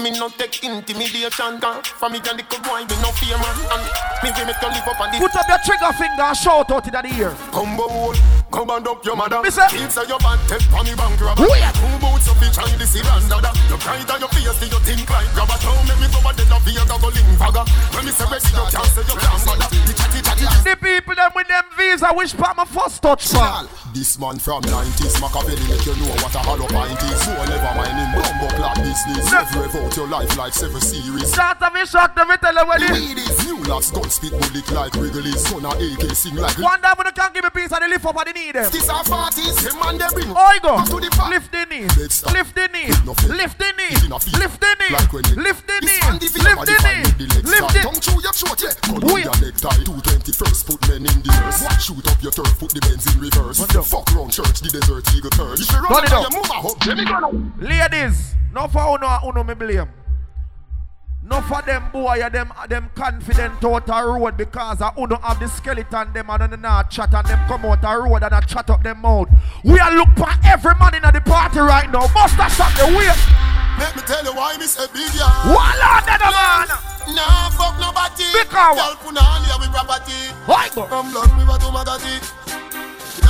What is it? Me no take intimidation. From me and the good boy, me no fear man. And me we make you live up on the Put up your trigger finger and shout out in the ear. Combo wall, come and up your mother. Me say- Kids are your bad take on the bank robber. Who ya? Two boots up each and this is dada. You bright on your face, you think like grabber? Don't make me go a dead of your double link bagger. When me say ready, you can't say you can't bother. The chatty chatty The people them with them visa wish part my first touch man. This man from 90s Machiavelli make you know what a hollow point is So never mind him bumbo clock business Never rev out your life like seven series Shot of me, shot of me, tell you what it is. New lads gun spit bullet like Wrigley's Son of AK sing like One day when you can't give me peace and they lift up and they need them. This are parties, him and they bring Oh, go. Up to the park. Lift the knee. Let's stop. Lift the knee. Lift the knee. It in a. Lift the knee. Like when Lift the This knee. man the feel Lift the fine with knee. the legs Lift it. Tongue through your throat, yeah Gun Wait. on your necktie 221st put men in the hearse Shoot up your turf, put the Benz in reverse Fuck round church, the desert eagle turd If you Run run it up. you move a hub Let me go now Ladies, no for uno, uno me blame. No for them boy, them uh, them confident out a road because uh, I uno have the skeleton them and then not chat and them come out a road and I chat up them mouth. We are look for every man in the party right now. Must have shot the way. Let me tell you why me say big yeah Voila, that man. Nah, fuck nobody. Because Girl, punani with property. Why go? From Blood River to Magadi.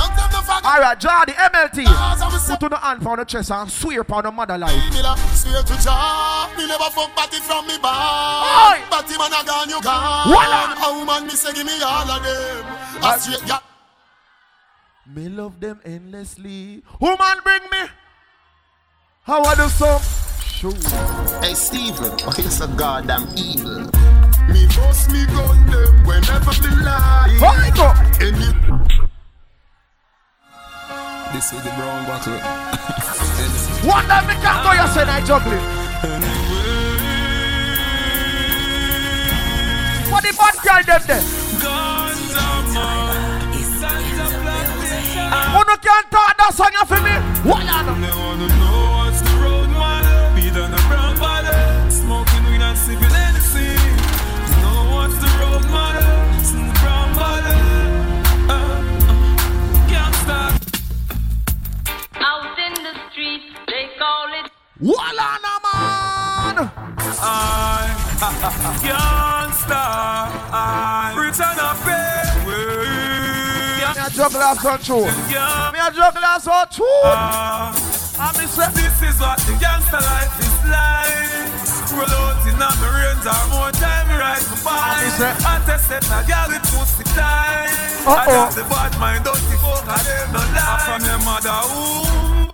Don't tell the fuck. All right, Jordy, MLT. Cause I'm a Put on the hand on the chest and swear upon the mother life. Miller, swear to Jah, me never fuck batty from me bar. Oi! Batty man a gone, you gone. Voila! A woman me say give me all of them. A straight yeah. Me love them endlessly. Woman, bring me. How I do some? Shoot. Hey Steven, why you so goddamn evil? Me bust me gun them whenever me lie. Why go? Any This is the brown buckle. One time me go, you said I juggling. What the bad girl them there? Who no can't talk that song for me? What? Me Me a juggler son true. Me a ah. juggler son true. I me say This is what the gangster life is like. Roll out in a my range or more time me ride my bike. me say- I test set a girl with pussy tight. I got the bad mind, dirty fuck, I them no lie. From your mother womb.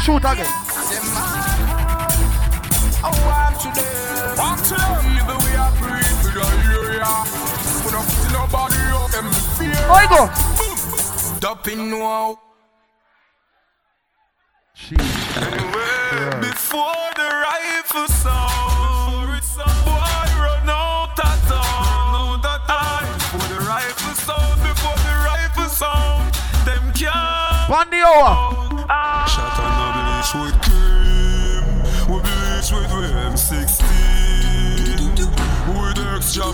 shoot again. Uh, I walk to them. Walk to fear. I go. Dumping now. Anyway, before the rifle sound, boy run out of town. Before the rifle sound, before the rifle sound, them can't. Bandy hour. Shot on the bleach with cream, we bleach with M16, with extra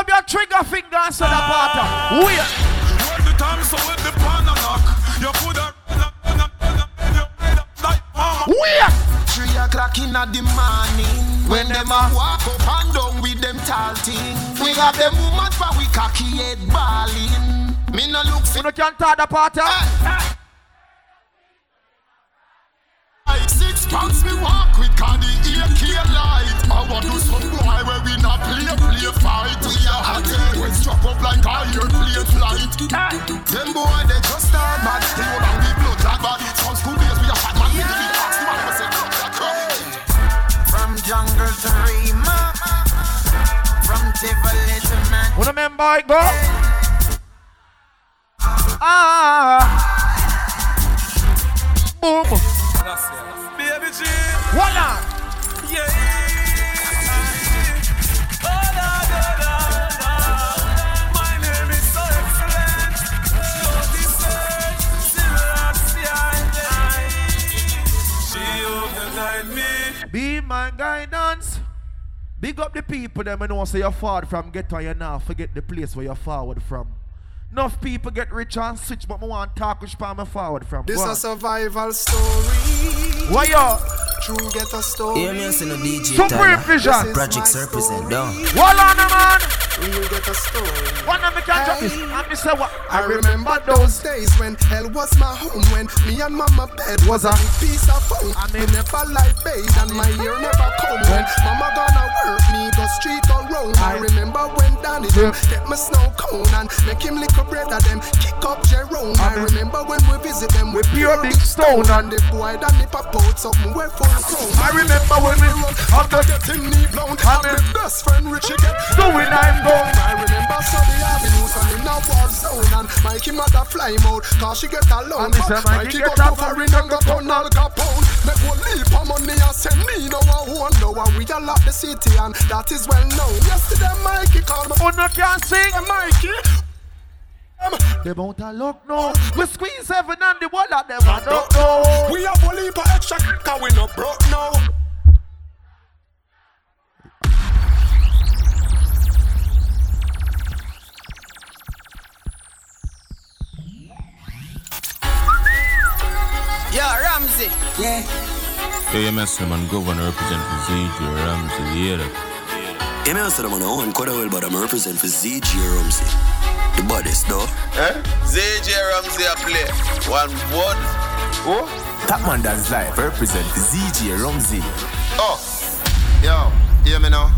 up your trigger finger and say the part. Wait. When the time so with the pan and knock, you put a. Wait. Three o'clock in the morning When them a walk up and down with them tall thing We got them woman for we cocky head balling Me no look You no can talk the party. like six pounds me walk with Cause the AK light I want to some boy where we not play play fight We are hot when strap up like iron plate flight Them boy they just start mad They hold on the blood like body From school days we a fat man We the ask the man we say "Look, look, look." From jungle to Rema, from Tivoli to man. Wanna remember I go? Ah. Boom. Baby G. Voila. Yeah. Oh, da, da, da, da. My name is so excellent. Show this. She overnight me. Be my guidance. Big up the people them and know say you're forward from get on you now. Forget the place where you're forward from. Enough people get rich and switch, but I want to talk which part I'm forward from. This Go a survival story. Why you? True get a story. Yeah, me a see no DJ Supreme Tyler. Vision. Projects represent, down. Hold on, man. Real get a story. One of me can drop this. And say what? I remember those days when hell was my home When me and mama bed was a piece of home I me never like bathe and my ear never come When mama gonna work me go street or roam I remember when Danny them get my snow cone And make him lick a bread of them kick up Jerome. I remember when we visit them with pure big stone And the boy Danny pop out something way full of chrome I remember when we run after getting knee blown. And my best friend Richie get doing I'm I remember Sunday Avenues and in a war zone And Mikey mother fly mode Cause she get alone. And me say But Mikey got a covering and got on Al Capone. Make one leap of money and send me no one know And we a lock the city and that is well known. Yesterday Mikey called me. Oh no can't sing Mikey. Um, they bout a luck no. We squeeze heaven and the wall of them. I don't know. We have a leap of extra cause we no broke now Yo, Ramsey. Yeah. Yo, you man, governor represent for ZG Ramsey, you hear that? Yeah, me answer them on one quarter well, but I'm represent for ZG Rumsey. The baddest though. Eh? ZJ Ramsey a play. One word. Who? Top man dance live represent the ZG Rumsey. Oh. Yo, hear me now?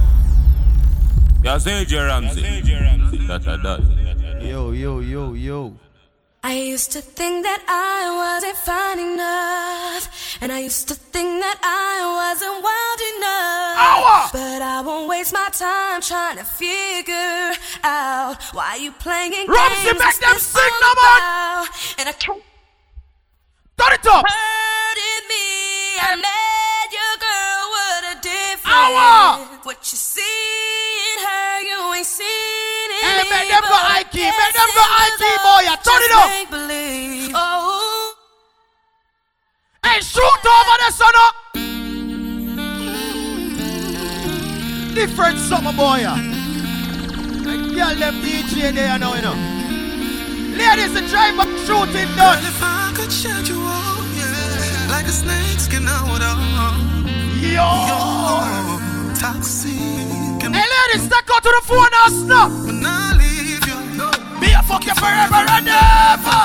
Yeah, ZG Ramsey. That, that, that. Yo, yo, yo, yo. I used to think that I wasn't fine enough. And I used to think that I wasn't wild enough. Ow! But I won't waste my time trying to figure out why you playing games. Ramsey, make them sing all no more. And I can't Turn it up. hurting me. I met your girl, what a difference. Ow! What you see in her, you ain't seen Hey, me. make them go but high key, make them go high key, boy, yeah. Turn it just up. Oh. Hey, shoot over the sun up. Different summer boy. yeah. And girl them DJ there now, you know. Ladies, the driver shooting done. Girl, if I could shed you out, yeah, like a snake skin out on. Yo. You're toxic. Hey, ladies, step out to the phone now, snap. when I leave you, Me a fuck you forever and ever.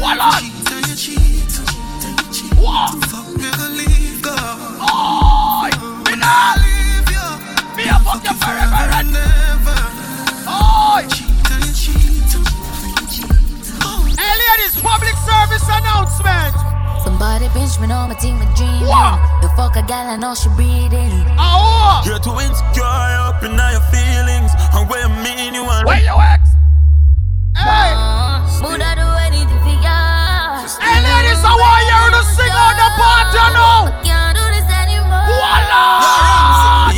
What on? cheat you cheat, and you cheat. What? Fuck me, leave go. Oh, me nah. leave you. Me a fuck you forever and Never Oh. cheat and you cheat. Hey, ladies, public service announcement. Somebody pinch me on my team of dreaming. What? The fuck a gal I know she breathing. Oh, ah, You're too insecure up in all your feelings. And where you mean you want where you ex? Hey, uh, Would I do anything for ya? hey, ladies, I want you to sing on the party now. I can't do this anymore. Voila!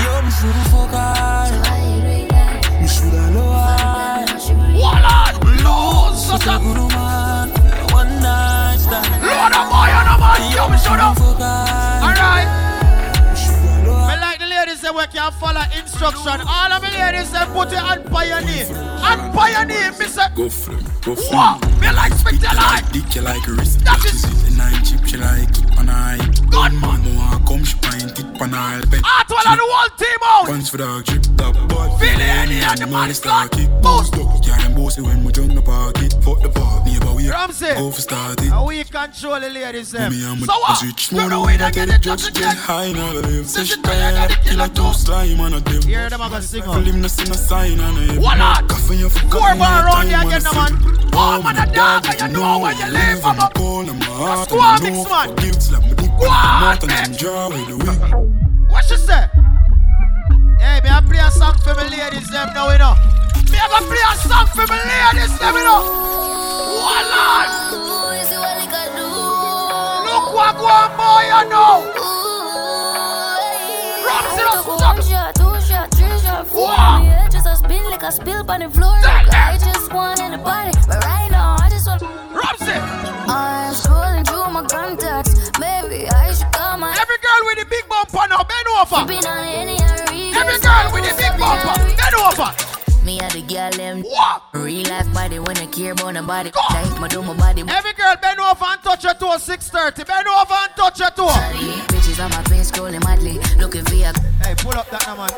Man, Yo, yo, me shut up. shoulda fuck her. Alright. Me shoulda know. Me like the ladies say we can follow instruction. All of the ladies say put it on pioneer. On pioneer, me say, Go for them, go for what? them. Me like spit your life. Dick you like a wrist. That She is- see the nine chip, she like it on height. Gunman. Mo want come, she pint it on her helpet. Heart on the whole team out. Pants for dog drip top, but Feel it, and the is start kick. Boost. Up, yeah, them bossy when we jump the pocket. Fuck the park, neighbor we Ramsey. go for start it. We control the ladies them. Me and So my switch You more know the way that get it just get high now the live. Say she tired of killer two slime on a them. Hear them a go sing on. him no see no sign on it. What not? Coffee you for Four bar round there again, man. Oh, man, a dog, and you know where you live, I'm a cold, I'm a heart, a mix, no man. Guilt slap my dick Go with my on, mouth and mix. some jaw with the weak. What she say? Hey, me I play a song for my ladies ladies them know, you know. Me have a play a song for my ladies them, you know. One Lord. Look what go on, boy, you know. Ramsey, let's One shot, two shot, three shot, four. Yeah, just a spin like a spill on the floor. Like I just want in the but right now I just want. Ramsey. I'm with the big bumper now, bend over. Been on any and read Every girl with the big bumper, bend over. Me and the girl them what? real life body when I care about nobody. Like my do my body. Every girl bend over and touch your toe 630. Bend over and touch your toe. Bitches on my face scrolling madly, looking for a. Hey, pull up that now, man.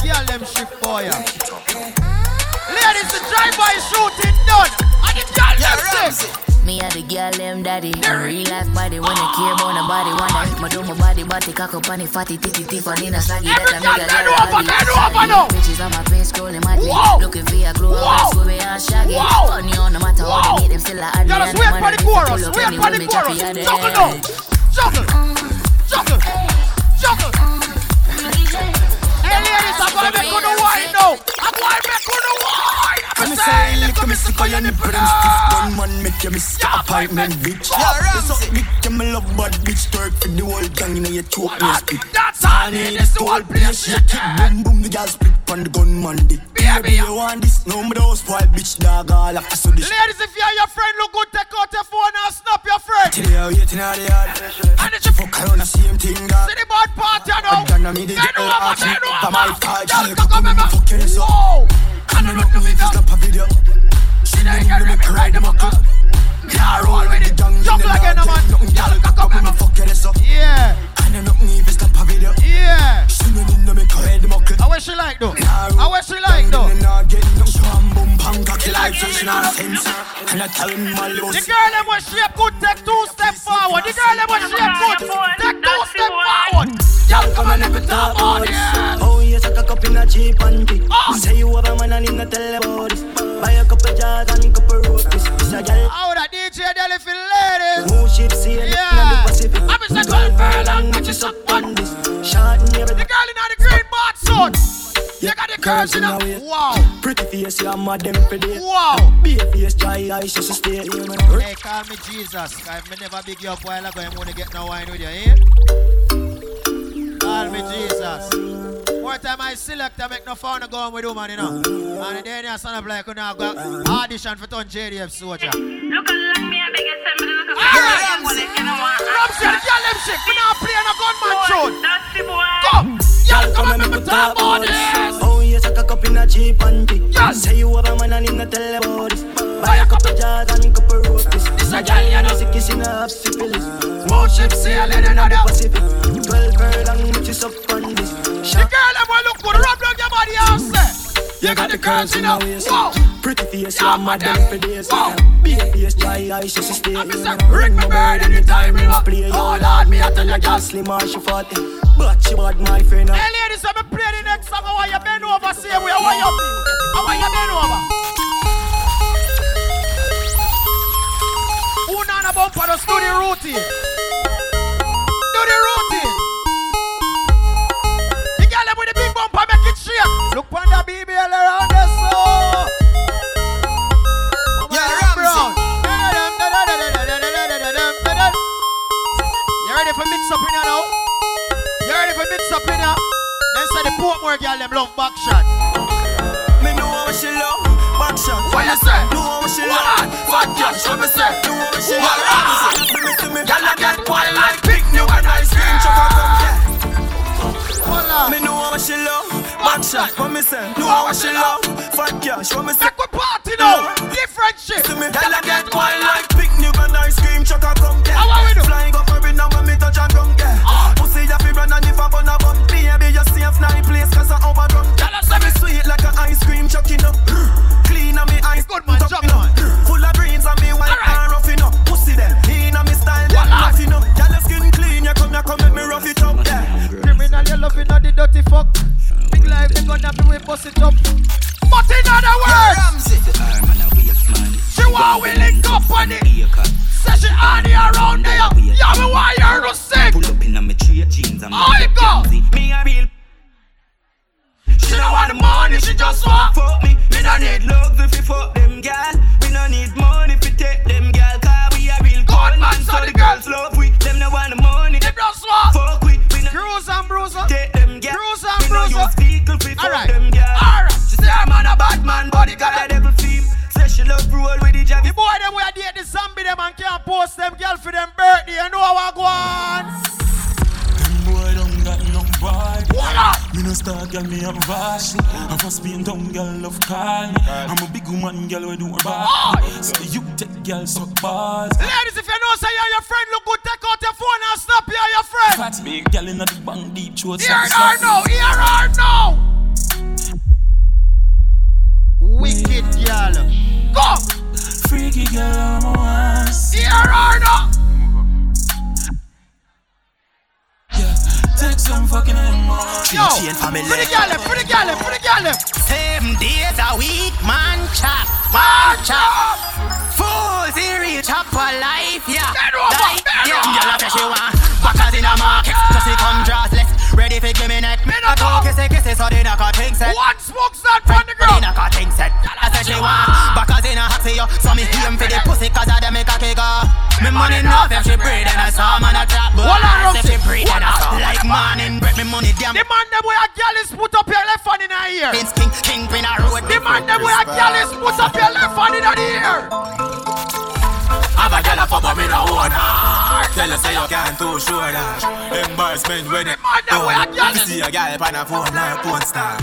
Girl, them shift boy. yeah. Ladies, the drive-by shooting done. And the girl them sick. Me and the girl them daddy. Real life body when I care about nobody. Wanna hit my do my body, body cock up on the fatty titty titty for Nina slaggy. That a bend over, bend over now. Bitches on my face scrolling madly, Whoa. looking for a glow. Whoa. Scooby and Shaggy. Funny on no matter how they meet them still a addy. Y'all just wait for the chorus. Wait for the chorus. Juggle now. Juggle. Juggle. Juggle. Hey, ladies, I'm gonna make you the wine now. I'm gonna make you the wine. Come say, lick me sick on your nipple and stiff gun man make you miss your appointment, bitch. This up big, you me love bad bitch twerk for the whole gang inna your choke me spit. That's all need this the whole place shake it, boom boom the gal split on the gunman dick. Baby, you want this? No me those spoil bitch dog all have to so this. Ladies, if you and your friend look good, take out your phone and snap your friend. Today I waiting out the yard, and it's fuck around the same thing dog. See the bad part, you know. Done me girl over, ask me, bend over. but my car Girl, check cock up up, me fuck you. Whoa. And I know me if it's not a video. She done get me ride the buckle. Yeah, roll with it. Jump like a man. Girl, cock up me fuck you so. Yeah. And I know me if it's not a video. Yeah. She done get me ride the buckle. How what she like though? How what she like though? She like fish in her sense And I tell him my The loss girl them was shape good, take two step forward. The girl them was shape good, take two step forward. Y'all come and never talk about this Oh yes, I cock up in a cheap panty ah. Say you have a man and him not tell about this Buy a couple jars and couple roasties A gal How that DJ Deli for ladies? Who ship in the Yeah. Pacific I'm a Twelve second furlong, which is up on this Short and The girl in the green box son. You got the curves in her her. Wow. Pretty face, yeah, mad them for day Wow. Be a face, dry eyes, just stay here, Hey, call me Jesus. Me never big you up while ago. I'm gonna get no wine with you, eh? Call me Jesus. More time I select, I make no fun of going with woman, you know. And then you son of like, you know, go audition for ton JDF soldier. Look like me, I beg you, send me the look Alright. Ramsey, Ramsey, the girl them shit. We not playing a gunman tune. That's the boy. Come. Y'all come and make me talk about this. Oh yes, I cock up in a cheap panty Say you have a man and him not tell about this Buy a couple jars and a couple roasties This a gal you know Sick kissing half syphilis Smooth ship sailing in the Pacific Twelve furlong which is up on this The girl them will look good. Rub down your body and say. You got the curves in your waist Pretty face, are mad them for days a face, dry eyes, to stay I'm here say, ring my bird anytime you want. Play Oh, Lord, me a tell you, girl. slim or she fat eh. But she bad my friend eh. Hey ladies, me play the next song. I want you bend over, say we. I want you. I want you bend over. A bumper? Just do the routine. Do the routine. The girl with the big bumper make it shake. Look on the BBL around the so. Yeah, Brown. You ready for mix up in here now? You ready for mix up in here? Then say the Portmore girl them love back shot. Me know how she love. What you say? Know what she What? love Fat cash, what me say? Know what she What? love. See me, see me, Girl, I get wild like Pick new and ice cream truck a come yeah. Voila. Me know how she love back shot. What me say? Know how she love fat cash. What me say? Make we party now. Different shit. Girl, I get wild like In words, she want we link up on it. Say she on around there. Yeah, me want her to sing. Pull up in a me straight jeans and Oh, you. Me a real She don't want the money, she just want fuck me. Me no need love if you fuck them gal. We no need money if you take them gal. Cause we a real gun man, so the girls love we. Them no want the money. Them just want Fuck we. Cruise and bruiser. take them gal. Cruise and We no use vehicle fi fuck them gal. Alright. She say I'm on a bad man, body got a devil theme. Say she love roll with the The boy them we a date the zombie them and can't post them girl for them birthday. You know how I go on. Boy, don't got no body. Voila. Me no star girl, me have varsity. I'm a spin down girl, love call me. I'm a big woman girl, we do her bad. So you take girl suck balls. Ladies, if you know say you're your friend look good, take out your phone and snap you and your friend. Fat big girl in the bang deep throat. Here or no, here or no. Wicked girl. Go. Freaky girl, I'm a once. Here or no. Yeah, take some fucking more. Yo, for the girl, for the girl, for the girl. Seven days a week, man chop, man chop. Full serious chop for life, yeah. Life, yeah. Girl, she want thing set. One smoke start from the ground. knock her thing set. I said she want backers in a hot yo. So me aim for the pussy 'cause I dem make a kick. Me money enough if she breathe and I saw man a trap. But on, if she breathe and I saw like morning bread, me money damn. The man them where a girl is put up your left hand in her ear. Pins king king pin a road. The man them where a girl is put up your left hand in her ear. Have a girl a up in a one Tell her say you can't too sure that Them when it Man, them where a You see a girl on a phone like a porn star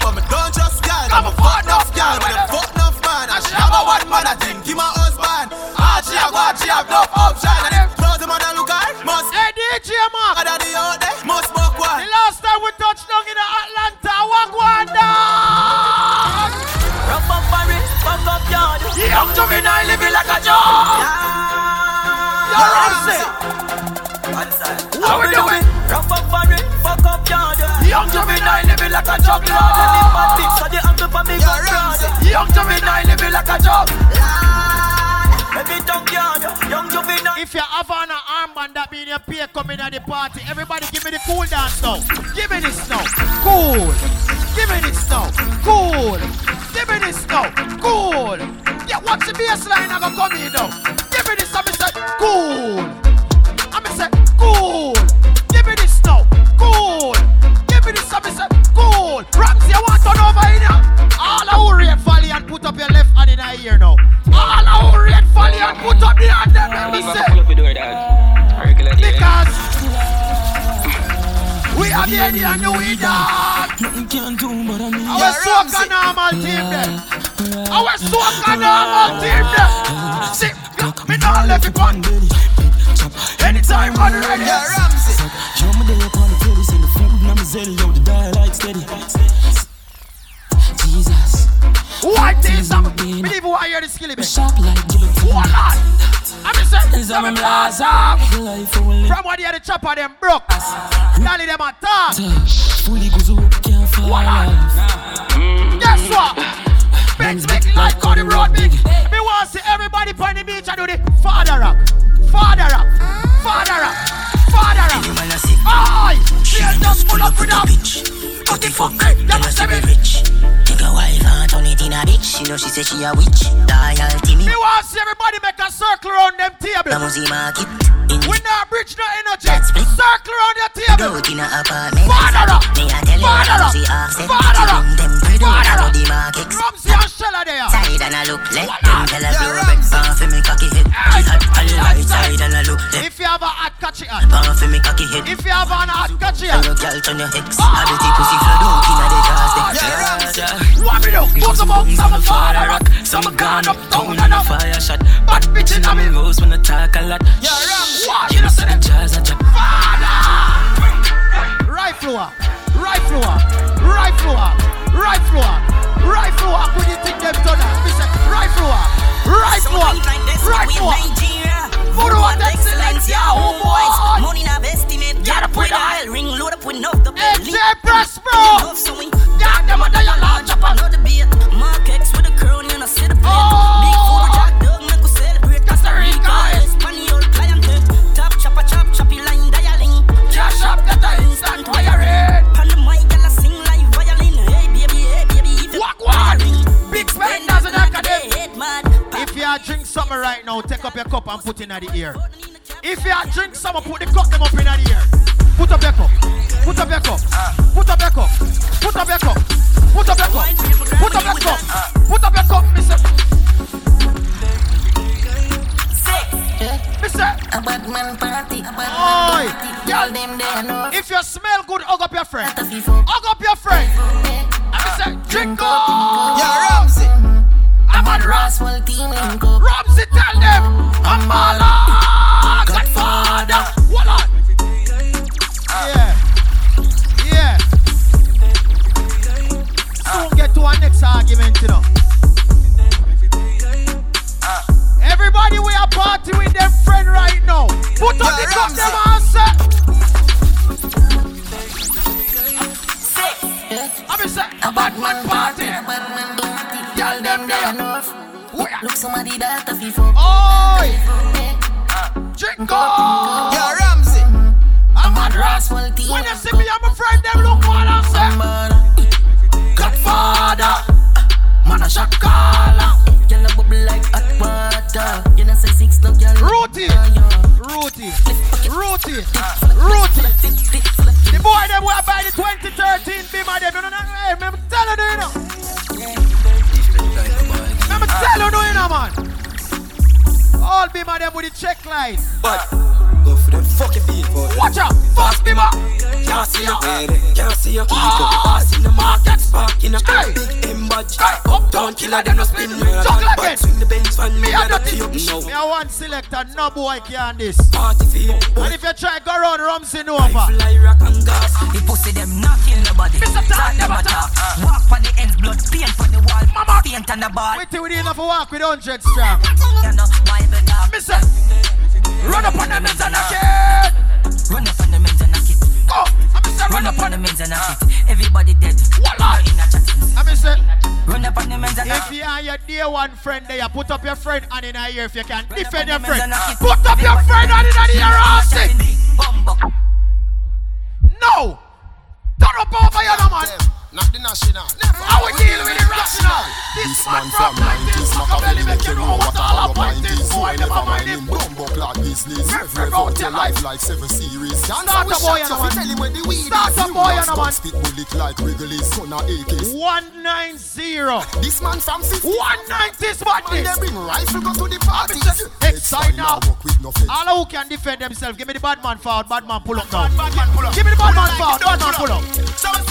But me don't just girl, I'm a a fuck enough girl, but. I'm fuck enough man. And she have a one man, I think he my husband. Ah, she a go, and she have enough option. And them clothes the man a look at, must Hey DJ Mark. other the out there, must smoke one. The last time we touched down in Atlanta, what go on down? Fuck up yard. Young juvenile living like a job. Yo, Ramsey. How we doing? Rough up for it, fuck up yard. Young juvenile living like a Live lord. so the uncle for me got broad. Young juvenile living like a jug. Every If you have on an armband, that mean you pay coming at the party. Everybody give me the cool dance now. Give me this now. Cool. Give me this now. Cool. Give me this now. Cool. Yeah, watch the baseline I go come in now. Give me this, I'm say cool. I'm say cool. Give me this now. Cool. Give me this, I'm say cool. Ramsey, you want turn over in here? All who rate Valley and put up your left hand in her ear now. All who rate Valley and put up the hand them, let me say. Because we are the Eddie and the we dog. Nothing can do but I mean Our soca normal team there. Our soca normal team there. See, me not left it on. Anytime I'm ready. Show me the telly, send the food and I'm a zelly, yo, the dial like steady. Jesus, What is up? Believe who I hear the skilly bit. sharp like guillotine. What on? I'm just saying, Is that some my blast life From what you the chopper them broke. Dolly them a talk. fully goes up, can't fall off. Mm. Guess what? Benz make like on the road big. Me want see everybody on the beach and do the father rock, father rock, father rock, father rock. Aye, she just pull up with a bitch. The fuck, them a say me rich. A wife and turn it in a bitch. She know she say she a witch. Loyalty me. Me want see everybody make a circle around them table. Lamuzi market. We not bridge no energy. Circle around your table. Go in a apartment. Father up, Me a tell you father up, Lamuzi offset. father up, them bread out of the market. Rumsey and Shella there. Side and a look left. Them tell a blow back. Pan for me cocky head. She hot on the side and a look left. If you have a hot catchy hat, Pan for me cocky head. if you have an hot catchy And hat, your girl turn your ex. Have ah. the pussy flood out inna the jars. them. What me do? Talk about some father rock, some gone up down and up. Fire shot, Bad bitch in in a me me. rose when I talk a lot. What? You know, say the jazz a drop. Right floor, right floor, right floor, right floor, right floor. When you think them done that, me say right floor, right floor, right floor. Voodoo and excellence, yeah, oh boy. Money na estimate. Get up with With oil ring load up with enough to pay. AJ Press, bro. Enough Yeah, them a die in the ear. If you drink some, put the cup them up selector, no boy can this. And if you try go round Rumsey Nova. Fly rock and gas. The pussy them not kill nobody. Talk, never attack. Walk on the ends, blood paint on the wall. Mama paint on the ball. Wait till we enough for walk with 100 strong. Talk. Mister, run up on the men's and knock oh, it. Run up on the men's and knock it. Go. Run up on the men's and knock it. Everybody dead. Voila. In a chat. I'm Mister, Run up on the men's and knock if you are your dear one friend there, put up your friend and in a ear if you can defend your friend. and knock it. Put up your friend and in a ear, Rossi. Bumbo. No. Turn up over here, no man. Not the national. How we deal with the rational? This This man from 90s, Machiavelli make you know what all a point is. Boy never mind him, bumbo clock business. Rev out your life like seven series. Dance Start with a boy shots, and a if you man. tell him where the weed Start is. a You boy lost and a gun, man. Spit bullet like Wrigley's son of AKs. 190. This man from 50. 190 Man, smartness. they bring rifle go to the party. Headside now. No. All who can defend themselves, give me the bad man forward, bad man pull up now. Bad man pull up. Give me the bad man forward, bad man pull up.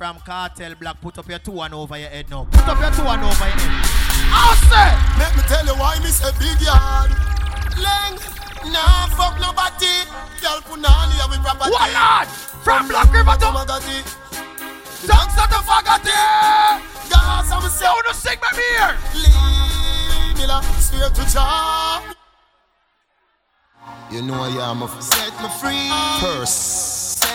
From cartel black. Put up your two one over your head now. Put up your two one over your head. I'll say. Let me tell you why me say big yard. Leng, nah fuck nobody. Girl punani have we property. What lad? From Black River to Magati. Thanks to the Fagati. Gas I'm say. Don't sing me here. Lee Miller, swear to job. You know I am a set me free. Purse.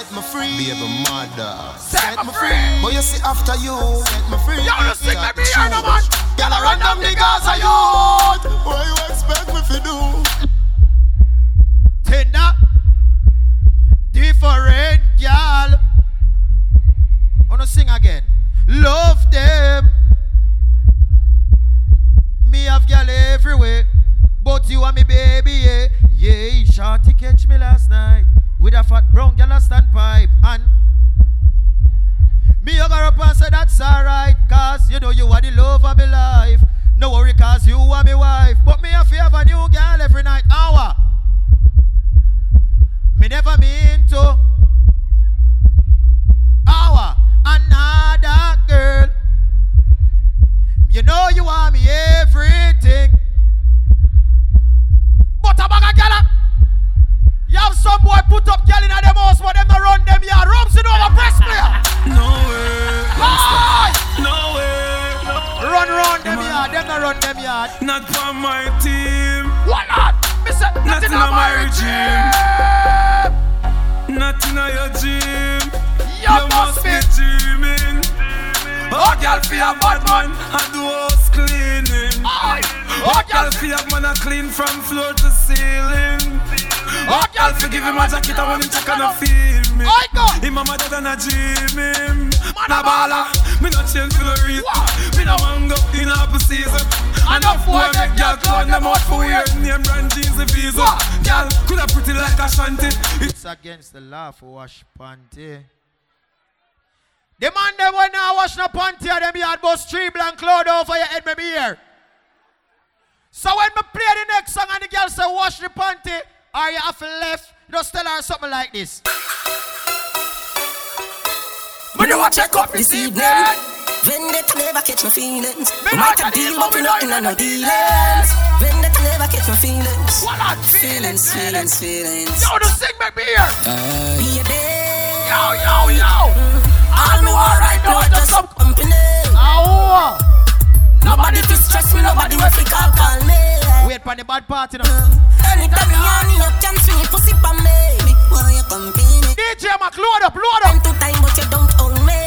Set me free. Baby mother. Set me free. But you see after you. Set me free. Y'all don't sing me here no man. Girl, I run down the Gaza youth. What you expect me to do? Tender. Different girl. Wanna sing again? Love them. Me have girl everywhere. But you are me baby, yeah. Yeah, shorty catch me last night. With a fat brown girl a standpipe. And me hug her up and say that's alright. Cause you know you are the love of my life. No worry, cause you are my wife. But me have to have a new girl every night. Hour. Me never mean to. Must be. Oh, girl, for your bad man, I do house cleaning. Oh, girl, for your man, I clean from floor to ceiling. Oh, girl, for give him a jacket, I want him check and I feel me. I go. Him mama dad and I dream him. Man a baller, me not change for no reason. Me no man go in a season. Enough boy make girl clown them out for weird name brand jeans and visa. Girl, coulda pretty like a shanty. It's against the law for wash panty. The man them when now wash no panty and them yard bust three blank cloud over your head, maybe here. So when me play the next song and the girl say wash the panty, or you have left, just tell her something like this. Me do a check up this evening. Vendetta never catch my feelings. Me might have deal, but we not in no dealings. Vendetta never catch my feelings. What on feelings, feelings, feelings. Yo, the sing back me here. Baby. Yo, yo, yo. All me want right now is just some company. Oh. Nobody fi stress me, nobody will fi call call me. Wait for the bad part, you know. Anytime you want me, you can swing your pussy for me. Me want your company. DJ Mac, load up, load up. Spend two time, but you don't own me.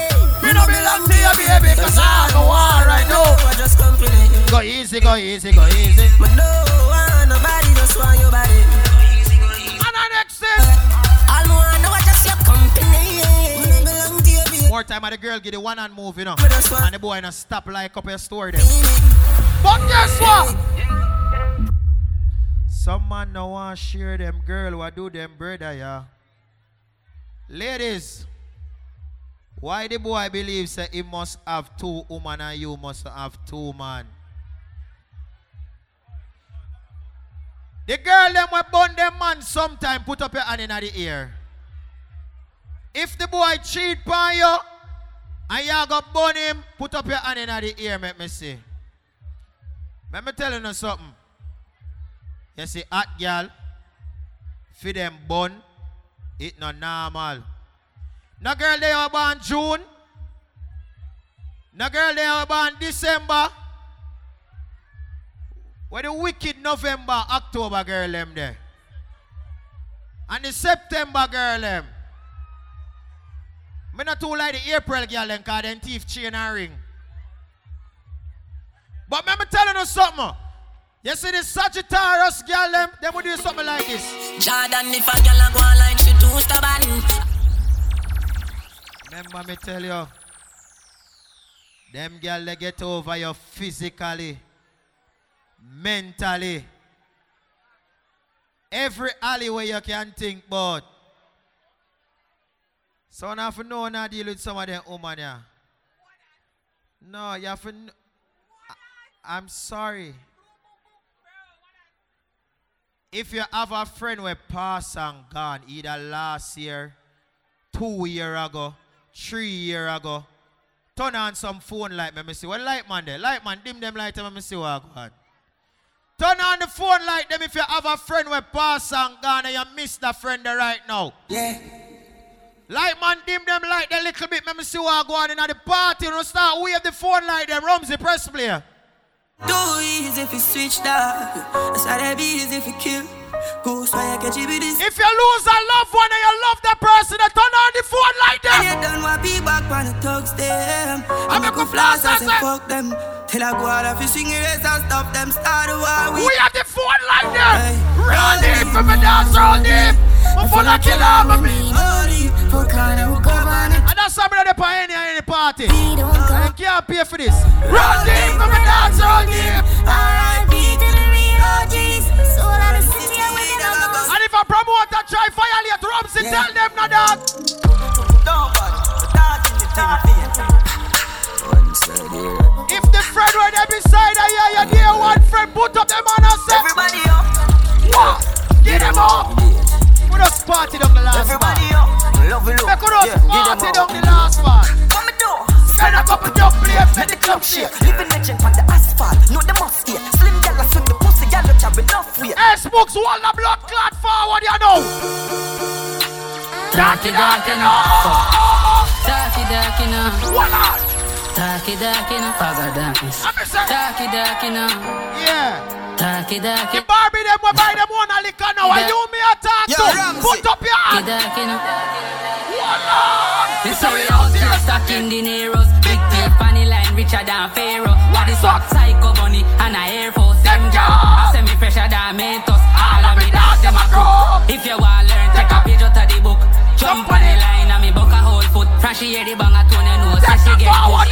Me no belong to you, baby, cause I go on right now. I just company. Go easy, go easy, go easy. But no want nobody, just want your body. And the next thing. More time, and the girl get the one hand move, you know. Me just want- And the boy no stop like up your store them. But guess what? Some man no want share them girl what do them brother, yeah. Ladies, why the boy believes that he must have two woman and you must have two man? The girl them will bun them man sometime put up your hand in the ear. If the boy cheat on you and you go bun him, put up your hand in the ear, make me see. Let me tell you something. You see, hot girl, for them bun, it not normal. No girl they are born June. No girl they are born December. Where the wicked November, October girl them there. And the September girl them. Me not too like the April girl them cause them teeth chain and ring. But me tell you something. You see the Sagittarius girl them, them will do something like this. Jordan, if a girl go on like she too stubborn. Remember me tell you, them girl they get over you physically, mentally, every alleyway you can think about. So now for know now deal with some of them woman yeah. No, you have to. I, I'm sorry. If you have a friend who pass and gone either last year, two year ago, three year ago, turn on some phone light, let me see. What light man there? Light man, dim them light, let me see what go on. Turn on the phone light them if you have a friend who pass and gone and you miss that friend right now. Yeah. Light man, dim them light a little bit, let me see what I go on in at the party. You know, start wave the phone light them, Rumsey press player. Too easy if you switch that. That's how they be easy if you kill. Goose why you catch it with this. If you lose a loved one and you love that person, then turn on the phone light them. And you done what be back on the thugs them. I I make make a a flash as I I fuck them. Till I go out of fishing race and stop them start a war. We have the phone light there. Run deep for me dance, run deep. Of killer, but me. And that's something that they pay any any party. I can't pay for this. Run deep for me dance, run deep. And if a promoter try violate Rumsey, tell them no dog. If the friend were there beside her, yeah, yeah, dear one friend, put up them on and say, Everybody up. What? Get them up. We just party down the last Everybody one. up. Love it Make up. us just Yeah, party down the last one. Come do. Send a couple dub players, make the club shake. Living legend on the asphalt. No, they must eat. Slim gal swing the pussy, gal don't have enough weight. S-Books, wall the blood clot forward, you know. Dirty, dirty, no. Darky, darky, no. What on? Talky darky no, father darkness. Talky darky no. Yeah. Talky darky. The Barbie them will buy them one a liquor now. And you me a talk Yo, to. Ramsey. Put up your Talky hand. darky no. Voila. This how we out here stacking dineros. Big tape funny line richer than Pharaoh. What is what? Psycho bunny and a Air Force them I send me fresher than Mentos. All of me dogs them a crook. If you want learn, take a page out of the book. Jump on the line and me buck a whole foot. Fresh hear the bang a tone you know. So she get hooked.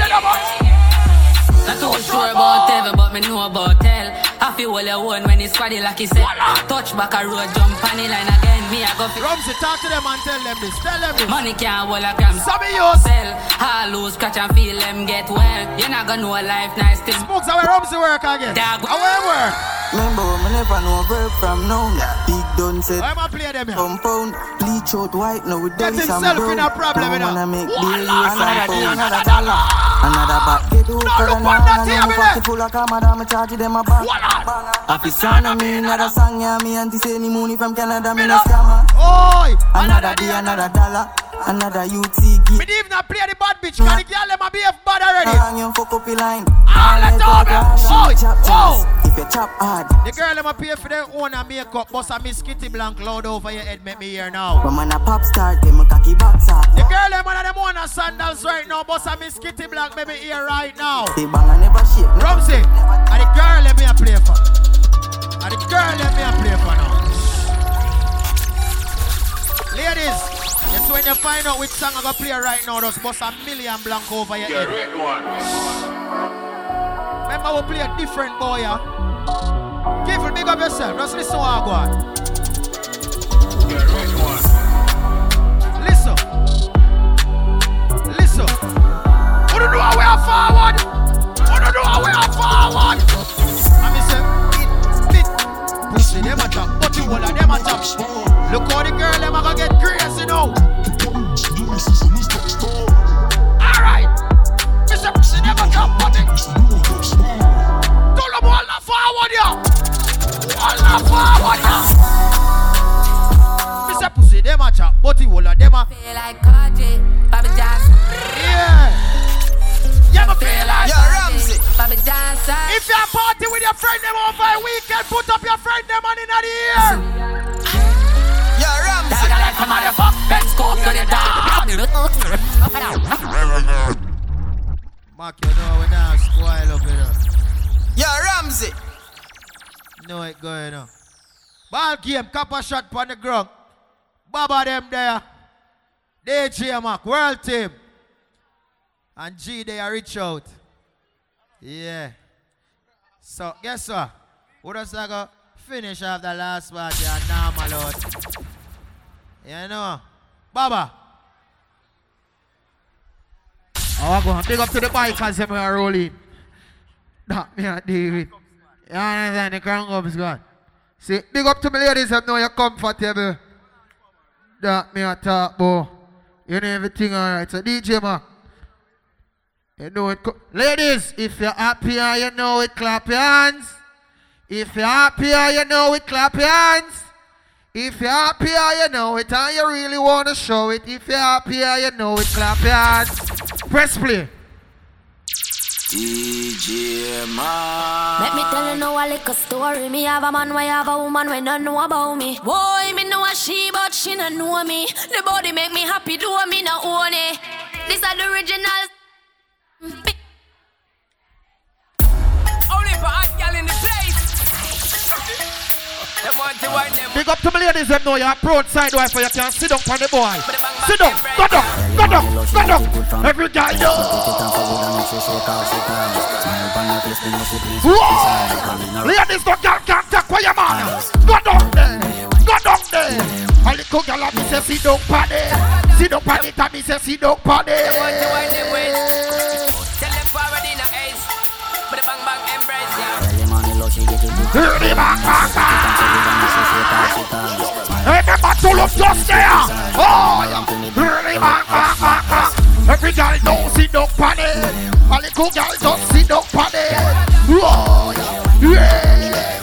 Not too sure about heaven, but me know about hell. I feel all your one when it's squaddy like he said. Touch back a road, jump on the line again. Me I go fi Rumsey, talk to them and tell them this. Tell them this. Money can't hold a gram. Some of you sell. All lose, scratch and feel them get well. You're not gonna know a life nice thing. Smokes how Rumsey work again. Dog. How it work? Remember, me never know verb from noun. Big done said. Why am I play them here? Compound, bleach out white, now we Get dance and himself brown. in a problem, Now you know. wanna make Voila, daily son, another day, voila. another dollar. Another back, get out Now for look the what and here, I'm me pocket full of camera, I'm charge them a bang. Happy son of me, another song, yeah, me auntie say any money from Canada, me no scammer. Oi! Another day, another dollar, another UT gig. Me didn't even play the bad bitch. Can the girl them a BF bad already? Hang your fuck up your line. All the! Chop Oh! jazz, if you chop hard. The girl them a pay for their own and makeup. Bust a Miss Kitty Blank loud over your head. Make me hear now. But man a pop star, them a cocky box up. The girl them one of them own a sandals right now. Bust a Miss Kitty Blank. Make me hear right now. They bang and never shake. Rumsey, and the girl let me a play for. And the girl let me a play for now. Ladies, it's when you find out which song I'm gonna play right now, just bust a million blank over your head. Remember we play a different boy, yeah? Careful, big up yourself. Just listen what I go on. Listen. Listen. Who do know how we are forward? Who do know how we are forward? I me say, it, it. Pussy, them a chop. But you all of them a chop. Look how the girl them a go get crazy now. If you're party with your friend them over a weekend, put up your friend them on in the ear. Mark, you know we now spoil up, you. Yo, Ramsey. Know it going on. Ball game, Coppershot on the ground. Baba them there. DJ Mac, world team. And G, they are reach out. Yeah. So, guess what? What does I go finish off the last part? Yeah, normal out. You know? Baba. Oh, I go on. Big up to the bikers them are rolling. That me and David. You understand? The crown up is gone. See, big up to my ladies that know you're comfortable. That me a talk about. You know everything alright. So DJ man. You know it. co- Ladies, if you're happy you know it, clap your hands. If you're happy you know it, clap your hands. If you're happy and you know it and you really want to show it. If you're happy and you know it, clap your hands. Press play. DJ Man. Let me tell you now a little story. Me have a man, why have a woman when don't know about me. Boy, me know a she, but she no know me. The body make me happy, do me no own it. This are the original. Only for hot girl in the Big up to my ladies that know you're broadside wife so you can sit down on the boy. Sit down, go down, go down, go down. Every guy know. Ladies, don't can't take away your man. Go down there, go down there. A little girl a me say sit down on it. Sit down on it and me say sit down on Them want to wind them it. waist. Tell them forward in a ace. But the bang bang embrace, yeah. Hear the back, back, Remember to look just there. Oh, yeah. Every girl know sit down on it. A little girl just sit down it. Oh, yeah. Yeah.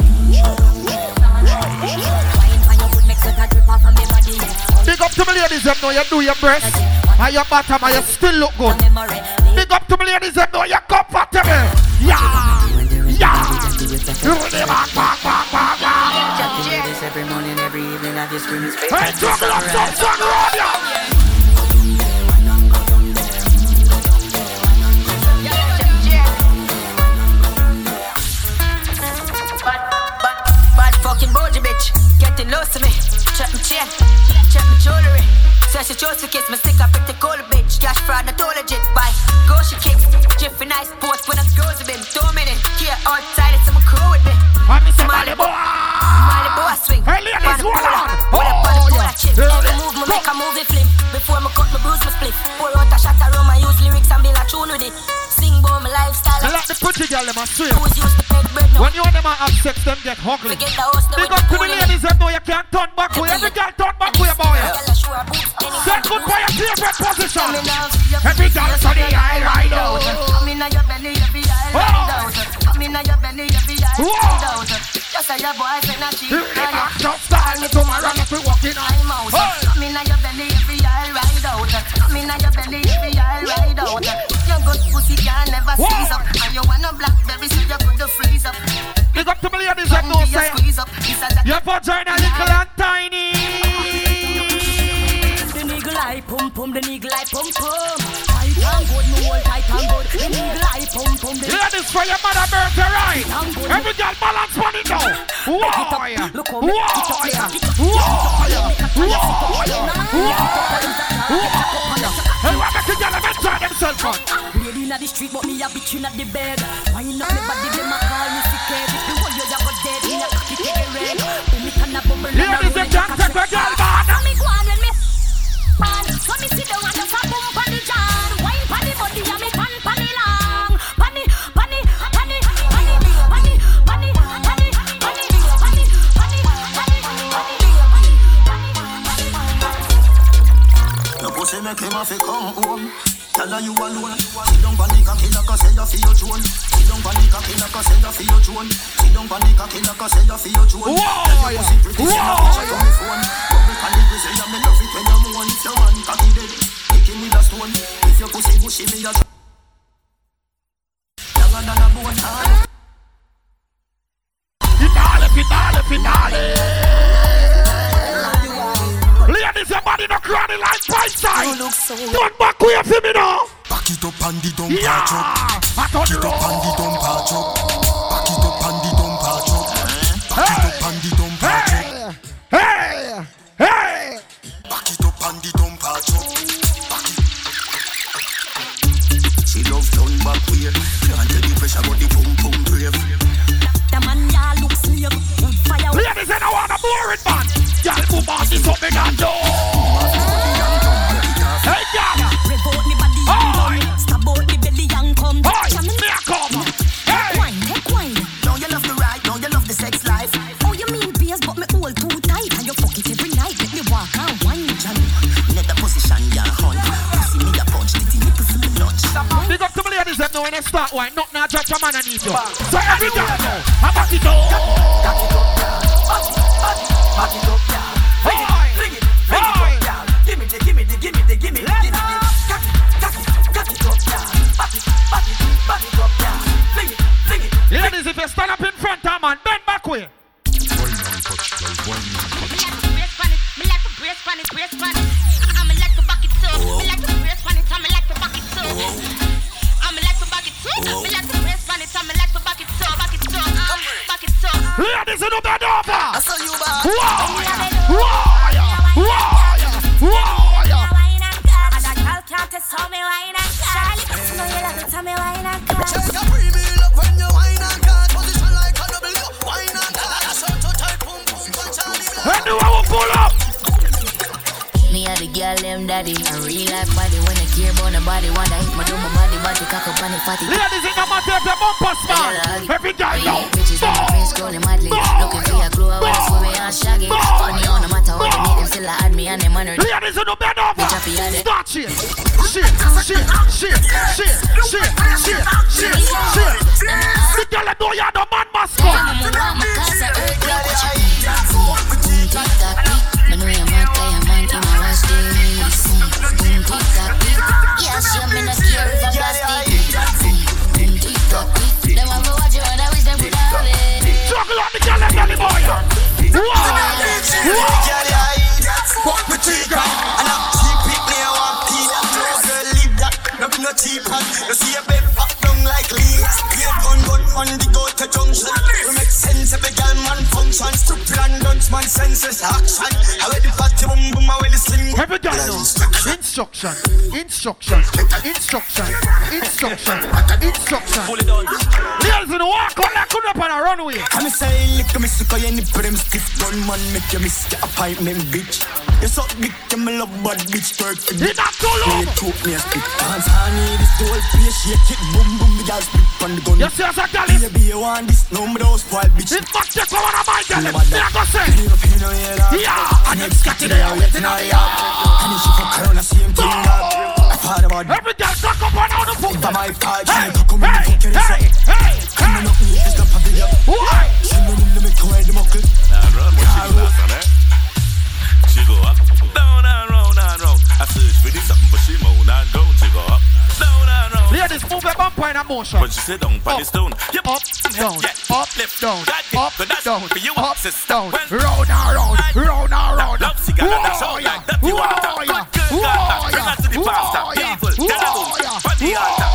Big up to my ladies, you know you do your breast and your bottom and you still look good. Big up to me ladies and know you're comfortable. Yeah. Yeah. Every morning, every evening, I just scream his face. Hey, juggle up some sun, road, yeah. Bad fucking bougie bitch, getting low to me. Check my chain, check my jewelry. Says she chose to kiss me, stick up pretty cool bitch. Cash fraud, not all legit. Bye. Go she kicks, Jiffy nice sports when I'm with him. Two minutes, here outside, it's some crew with me. Malibu, Malibu, I swing. Hey, ladies, Pan the hold cola, on. hold up on the cola chip. Every move me make a movie flip. Before me cut me bruise me split. Pour out a shot of rum, I use lyrics and build a tune with it. About my lifestyle. I like the pretty girl, them I swear. Who's used to bed? When you and them have sex, them get ugly. Forget the host, Big up to the ladies that know you can't turn back. We every girl turn back with your boy. Set good for your favorite position. Every girl to the eye right out. Come in your belly, every eye ride out. Come in your belly, every eye ride out. Just say your boy say not cheap. Just style me tomorrow, if we walking on. I'm out. Come in your belly, every eye ride out. Come in your belly, every eye ride out. Good pussy can never seize up, and you want a blackberry so you could freeze up. Big up to the ladies that know say your vagina little and tiny. The nigga like pum pum, the nigga like pum pum. Tight and good, no hold tight and good. The nigga like pum pum, the Ladies for your mother birthday right. Every girl balance on it now. Warrior, warrior, warrior, warrior. Hey, what make a girl enjoy themselves on? Lady inna the street, but me a bitch inna the bed. Wine up me body, them a call me sick. If the one you a go dead, me a cocky a red. Me can a bubble. and Ladies, you can't take a girl bad. So me go on when me man. So me sit down and just make him have to come home. Tell her you alone. She don't panic, I kill her, say you feel your drone. She don't panic, I kill her, say you feel your drone. She don't panic, I kill her, say you feel your drone. Whoa, yeah. Whoa, yeah. Double panic, we say, I me love it when you moan. If your man cocky dead, kick him with a stone. If your pussy bushy, me a Younger than a bone. Finale, finale, finale. Your body no cranny like pipe side. Don't back away from me now. Back it up and the dumper Yeah, truck. I Back it up and the dumper truck. Back it up and the dumper truck. Back it up and the dumper truck. Hey, hey. Back it up and the dumper truck. Back it. She love turn back way. Can't tell the pressure, but the pum pum brave. The man ya look slave. Wood fire. Ladies, I don't want a boring man. Y'all move on to something and do. Hey, girl. Me body and come. Stab out me belly and come. Jam in me a come. Take wine, take wine. Now you love the ride, now you love the sex life. Oh, you mean beers, but me hold too tight. And you fuck it every night. Let me walk and wine, John. Another position, ya hunt. Pussy me a punch, titty nipple for me lunch. Big up to the ladies that know when they start wine. Not now, judge a man and eat you. So every girl know. I back it up. Back it up. Back it up, brace on it. I'm like to back it up. Me like to brace it, I'm like to back it up. I'm like to back it up. Me like to brace on it, I'm like to back it up, back it up, uh, back it up. Ladies, you know over. I saw you back. Warrior, warrior, warrior, warrior. A girl can't test how me wine and cut. You know you love it, tell me wine and cut. Check your premium love when you wine and cut. Position like a wine and cut. So to tight, boom boom, punch on the block. Anyone will pull up. Me girl them daddy A real life body when I care about the body Wanna hit my do my body body cock up on the fatty Ladies, it come out there, the bumper smart. Every girl know. Bitches on my face scrolling madly Looking for your glow I wanna swim me and shaggy Funny on no matter what they make them still a add me and them honor Ladies, you know bend over. Bitch, I feel it. Start shit. Shit, shit, shit, shit, shit, shit, shit, shit. The girl that know you're the man must come. Me Fuck I'm cheap people I want that No be no You see a bed fuck like leaves gun the go to junction We make sense gal man man action I wear the fatty boom boom I wear the slim. Have a gun Instruction, instruction, instruction, instruction, instruction. Girls in the walk on like up on a runway. I'm say lick me sick of any prim stiff gun man make you miss get a pipe name bitch. You suck dick to me love bad bitch twerk for It's not too long. You took me a stick dance honey this the whole place shake it boom boom the girl spit on the gun. You see us a gal. Baby you want this no me don't spoil bitch. It's not just one of my gal. Me a go say. Yeah. And it's got to the waiting on ya. And she fuck around the same thing that. I thought about Every girl suck up on all the foot. If my five, hey, come in, fuck your Hey, hey, Come on, up, it's not video. Why? Send them in the middle, where the muckle. Now run what she do last on eh? She go up, down and round and round. I search for this something, but she moan and down. She go up, and. Ladies, move your bumper in a motion. When she sit down on the stone, yep. Up, down, yeah. up, left, down, that it, up, but that's down, for you, up, sister. down, When round and round, round and round. Love cigar, that's all like that you want to whoa, Good got that. Bring her to the pastor. People, get a boom. Put the altar,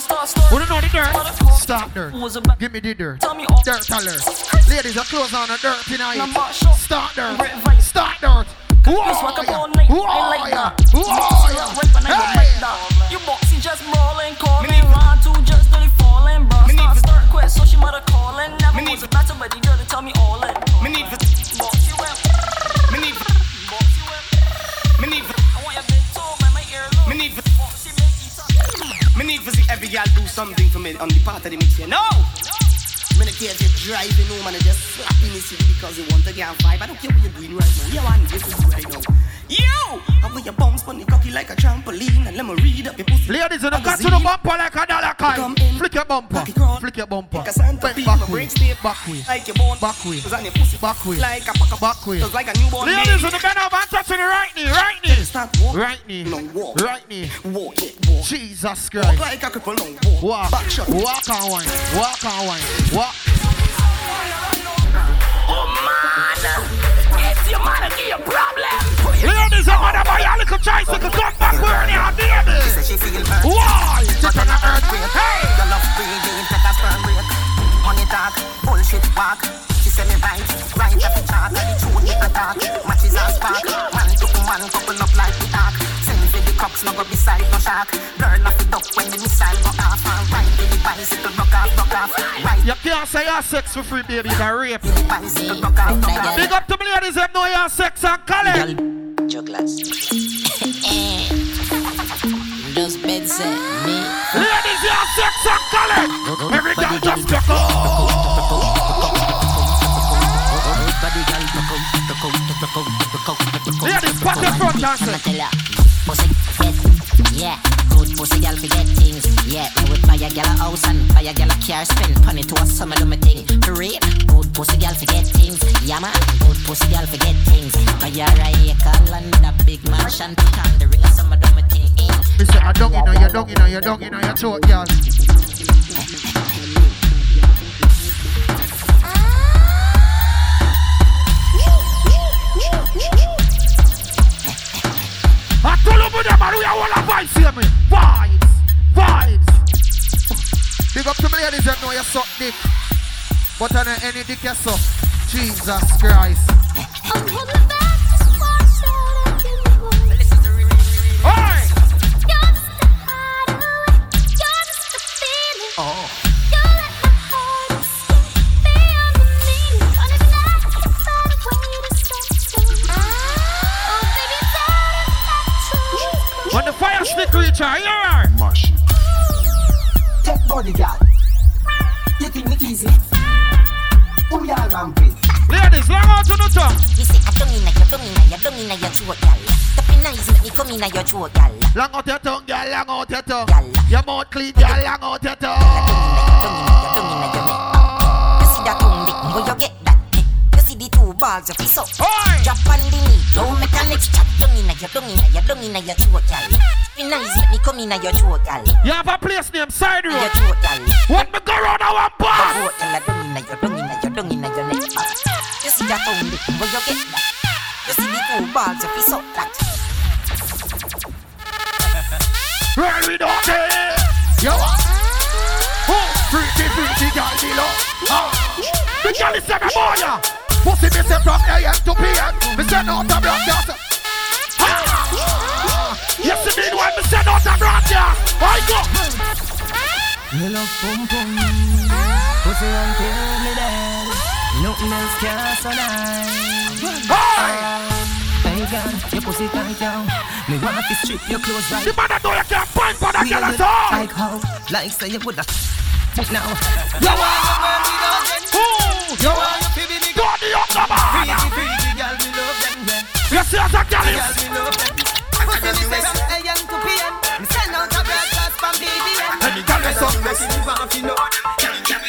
falling, bro. Start, start. Wanna know the dirt? Stop dirt. Give me the dirt. Tell me all. Dirt alert. Ladies, your clothes on the dirt tonight. Number shot. Start dirt. Start dirt. Whoa, Just walk up yeah. all night, Whoa, I like yeah. that. Whoa, Bossy yeah. look right when I go Hey. like that. You bossy just rolling, calling, line two part the mix. No! Don't care if you're driving home and they just slapping the city because you want to get a vibe. I don't care what you're doing right now. You want this right now. You! I want your bounce on the cocky like a trampoline and let me read up your pussy. Ladies, you don't got to the bumper like a dollar coin. Flick your bumper. Flick your bumper. Like a Santa Fe, back way. brain stay Back way. like your bone. Back way. Cause on your pussy Back way. like a pack of Back way. Cause like a newborn Ladies, baby. you bend over and touch the right knee. Right knee. Start walk. Right knee. No, walk. Right knee. Walk, yeah, walk. Jesus Walk Christ. like a cripple, no, walk. Walk. Back shot. Walk and wine. Walk and wine. Walk. Oh man, it's your man give you problem. Ladies, you wanna buy a little tricycle. Come back where you are, baby. She say she feel hurt. Why? But on a earthquake. Hey. Your love breathing, take a sperm break. Money talk, bullshit walk. She say me right, right up the chalk. The truth me attack. Matches and spark. Man to man, couple up like the ark. Send for no go beside no shark. Girl off the duck when the missile go off. And right with the bicycle, buck off, buck off. Right You can't say your sex for free, baby. It's a rape. with the bicycle, buck off, buck off. Big up to me ladies, them know your sex and color. Just bed set me. Ladies, your sex and color. Every girl just go. Ladies, put your front and say. tell ya, pussy wet, yeah. Good pussy girl forget things, yeah. Me would buy a gal a house and buy a gal a car, spend money to a summer do me thing. For real, good pussy girl forget things, yeah man. Good pussy girl forget things. Buy a acre land, a big mansion, put on the ring, a summer do me thing. eh. Me say, I don't know, you don't know, you don't know, your throat, girl. I told you, them, man, we are all a vibes here, me. Vibes, vibes. Big up to me ladies that know you suck dick. But on any dick you suck. Jesus Christ. Oi! Oh. When the fire stick reach her, here. Mash Take body, girl. You think me easy? Who you are ramping? Ladies, long out to the tongue. Me say I don't inna your, don't inna your, don't inna your throat, gal. Step in nice, make me come inna your throat, gal. Long out your tongue, girl, long out your tongue. Your mouth clean, girl, long out your tongue. Don't inna your neck. You see that tongue dick, where you get that dick? You see the two balls of his up. Drop on the knee, don't make a next chat. Don't inna your, don't inna your, don't inna your throat, gal. Step nice, make me come inna your throat, gal. You have a place named Side Road. Your throat, gal. When me go round, I want Your pass. throat, gal. Don't inna your, don't inna your, don't inna your neck. You see that only. Where you get that? You see the two balls, you feel so that. Well, we don't care. You what? Oh, freaky, freaky girl, ah. the love. Oh, the girl is a boy. yeah. Pussy me say from AM to PM. Me say no to broadcast. Ah! Yes, you mean when me say no to broadcast. I go. Me love pum pum Pussy until me dead Nothing else can survive Hey girl, your pussy tight down Me want to strip your clothes right The man that know you can't find for that girl at all. Like how, like say you woulda But now You want? Ooh, you want? Go man. Freaky girl, me love them, yeah You see as a girl is. Pussy me say from AM to PM Me send out a broadcast from BBM Any girl is up. Me want to know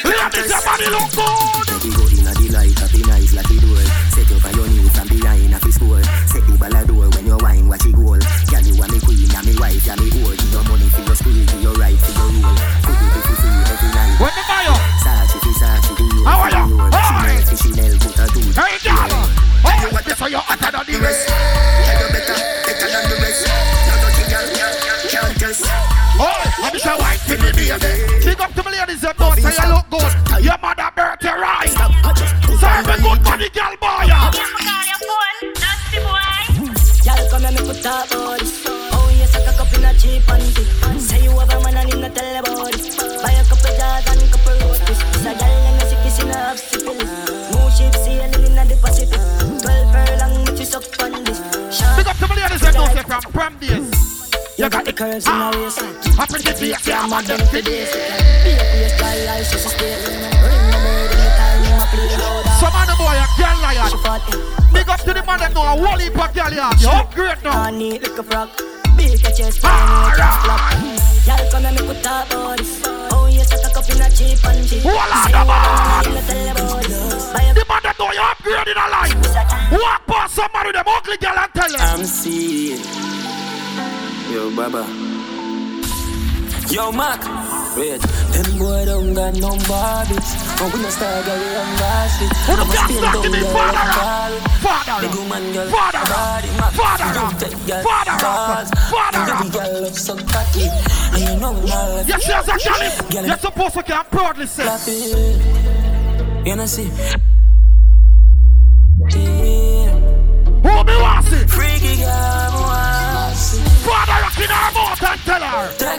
Ladies, your body look good. Baby go inna the light, happy nice like the door. Set up on your from behind a score. Set the ball a door when you wine, watch it goal. Girl, you a me queen, a me wife, a me whore. Give your money for your spree, give your right for your rule. Put it you free every night. When the up? Sachi Sachi, How are you? Hey, girl. Oh, you want this for your hotter than the rest. Yeah, you better, better than the rest. No dirty girl, can't test. Oh, I'm just a white to the baby. Big up to my ladies and know say you look good. Your mother birthday right. Serve a good money, girl boy. Y'all come here, me put up about this. Oh, yes, I cock up in a cheap panty. Say you have a man and him not tell about it. Buy a couple jars and couple roasties. It's a gal and a sick kiss in a half syphilis. Furlong, up on this. Big up to and know say from prom days. You got the curves in a ah. waist. I pretty face, yeah, I'm on them for this. Be a place like she's a state. Ring the bird in you a play louder. Some of boy a girl lion. Big up to the man that know a heap of girl yard. You upgrade now. I need like a frog. Big a chest, I need a flop. Y'all come and me put up about this. Oh yes, I cock up in a cheap and cheap. Say the man. want to tell about this. Buy a The man that know you upgrade in a life. Walk past somebody with them ugly girl and tell them. I'm seeing. Yo, Baba. Yo, Mac. Wait, them boy don't got no barbits. And we no start girl, we don't wash it. Who the fuck spin start down to be girl, father? Father. Big woman girl, Father. Mac. Father. You take girl, Father. balls. Father. Baby girl look so cocky. And you know me not Yes, yes, Girl, You're supposed to proudly say. Clap it. You know see.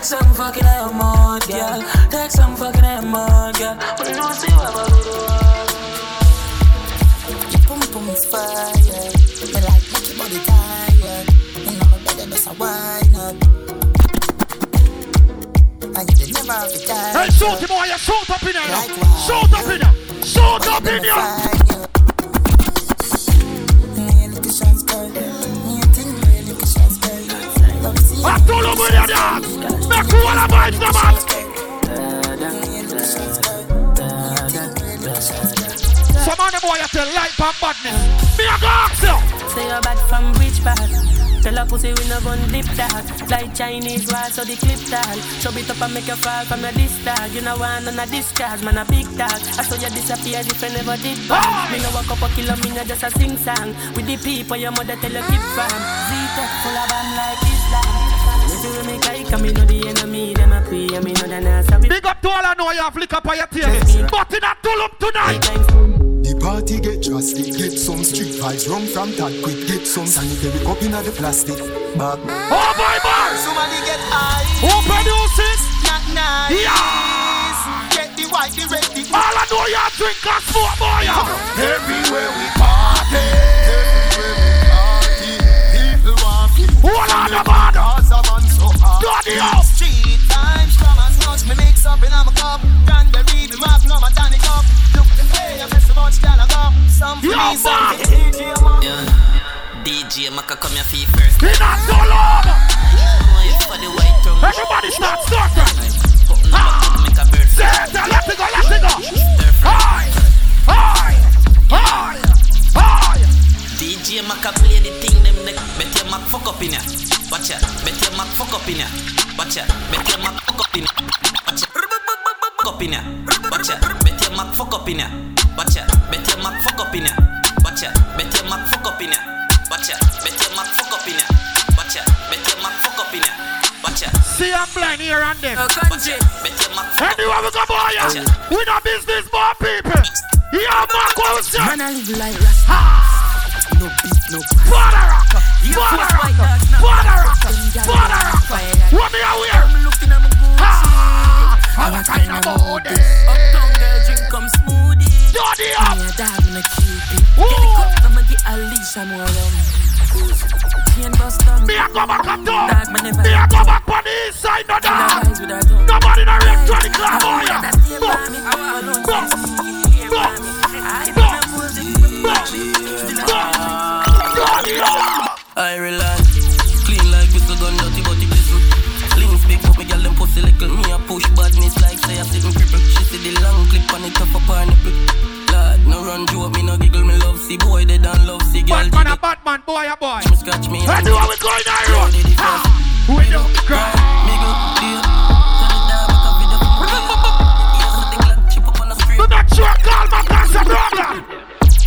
Take some fucking air mouth, girl. Take some fucking air mouth, girl. But you know see what I do. Pum pum is fire. Me like make your body tired. You know me better just a wine up. And you never have to die. Hey, shoot him boy, shoot up in there. Shoot up in there. Shoot up in there. I told you where you are. Make you wanna buy the man. Some of the boy you tell light and badness. Me a go ask you. Say you're bad from which part? Tell a pussy we no gun dip that Like Chinese wall so the clip tall Chub it up and make you fall from your disc tag You know one on a discharge, man a big tag I saw you disappear as if you never did bad Me no walk up a kilo, me no just a sing song With the people your mother tell you keep from Z-Tech full of bam like Islam If you make like me know the enemy Them a pray and me know the NASA Big up to all I know you have flick up on your tail. But in a tulum tonight. The party get drastic, get some street vibes, run from that quick, get some sanitary cup in the plastic bag. Oh boy, boy! Somebody get high. Who produces? Not nice. Yeah. Get the white, the red, the All I know you drink and smoke, boy. Everywhere we party. Everywhere we party. People want to Hold Bloody hell. Street times, from as much me mix up in a cup. Cranberry, the magnum, and tonic up. Look the way I miss so much, can I go? Some Yo, please, some man. DJ, man. Yeah. DJ Maka come your feet first. He not so long. For the white tongue. Everybody start starting. Make a bird. Say it, let it go, let it go. Hi, hi, hi, hi. DJ Maka play the thing them neck. Bet Mac fuck up in ya. Watch ya. Bet your Mac fuck up in ya. Watch ya. Bet your Mac fuck up in ya. Watch ya. Fuck up in ya. Watch ya. Bet your Mac fuck up in ya. Watch ya. Bet your Mac fuck up in ya. Watch Watch ya, bet your Mac fuck up in ya. Watch ya, bet your Mac fuck up in ya. Watch ya, bet your Mac fuck up in ya. Watch ya. See I'm blind here and there. Watch ya, bet your Mac fuck up. Anyway, we go boy. ya. We no business more people. Yeah, Mark, what was? Man, I live like Rasta. No beat, no Border rocker, You border rocker, border rocker, border rocker. What me a wear? I'm looking at my Gucci. I'm a kind of body. Uptown girl drink come smoothie. Dirty up. Me a dog, no keep it. Get the cut, I'ma get a leash, I'm more rum. Chain bust down. Me a go back up down. Dog, me never Me a go back on the east side, no a dog. Nobody in a electronic club, boy. want that name by me. I want alone. Box, box, I box, don't music. box, Dirty rely Clean like whistle gun, dirty but it listen Lean speak up, me girl them pussy little Me a push badness like say I sit in cripple She see the long clip on it tough up her nipple Lord, no run you joke, me no giggle, me love see boy They don't love see girl Batman a Batman, boy a boy. Me scratch me I do how we going on road. Did it first We don't cry. Miggle, deal Tell it down, make a video me Yes, I think like chip up on the street Do not sure call my brother.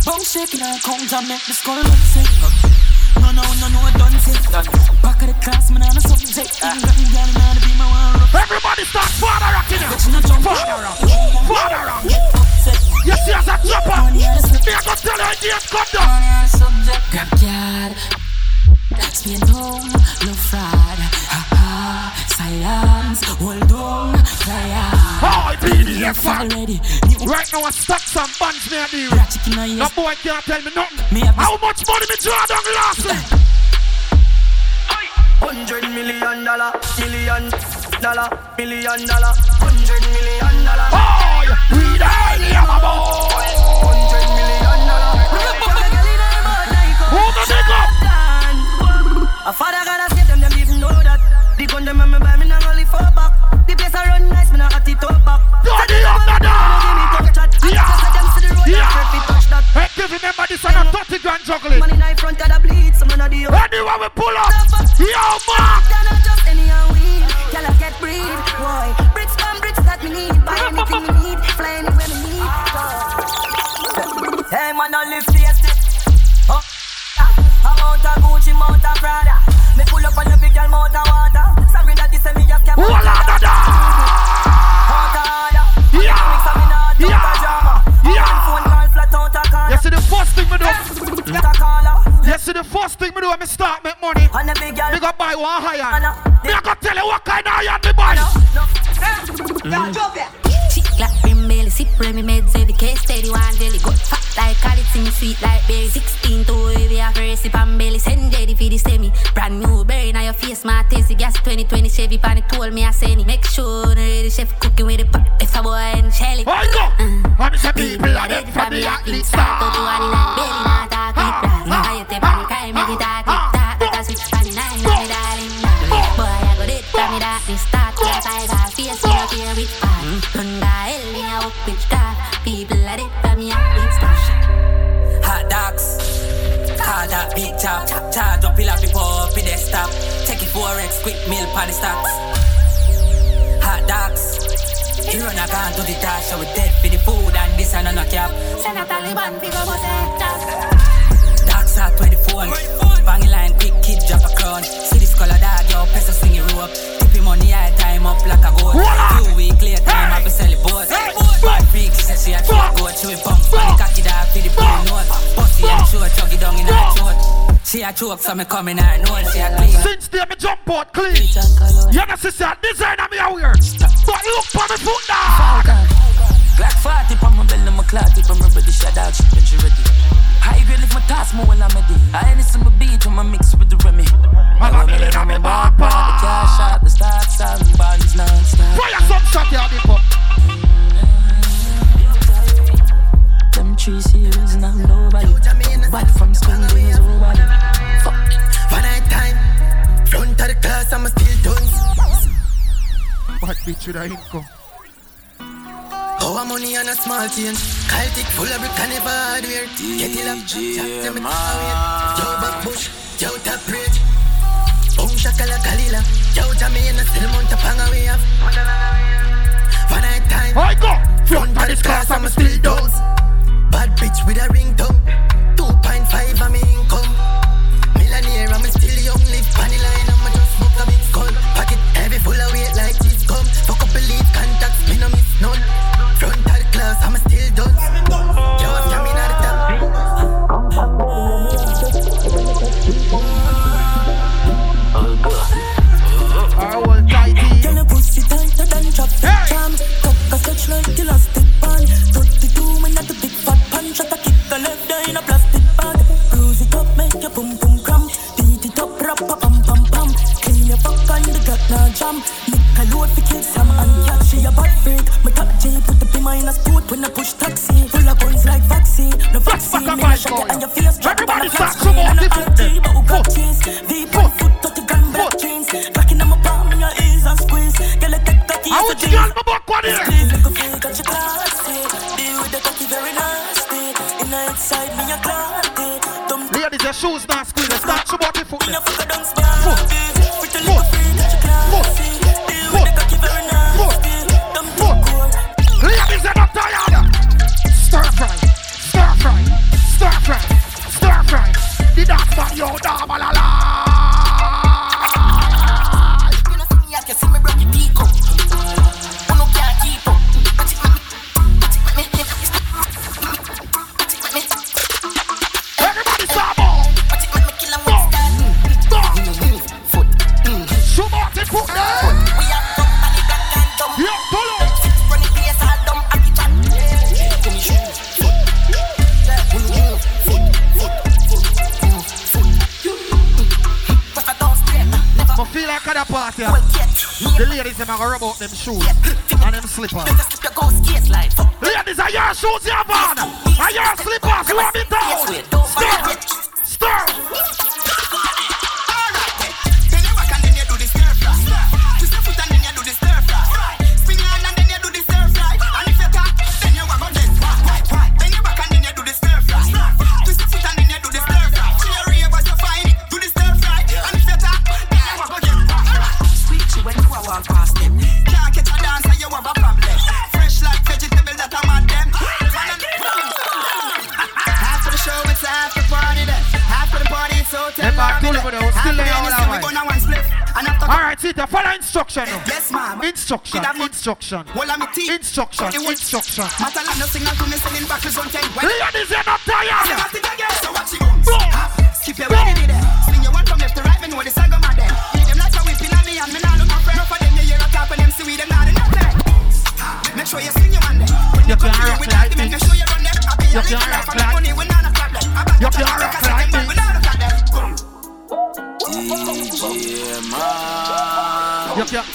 Bum shaking and count and make the skull look No, no, no, no, done sick. Back of the class, man, I'm a subject. Ain't got me girl, man, be my one. Everybody start father rocking. Bet you not jump Father rock, father rock. You see as a chopper. Me a go tell her again, come down. Money on the subject. Grab yard. Spin home, no fraud. Silence, hold on, fire. Oh, I PDF fan. Already. Right now I stuck some buns me a deal. Ratchet in my No boy can't tell me nothing. Me have How much money me draw down last week? Hundred million dollar, million dollar, million dollar, hundred million dollar. Oh, we die here, my boy. Hundred million dollar. Who the nigga? A father gotta save The gun them and me buy me now only four back. The place I run nice, me now hot it up back. Dirty up the me touch that. I Yeah. just said them to the road, Yeah. yeah. touch that. Hey, give remember this one a 30 grand juggling. Man in front of the bleed, some of the Anyway, we pull up. Yo, Mark. They're just any weed. Girl, I get breed, boy. Bricks from bricks that me need. Buy anything me need. Fly anywhere me need. Hey, man, I live tasty. Oh, I'm of Gucci, mount of Prada. Me pull up on the big girl, mount of water. You see the first thing me do? You see the first thing me do when me start make money? Me go buy one iron. Me go tell you what kind iron me buy. Belly, sip me meds case steady one jelly fat like sweet like 16 my tasty Gas 2020 Chevy pan it told me I send it Make sure no ready chef cooking with the pot If a boy and shelly I go. Mm. I'm the people are dead from the athlete Start to star. do one in a belly not talk it down Now you take on the crime make it talk it talk That a switch pan nine my darling Boy I go dead from me that this start Yes I got face me up here with part Run the hell me a up with star People are dead from me a big star Hot dogs. Hard that big chop. Charge up, Take it for X, quick meal, party the stocks. Hot dogs. You run a gun to the dash, so we dead for the food and this and a cap. Send a Taliban pick up Dogs are 24. Bang line, quick kid, drop a crown. See this color dog, yo, peso swing it rope. Tip him money, I time up like a goat. Two week later, time I be sell the boat. Bad freak, she said she a true goat. She will pump, man, cocky dog, for the blue note. Pussy and short, chuggy down in her throat. She a choke, so me come in her nose, she a clean. Since day me jump out clean. You know, sister, designer me a wear. But look for me foot dog. Black 40 on my belly, my clot tip, I'm ready, shut out, shit, but you ready. High grade lift my task more while I'm ready. I ain't some beat when I mix with the Remy. I got me in my back The cash out, the start, seven bands non-stop. Fire some shot here, people. Them three series, now nobody. Back from school, days, nobody. Fuck. One night time, front of the class, I'm still done. What bitch with a income? Our money on a small change. Celtic full of brick and never hardware. Get it up, chat them it away. Yo back bush, yo top bridge. Boom shakala kalila. Yo Jamaica still mount a panga we have. One night time. I go. Front of this class, I'm still done. Bad bitch with a ringtone. Two 2.5 of me income. Millionaire, I'm still young, live funny line, I'ma just smoke a big skull. Pocket heavy, full of weight like this gum. Fuck up a lead contacts, me no miss none. Frontal class, I'm still done. Yo, I'm coming out of top. I will tighty. Girl, your pussy tighter than chop jam. Tuck a stretch like elastic in a plastic bag. Bruise it up, make your boom boom cramp. Beat it up, rap a pam pam pam. Clean your fuck and the gut now jam. Lick a load for kids, Sam and cat. She a bad freak. My top J put the beam in a sport when I push taxi. Full of guns like vaccine. No vaccine, me a shot and your face drop on a flat screen. And a RG, but who got cheese? Deep on foot, touch the gun, black jeans. Rocking on my palm, in your ears and squeeze. Girl, I take cocky I as a want you girl, my buck one here. Inside, me a. Dumb Ladies, your shoes not squeeze. Start your body foot. The ladies them a go rub out them shoes and them slippers. Better slip your ghost case like. Fuck. Ladies, are your shoes your van? Are your slippers? You Instruction, Did I put- instruction, Well, I'm instruction, But it was- instruction. Matalan no signal to me selling back is on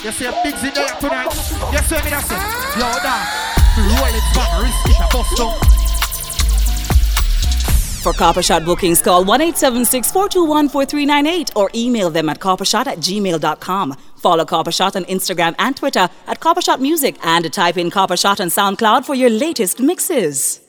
You, see a big in there tonight. You see me that say, yo, da, roll it back, risk it, a bust. For bookings, call 1 876 421 4398 or email them at coppershot at gmail.com. Follow on Instagram and Twitter at Coppershot Music and type in Coppershot on SoundCloud for your latest mixes.